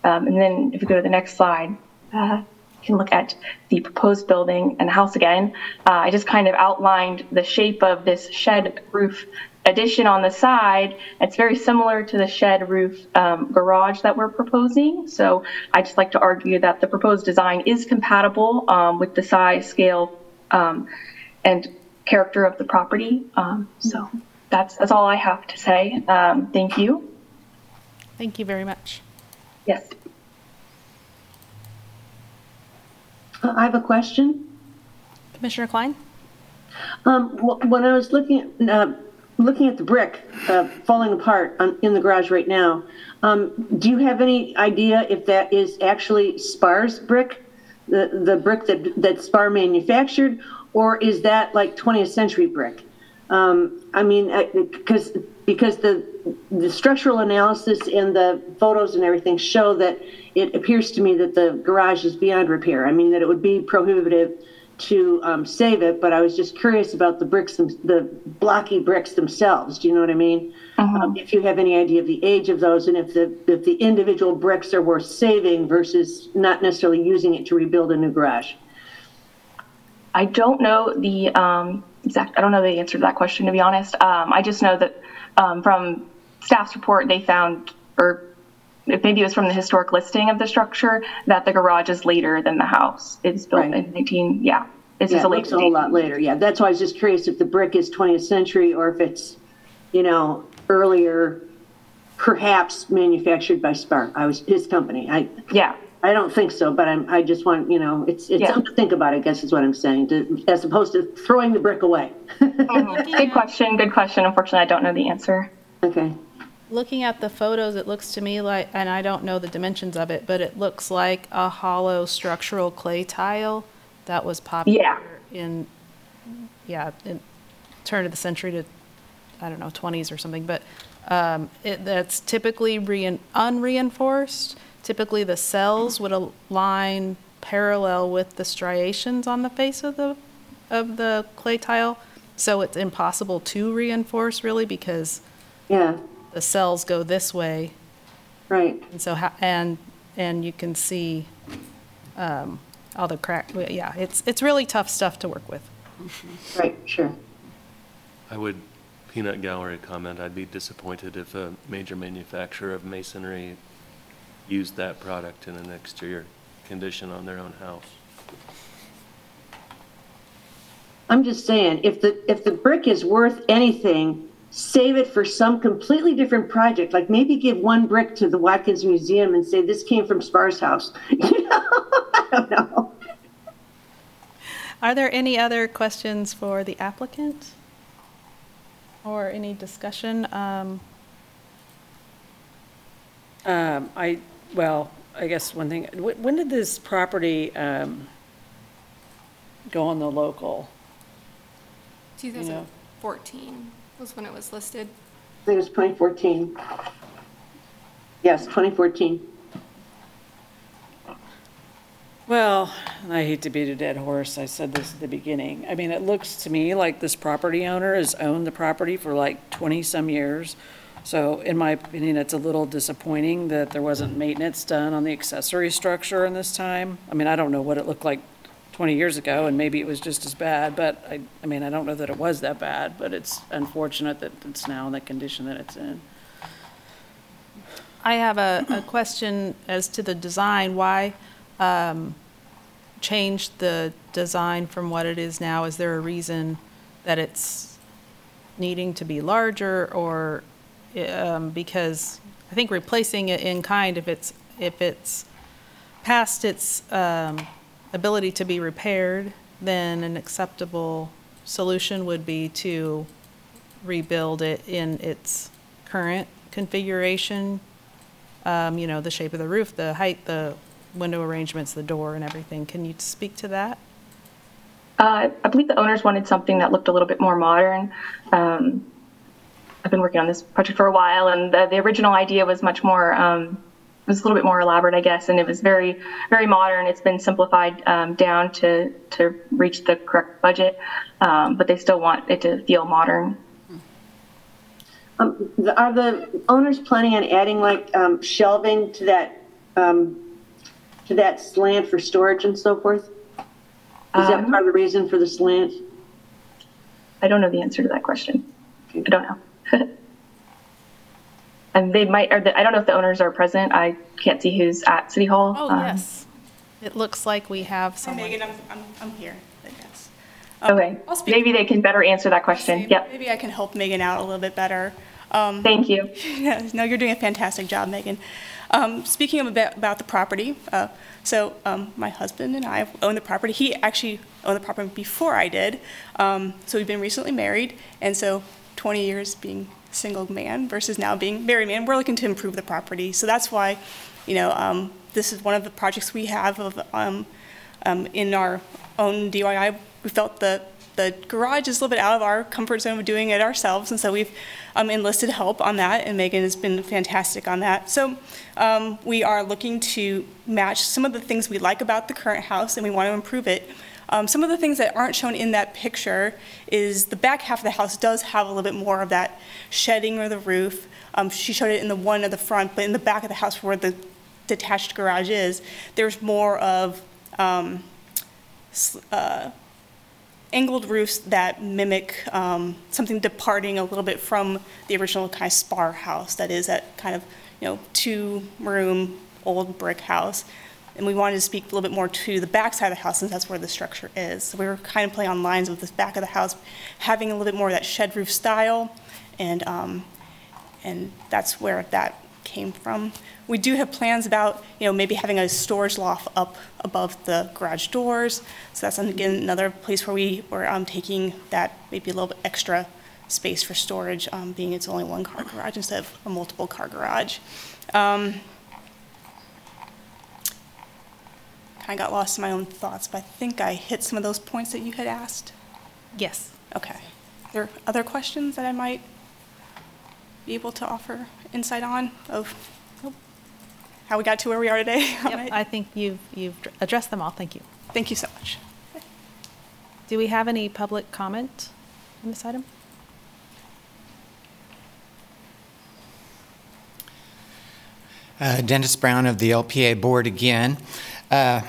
Um, and then if we go to the next slide, uh, you can look at the proposed building and the house again. Uh, I just kind of outlined the shape of this shed roof addition on the side. It's very similar to the shed roof um, garage that we're proposing. So I just like to argue that the proposed design is compatible um, with the size, scale, um, and character of the property. Um, so that's that's all I have to say. Um, thank you. Thank you very much. Yes. Uh, I have a question. Commissioner Klein? Um, wh- when I was looking, at, uh, looking at the brick, uh, falling apart on, in the garage right now, um, do you have any idea if that is actually Spar's brick? The, the brick that, that Spar manufactured, or is that like 20th century brick? Um, I mean, because, because the, the structural analysis and the photos and everything show that it appears to me that the garage is beyond repair. I mean, that it would be prohibitive to um, save it, but I was just curious about the bricks, them- the blocky bricks themselves. Do you know what I mean? Um, if you have any idea of the age of those, and if the if the individual bricks are worth saving versus not necessarily using it to rebuild a new garage. I don't know the um, exact. I don't know the answer to that question to be honest. Um, I just know that um, from staff's report they found, or if maybe it was from the historic listing of the structure, that the garage is later than the house. It's built Right. in 19. Yeah, it's yeah, just a it later looks a whole date. lot later. Yeah, that's why I was just curious if the brick is 20th century or if it's, you know, earlier, perhaps manufactured by Spar. I was his company. I yeah. I don't think so, but I'm. I just want you know, it's it's Yeah. something to think about. I guess is what I'm saying, to, as opposed to throwing the brick away. Mm-hmm. Good question. Good question. Unfortunately, I don't know the answer. Okay. Looking at the photos, it looks to me like, and I don't know the dimensions of it, but it looks like a hollow structural clay tile that was popular Yeah. in, yeah, in turn of the century to, I don't know, 20s or something, but um, it, that's typically rein, unreinforced. Typically, the cells would align parallel with the striations on the face of the, of the clay tile. So it's impossible to reinforce really because Yeah, the cells go this way. right. And so, ha- and, and you can see um, all the crack, yeah, it's, it's really tough stuff to work with. Right, sure. I would peanut gallery comment, I'd be disappointed if a major manufacturer of masonry used that product in an exterior condition on their own house. I'm just saying, if the, if the brick is worth anything, save it for some completely different project. Like maybe give one brick to the Watkins Museum and say, this came from Spar's house. You know, I don't know. Are there any other questions for the applicant? Or any discussion? Um, Um, I, well, I guess one thing, when did this property, um, go on the local? 2014 was when it was listed. I think it was 2014. Yes, 2014. Well, I hate to beat a dead horse, I said this at the beginning. I mean, it looks to me like this property owner has owned the property for like 20-some years. So in my opinion, it's a little disappointing that there wasn't maintenance done on the accessory structure in this time. I mean, I don't know what it looked like 20 years ago, and maybe it was just as bad, but I, I mean, I don't know that it was that bad, but it's unfortunate that it's now in the condition that it's in. I have a, a question as to the design. Why um, change the design from what it is now? Is there a reason that it's needing to be larger or um, because I think replacing it in kind, if it's, if it's past its um, ability to be repaired, then an acceptable solution would be to rebuild it in its current configuration. Um, You know, the shape of the roof, the height, the window arrangements, the door and everything. Can you speak to that? Uh, I believe the owners wanted something that looked a little bit more modern. Um, I've been working on this project for a while, and the, the original idea was much more, um, was a little bit more elaborate, I guess, and it was very, very modern. It's been simplified um, down to to reach the correct budget, um, but they still want it to feel modern. Um, the- Are the owners planning on adding like um, shelving to that, um, to that slant for storage and so forth? Is that part of the reason for the slant? I don't know the answer to that question. I don't know. and they might, or the, I don't know if the owners are present. I can't see who's at City Hall. Oh, Um, yes. It looks like we have Hi, someone. Megan, I'm, I'm, I'm here, I guess. Okay, I'll speak. maybe they can better answer that question. Yep. Maybe I can help Megan out a little bit better. Um, Thank you. Yeah, no, you're doing a fantastic job, Megan. Um, speaking of about, about the property, uh, so um, my husband and I own the property. He actually owned the property before I did. Um, so we've been recently married, and so 20 years being single man versus now being married man, we're looking to improve the property. So that's why, you know, um, this is one of the projects we have of um, um, in our own DIY. We felt the the garage is a little bit out of our comfort zone of doing it ourselves, and so we've um, enlisted help on that, and Megan has been fantastic on that. So um, we are looking to match some of the things we like about the current house, and we want to improve it. Um, some of the things that aren't shown in that picture is the back half of the house does have a little bit more of that shedding or the roof. Um, she showed it in the one at the front, but in the back of the house where the detached garage is, there's more of um, uh, angled roofs that mimic um, something departing a little bit from the original kind of spar house that is that kind of you know two-room old brick house. And we wanted to speak a little bit more to the back side of the house since that's where the structure is. So we were kind of playing on lines with the back of the house, having a little bit more of that shed roof style, and um, and that's where that came from. We do have plans about, you know, maybe having a storage loft up above the garage doors. So that's again another place where we were um, taking that maybe a little bit extra space for storage, um, being it's only one car garage instead of a multiple car garage. Um, kind of got lost in my own thoughts, but I think I hit some of those points that you had asked. Yes. Okay. Are there other questions that I might be able to offer insight on of how we got to where we are today? Yep, I think you've, you've addressed them all. Thank you. Thank you so much. Do we have any public comment on this item? Uh, Dennis Brown of the LPA Board again. Uh,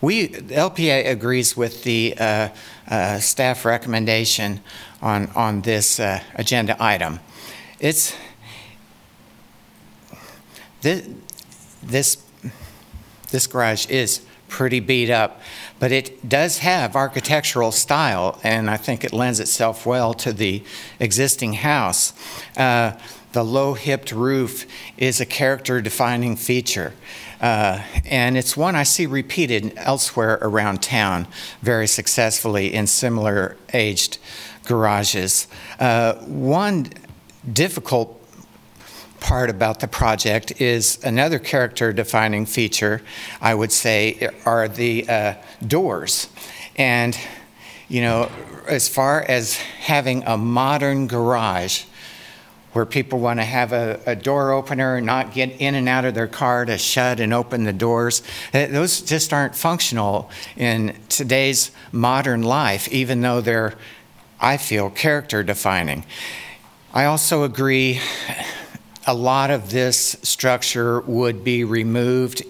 We, LPA agrees with the uh, uh, staff recommendation on, on this uh, agenda item. It's, this, this, this garage is pretty beat up, but it does have architectural style, and I think it lends itself well to the existing house. Uh, the low-hipped roof is a character-defining feature. Uh, and it's one I see repeated elsewhere around town very successfully in similar aged garages. Uh, one difficult part about the project is another character defining feature, I would say, are the uh, doors. And, you know, as far as having a modern garage, where people want to have a, a, door opener and not get in and out of their car to shut and open the doors. Uh, those just aren't functional in today's modern life, even though they're, I feel, character defining. I also agree a lot of this structure would be removed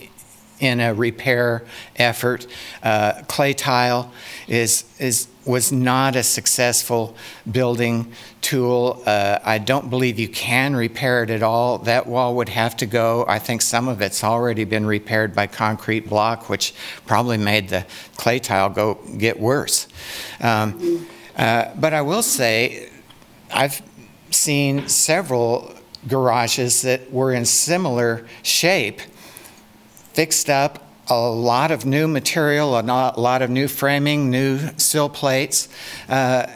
in a repair effort. Uh, clay tile is, is, was not a successful building tool. Uh, I don't believe you can repair it at all. That wall would have to go. I think some of it's already been repaired by concrete block, which probably made the clay tile go get worse. Um, uh, but I will say, I've seen several garages that were in similar shape fixed up a lot of new material, a lot of new framing, new sill plates, uh,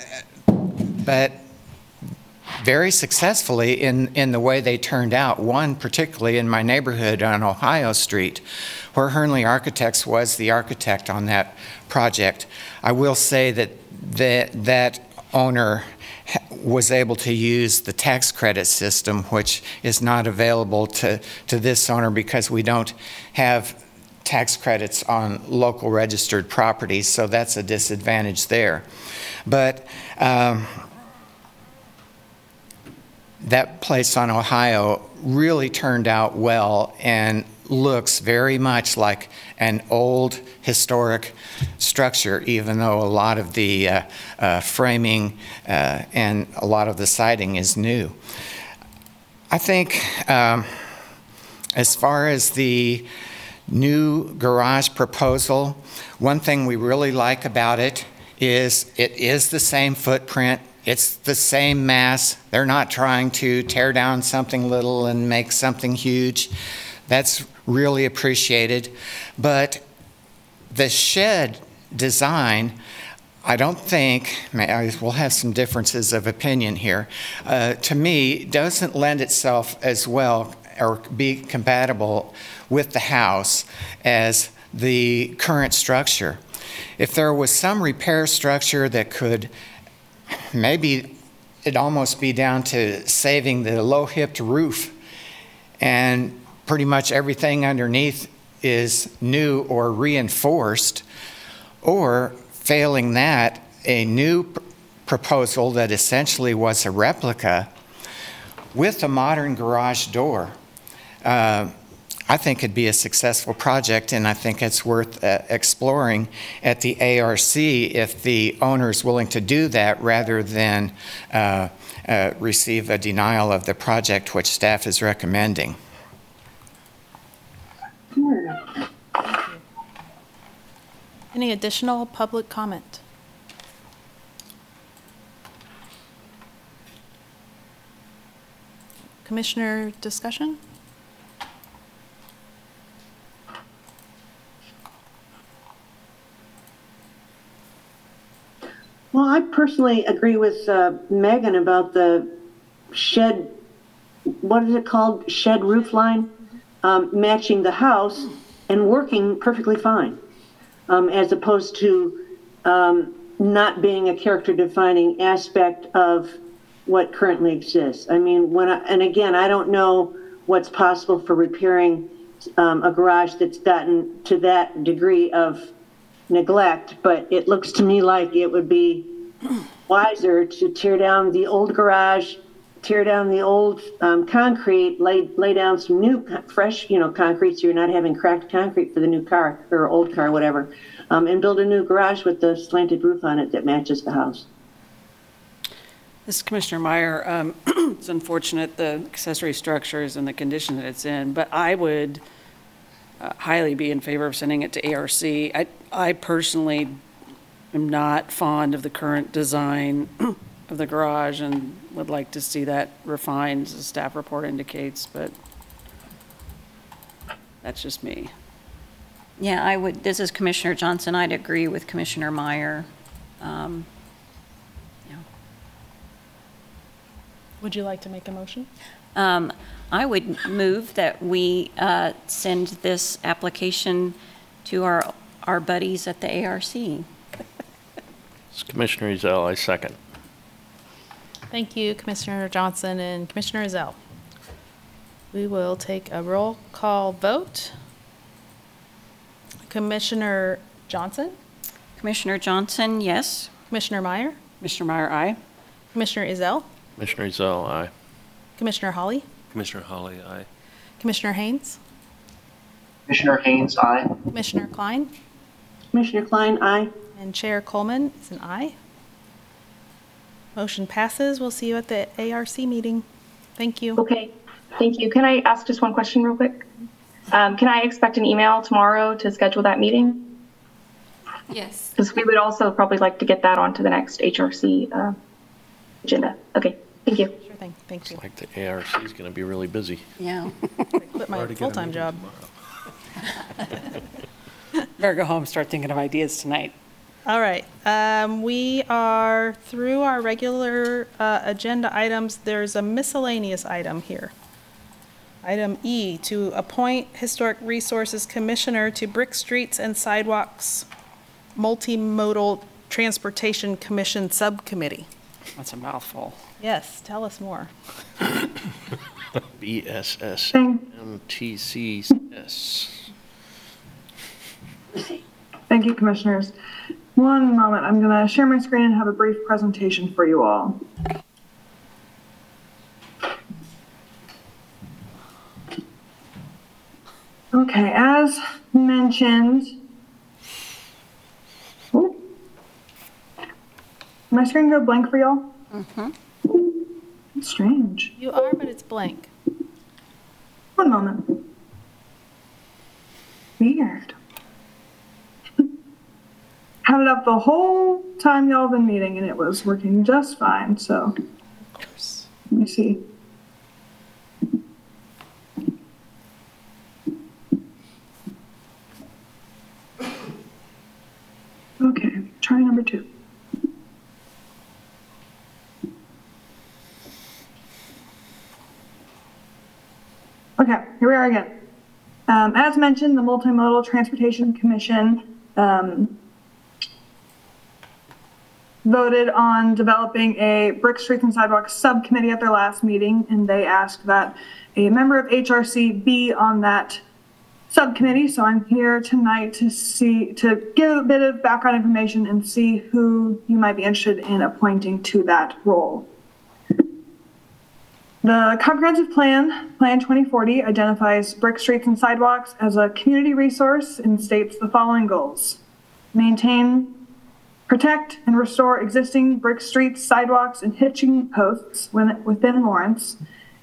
but very successfully in, in the way they turned out. One particularly in my neighborhood on Ohio Street, where Hernly Architects was the architect on that project. I will say that that, that owner was able to use the tax credit system, which is not available to, to this owner because we don't have tax credits on local registered properties, so that's a disadvantage there. But um, that place on Ohio really turned out well and looks very much like an old historic structure, even though a lot of the uh, uh, framing uh, and a lot of the siding is new. I think um, as far as the new garage proposal, one thing we really like about it is it is the same footprint it's the same mass. They're not trying to tear down something little and make something huge. That's really appreciated. But the shed design, I don't think, we'll have some differences of opinion here, uh, to me, doesn't lend itself as well or be compatible with the house as the current structure. If there was some repair structure that could maybe it'd almost be down to saving the low hipped roof and pretty much everything underneath is new or reinforced, or failing that, a new pr- proposal that essentially was a replica with a modern garage door. Uh, I think it'd be a successful project, and I think it's worth uh, exploring at the ARC if the owner is willing to do that rather than uh, uh, receive a denial of the project, which staff is recommending. Any additional public comment? Commissioner discussion? Well, I personally agree with uh, Megan about the shed, what is it called? Shed roof line, um, matching the house and working perfectly fine, um, as opposed to um, not being a character defining aspect of what currently exists. I mean, when, I and again, I don't know what's possible for repairing um, a garage that's gotten to that degree of neglect, but it looks to me like it would be wiser to tear down the old garage, tear down the old um, concrete, lay, lay down some new, fresh, you know, concrete, so you're not having cracked concrete for the new car, or old car, whatever, um, and build a new garage with the slanted roof on it that matches the house. This is Commissioner Meyer. Um, It's unfortunate, the accessory structures and the condition that it's in, but I would uh, highly be in favor of sending it to ARC. I, I personally am not fond of the current design of the garage and would like to see that refined, as the staff report indicates, but that's just me. Yeah, I would, this is Commissioner Johnson. I'd agree with Commissioner Meyer. Um, Would you like to make a motion? Um, I would move that we uh, send this application to our, our buddies at the ARC. It's Commissioner Ezell, I second. Thank you, Commissioner Johnson and Commissioner Zell. We will take a roll call vote. Commissioner Johnson? Commissioner Johnson, yes. Commissioner Meyer? Commissioner Meyer, aye. Commissioner Ezell? Commissioner Ezell, aye. Commissioner Holly? Commissioner Holly, aye. Commissioner Haynes? Commissioner Haynes, aye. Commissioner Klein? Commissioner Klein, aye. And Chair Coleman is an aye. Motion passes. We'll see you at the ARC meeting. Thank you. Okay, thank you. Can I ask just one question real quick? Um, Can I expect an email tomorrow to schedule that meeting? Yes. Because we would also probably like to get that onto the next HRC uh, agenda. Okay, thank you. Sure thing. Thank you. Like the ARC is going to be really busy. Yeah. Quit my full-time job. Better go home, and start thinking of ideas tonight. All right, um, we are through our regular, uh, agenda items. There's a miscellaneous item here. Item E, to appoint Historic Resources Commissioner to Brick Streets and Sidewalks Multimodal Transportation Commission Subcommittee. That's a mouthful. Yes, tell us more. BSSMTCS. Thank you, Commissioners. One moment, I'm going to share my screen and have a brief presentation for you all. Okay, as mentioned, Ooh. my screen go blank for y'all? Mm-hmm. It's strange. You are, but it's blank. One moment. Weird. Had it up the whole time y'all been meeting and it was working just fine, so. Let me see. Okay, try number two. Okay, here we are again. Um, as mentioned, the Multimodal Transportation Commission, um, voted on developing a brick streets and sidewalks subcommittee at their last meeting, and they asked that a member of HRC be on that subcommittee. So I'm here tonight to see, to give a bit of background information and see who you might be interested in appointing to that role. The comprehensive plan, Plan 2040, identifies brick streets and sidewalks as a community resource and states the following goals. Maintain, protect, and restore existing brick streets, sidewalks, and hitching posts within Lawrence,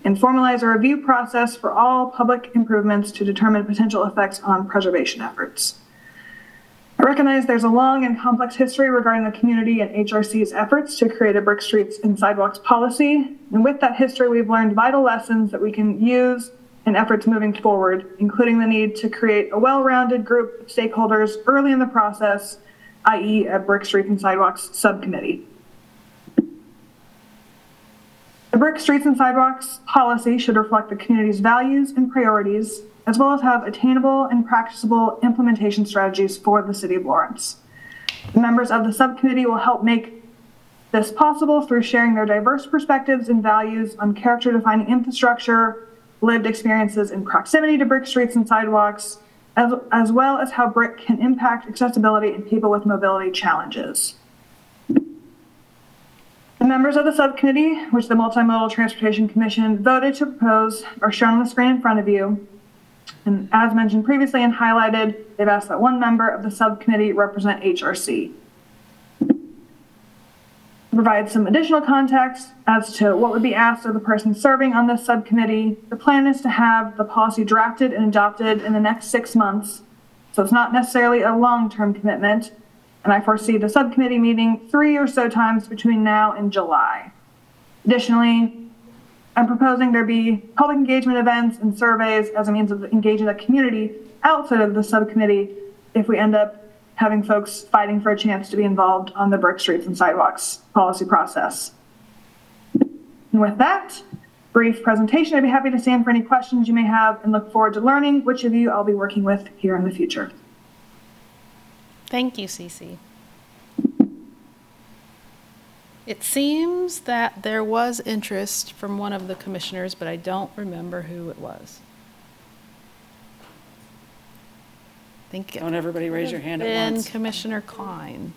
and formalize a review process for all public improvements to determine potential effects on preservation efforts. I recognize there's a long and complex history regarding the community and HRC's efforts to create a brick streets and sidewalks policy. And with that history, we've learned vital lessons that we can use in efforts moving forward, including the need to create a well-rounded group of stakeholders early in the process, i.e. a brick streets and sidewalks subcommittee. The brick streets and sidewalks policy should reflect the community's values and priorities, as well as have attainable and practicable implementation strategies for the city of Lawrence. Members of the subcommittee will help make this possible through sharing their diverse perspectives and values on character defining infrastructure, lived experiences in proximity to brick streets and sidewalks, as, as well as how brick can impact accessibility and people with mobility challenges. The members of the subcommittee, which the Multimodal Transportation Commission voted to propose, are shown on the screen in front of you. And as mentioned previously and highlighted, they've asked that one member of the subcommittee represent HRC. Provide some additional context as to what would be asked of the person serving on this subcommittee, the plan is to have the policy drafted and adopted in the next six months. So it's not necessarily a long-term commitment, and I foresee the subcommittee meeting three or so times between now and July. Additionally, I'm proposing there be public engagement events and surveys as a means of engaging the community outside of the subcommittee if we end up having folks fighting for a chance to be involved on the brick streets and sidewalks policy process. And with that brief presentation, I'd be happy to stand for any questions you may have and look forward to learning which of you I'll be working with here in the future. Thank you, Cece. It seems that there was interest from one of the commissioners, but I don't remember who it was. I think it Don't everybody raise your hand at been once. Commissioner Klein.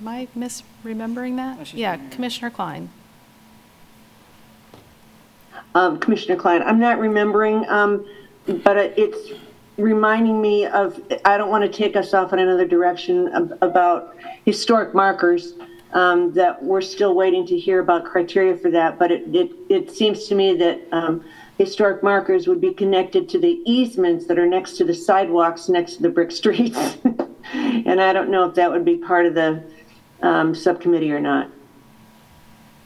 Am I misremembering that? Yeah, Commissioner Klein. Um, Commissioner Klein, I'm not remembering, um, but it- it's reminding me of, I don't want to take us off in another direction ab- about historic markers, um, that we're still waiting to hear about criteria for that, but it, it, it seems to me that, um, historic markers would be connected to the easements that are next to the sidewalks, next to the brick streets. And I don't know if that would be part of the, um, subcommittee or not.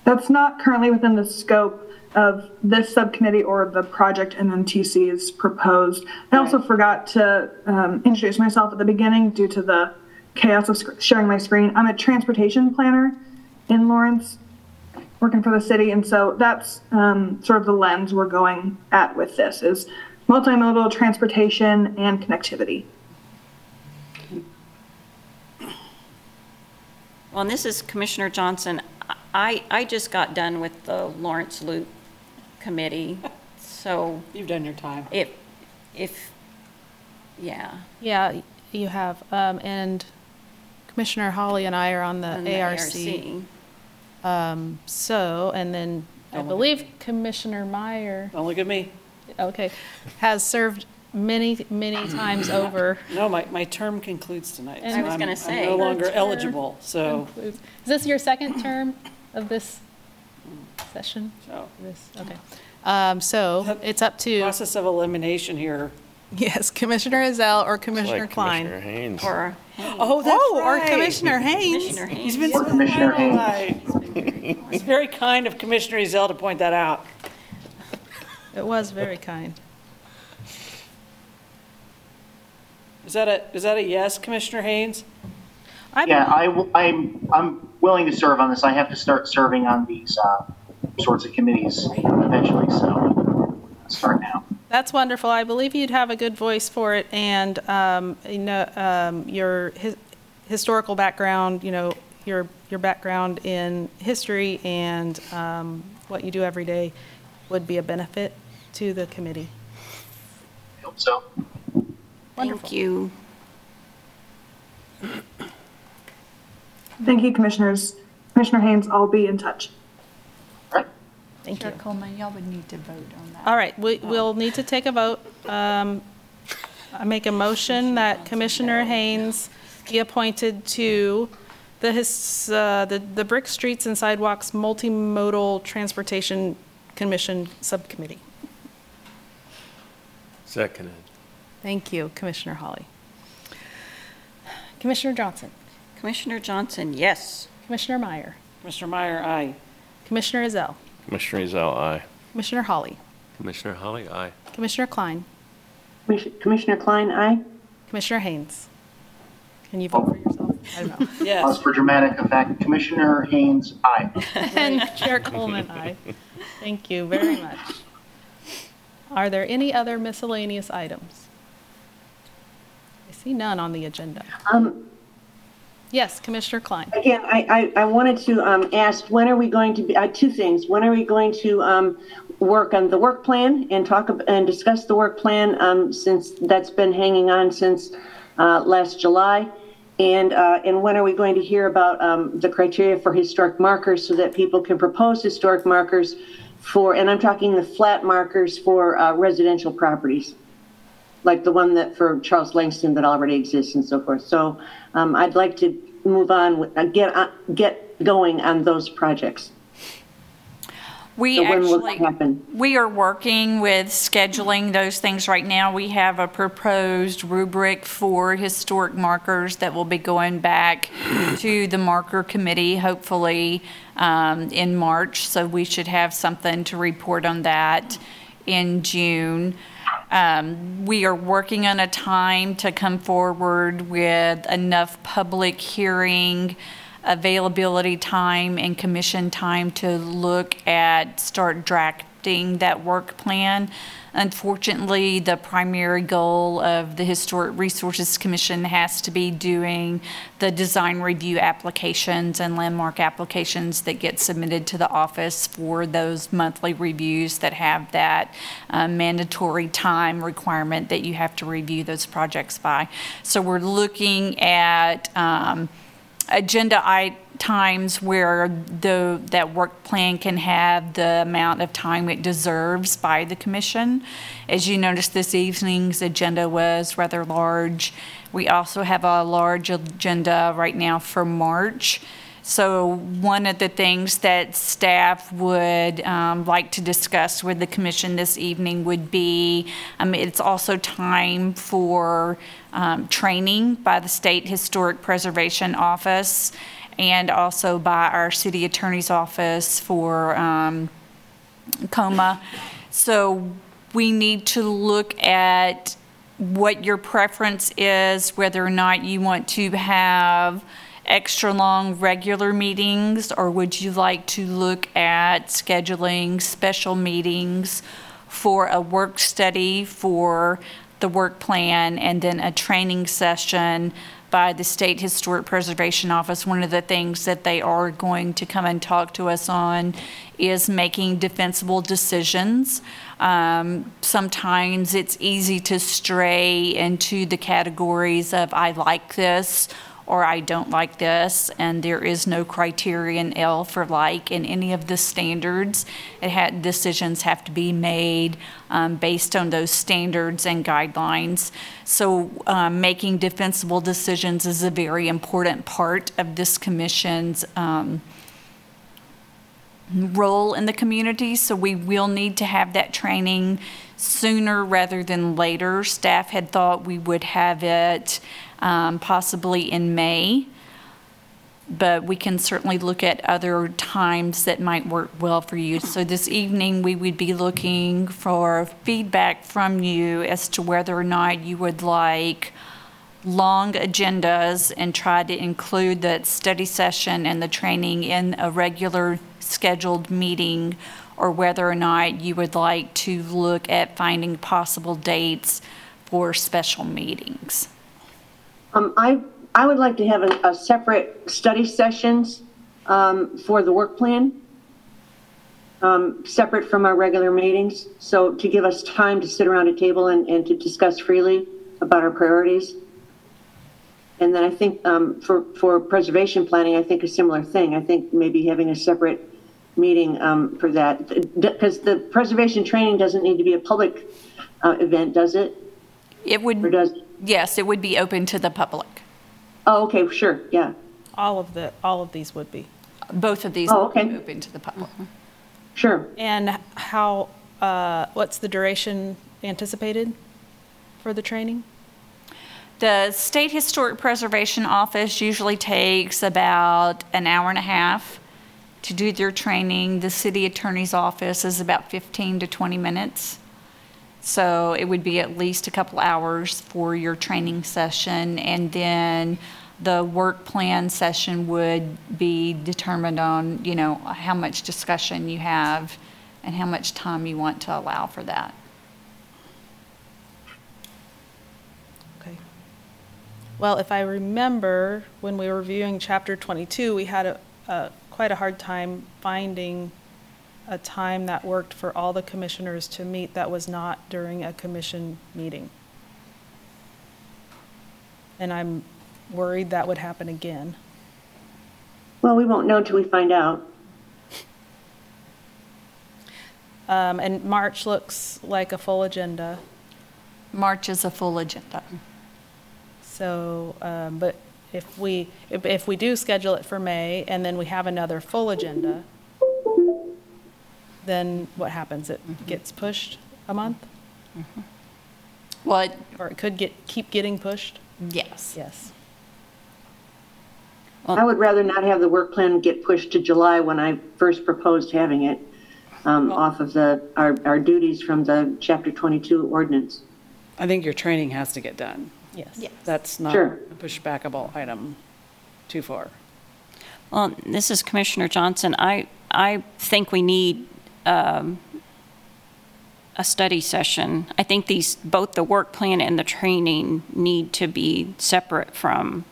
That's not currently within the scope of this subcommittee or the project MMTC is proposed. I also forgot to um, introduce myself at the beginning due to the chaos of sc- sharing my screen. I'm a transportation planner in Lawrence, working for the city, and so that's um, sort of the lens we're going at with this is multimodal transportation and connectivity. Well, and this is Commissioner Johnson. I, I just got done with the Lawrence Loop Committee, so You've done your time. if, if, yeah. Yeah, you have. Um, And Commissioner Holly and I are on the on the ARC. Um, So, and then I Don't look at believe Commissioner Meyer, Don't look at me. okay, has served many, many times over. No, my, my term concludes tonight. And- so I was I'm- gonna I'm no longer term eligible, so, Is this your second term of this session? so. This, okay. Um, So it's up to, Process of elimination here. yes, Commissioner Ezell or Commissioner like Klein. Commissioner Haynes. Or, Oh, that's Oh, or right. Commissioner Haynes. Commissioner Haynes. He's been Or so Commissioner right. It's very kind of Commissioner Ezell to point that out. It was very kind. Is that a, is that a yes, Commissioner Haynes? I Yeah, I, w- I'm, I'm willing to serve on this. I have to start serving on these, uh, sorts of committees eventually, so start now. That's wonderful. I believe you'd have a good voice for it, and um, you know um, your his, historical background. You know your your background in history and um, what you do every day would be a benefit to the committee. I hope so. thank you. Thank you, Commissioners. Commissioner Haynes, I'll be in touch. Thank Chair you. Coleman, y'all would need to vote on that. All right, we, we'll need to take a vote. Um, I make a motion that Commissioner Haynes be appointed to the his, uh, the, the Brick Streets and Sidewalks Multimodal Transportation Commission Subcommittee. Seconded. Thank you, Commissioner Holly. Commissioner Johnson, Commissioner Johnson, yes. Commissioner Meyer, Commissioner Meyer, aye. Commissioner Ezell, Commissioner Ezell, aye. Commissioner Holly, Commissioner Holly, aye. Commissioner Klein, Commis- Commissioner Klein, aye? Commissioner Haynes. Can you vote for yourself? I don't know. Pause Yes. for dramatic effect. Commissioner Haynes, aye. And Chair Coleman, aye. Thank you very much. Are there any other miscellaneous items? I see none on the agenda. Um, Yes, Commissioner Klein. Again, I, I, I wanted to um, ask, when are we going to be, uh, two things. When are we going to um, work on the work plan and talk and discuss the work plan um, since that's been hanging on since uh, last July? And, uh, and when are we going to hear about um, the criteria for historic markers so that people can propose historic markers for, and I'm talking the flat markers for uh, residential properties? Like the one that for Charles Langston that already exists and so forth. So um, I'd like to move on, with- uh, get, uh, get going on those projects. We So when will that actually, happen? we are working with scheduling those things right now. We have a proposed rubric for historic markers that will be going back to the marker committee, hopefully um, in March. So we should have something to report on that in June. Um, We are working on a time to come forward with enough public hearing availability time and commission time to look at, start that work plan. Unfortunately, the primary goal of the Historic Resources Commission has to be doing the design review applications and landmark applications that get submitted to the office for those monthly reviews that have that uh, mandatory time requirement that you have to review those projects by. So we're looking at um, agenda i times where the, that work plan can have the amount of time it deserves by the commission. As you noticed, this evening's agenda was rather large. We also have a large agenda right now for March. So one of the things that staff would um, like to discuss with the commission this evening would be, um, it's also time for um, training by the State Historic Preservation Office and also by our city attorney's office for um, KOMA. So we need to look at what your preference is, whether or not you want to have extra long regular meetings, or would you like to look at scheduling special meetings for a work study for the work plan and then a training session by the State Historic Preservation Office. One of the things that they are going to come and talk to us on is making defensible decisions. Um, Sometimes it's easy to stray into the categories of, I like this, or I don't like this, and there is no criterion L for like in any of the standards. It had, decisions have to be made um, based on those standards and guidelines. So um, making defensible decisions is a very important part of this commission's um, role in the community, so we will need to have that training sooner rather than later. Staff had thought we would have it um, possibly in May, but we can certainly look at other times that might work well for you. So this evening, we would be looking for feedback from you as to whether or not you would like long agendas and try to include the study session and the training in a regular scheduled meeting, or whether or not you would like to look at finding possible dates for special meetings. Um, I, I would like to have a, a separate study sessions, um, for the work plan. Um, separate from our regular meetings, so to give us time to sit around a table and, and to discuss freely about our priorities. And then I think, um, for, for preservation planning, I think a similar thing. I think maybe having a separate meeting, um, for that. Because the preservation training doesn't need to be a public, uh, event, does it? It would, Or does, yes, it would be open to the public. oh, okay, sure, yeah. All of the, all of these would be. Both of these Oh, would be okay. open to the public. Sure. And how, uh, what's the duration anticipated for the training? The State Historic Preservation Office usually takes about an hour and a half to do their training. The city attorney's office is about 15 to 20 minutes. So it would be at least a couple hours for your training session. And then the work plan session would be determined on, you know, how much discussion you have and how much time you want to allow for that. Okay. Well, if I remember, when we were reviewing chapter 22, we had a, a, quite a hard time finding a time that worked for all the commissioners to meet that was not during a commission meeting. And I'm worried that would happen again. Well, we won't know until we find out. Um, and March looks like a full agenda. March is a full agenda. So, um, but if we, if, if we do schedule it for May and then we have another full agenda, then what happens? It gets pushed a month? What? Or it could get, keep getting pushed? Yes. Yes. I would rather not have the work plan get pushed to July when I first proposed having it, um, off of the, our, our duties from the chapter 22 ordinance. I think your training has to get done. Yes. That's not Sure. a pushbackable item too far. Well, this is Commissioner Johnson. I, I think we need um, a study session. I think these, both the work plan and the training need to be separate from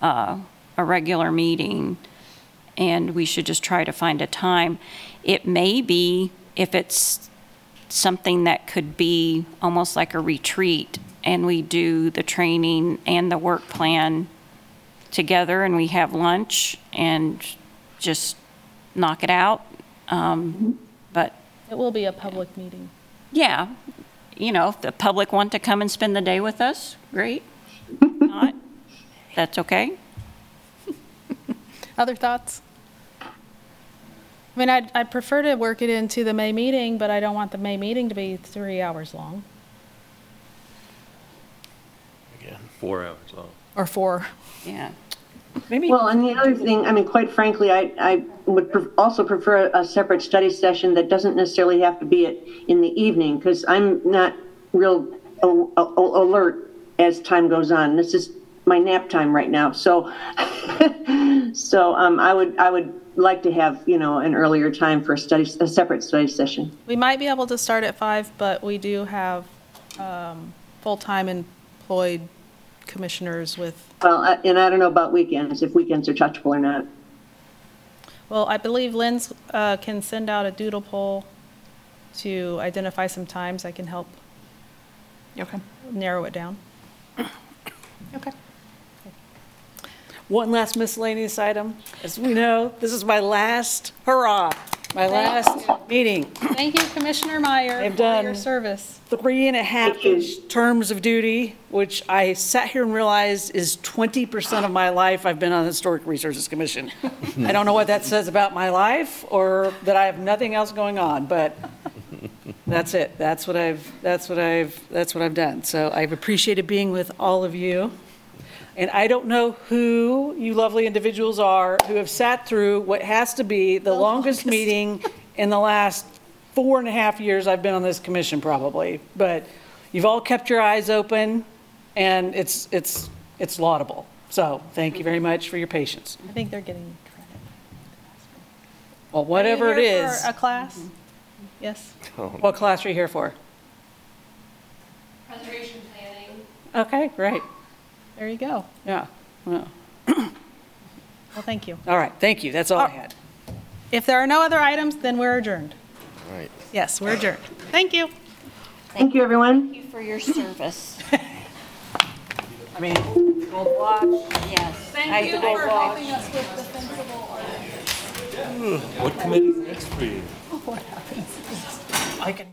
uh, a regular meeting, and we should just try to find a time. It may be, if it's something that could be almost like a retreat, and we do the training and the work plan together and we have lunch and just knock it out. Um, But, It will be a public meeting. yeah, you know, if the public want to come and spend the day with us, great. If Not, that's okay. Other thoughts? I mean, I'd, I'd prefer to work it into the May meeting, but I don't want the May meeting to be three hours long, Again, four hours long. or four. Yeah. Maybe. Well, and the other thing, I mean, quite frankly, I, I would pref- also prefer a separate study session that doesn't necessarily have to be at, in the evening, because I'm not real a- a- alert as time goes on. This is my nap time right now, so, so, um, I would, I would like to have, you know, an earlier time for a study, a separate study session. We might be able to start at five, but we do have um, full-time employed commissioners with, Well, I- and I don't know about weekends, if weekends are touchable or not. well, I believe Lynn's uh, can send out a doodle poll to identify some times. I can help Okay. narrow it down. Okay. One last miscellaneous item. As we know, this is my last hurrah, my last meeting. Thank you, Commissioner Meyer, I've for done your service. three and a half terms of duty, which I sat here and realized is 20% of my life I've been on the Historic Resources Commission. I don't know what that says about my life or that I have nothing else going on, but that's it. That's what I've, that's what I've, that's what I've done. So I've appreciated being with all of you. And I don't know who you lovely individuals are who have sat through what has to be the oh, longest meeting in the last four and a half years I've been on this commission probably. But you've all kept your eyes open and it's, it's, it's laudable. So thank you very much for your patience. I think they're getting credit. Well, whatever Are it you here is, for a class? Yes? Oh. what class are you here for? Preservation planning. Okay, great. There you go. Yeah. Well, Well, thank you. All right, thank you. That's all I oh, had. If there are no other items, then we're adjourned. Right. Yes, we're adjourned. Thank you. Thank you, everyone. Thank you for your service. I mean, gold watch. Yes. Thank you I- for helping us with the sensible ordinance. What committee's next for you? What happens? I can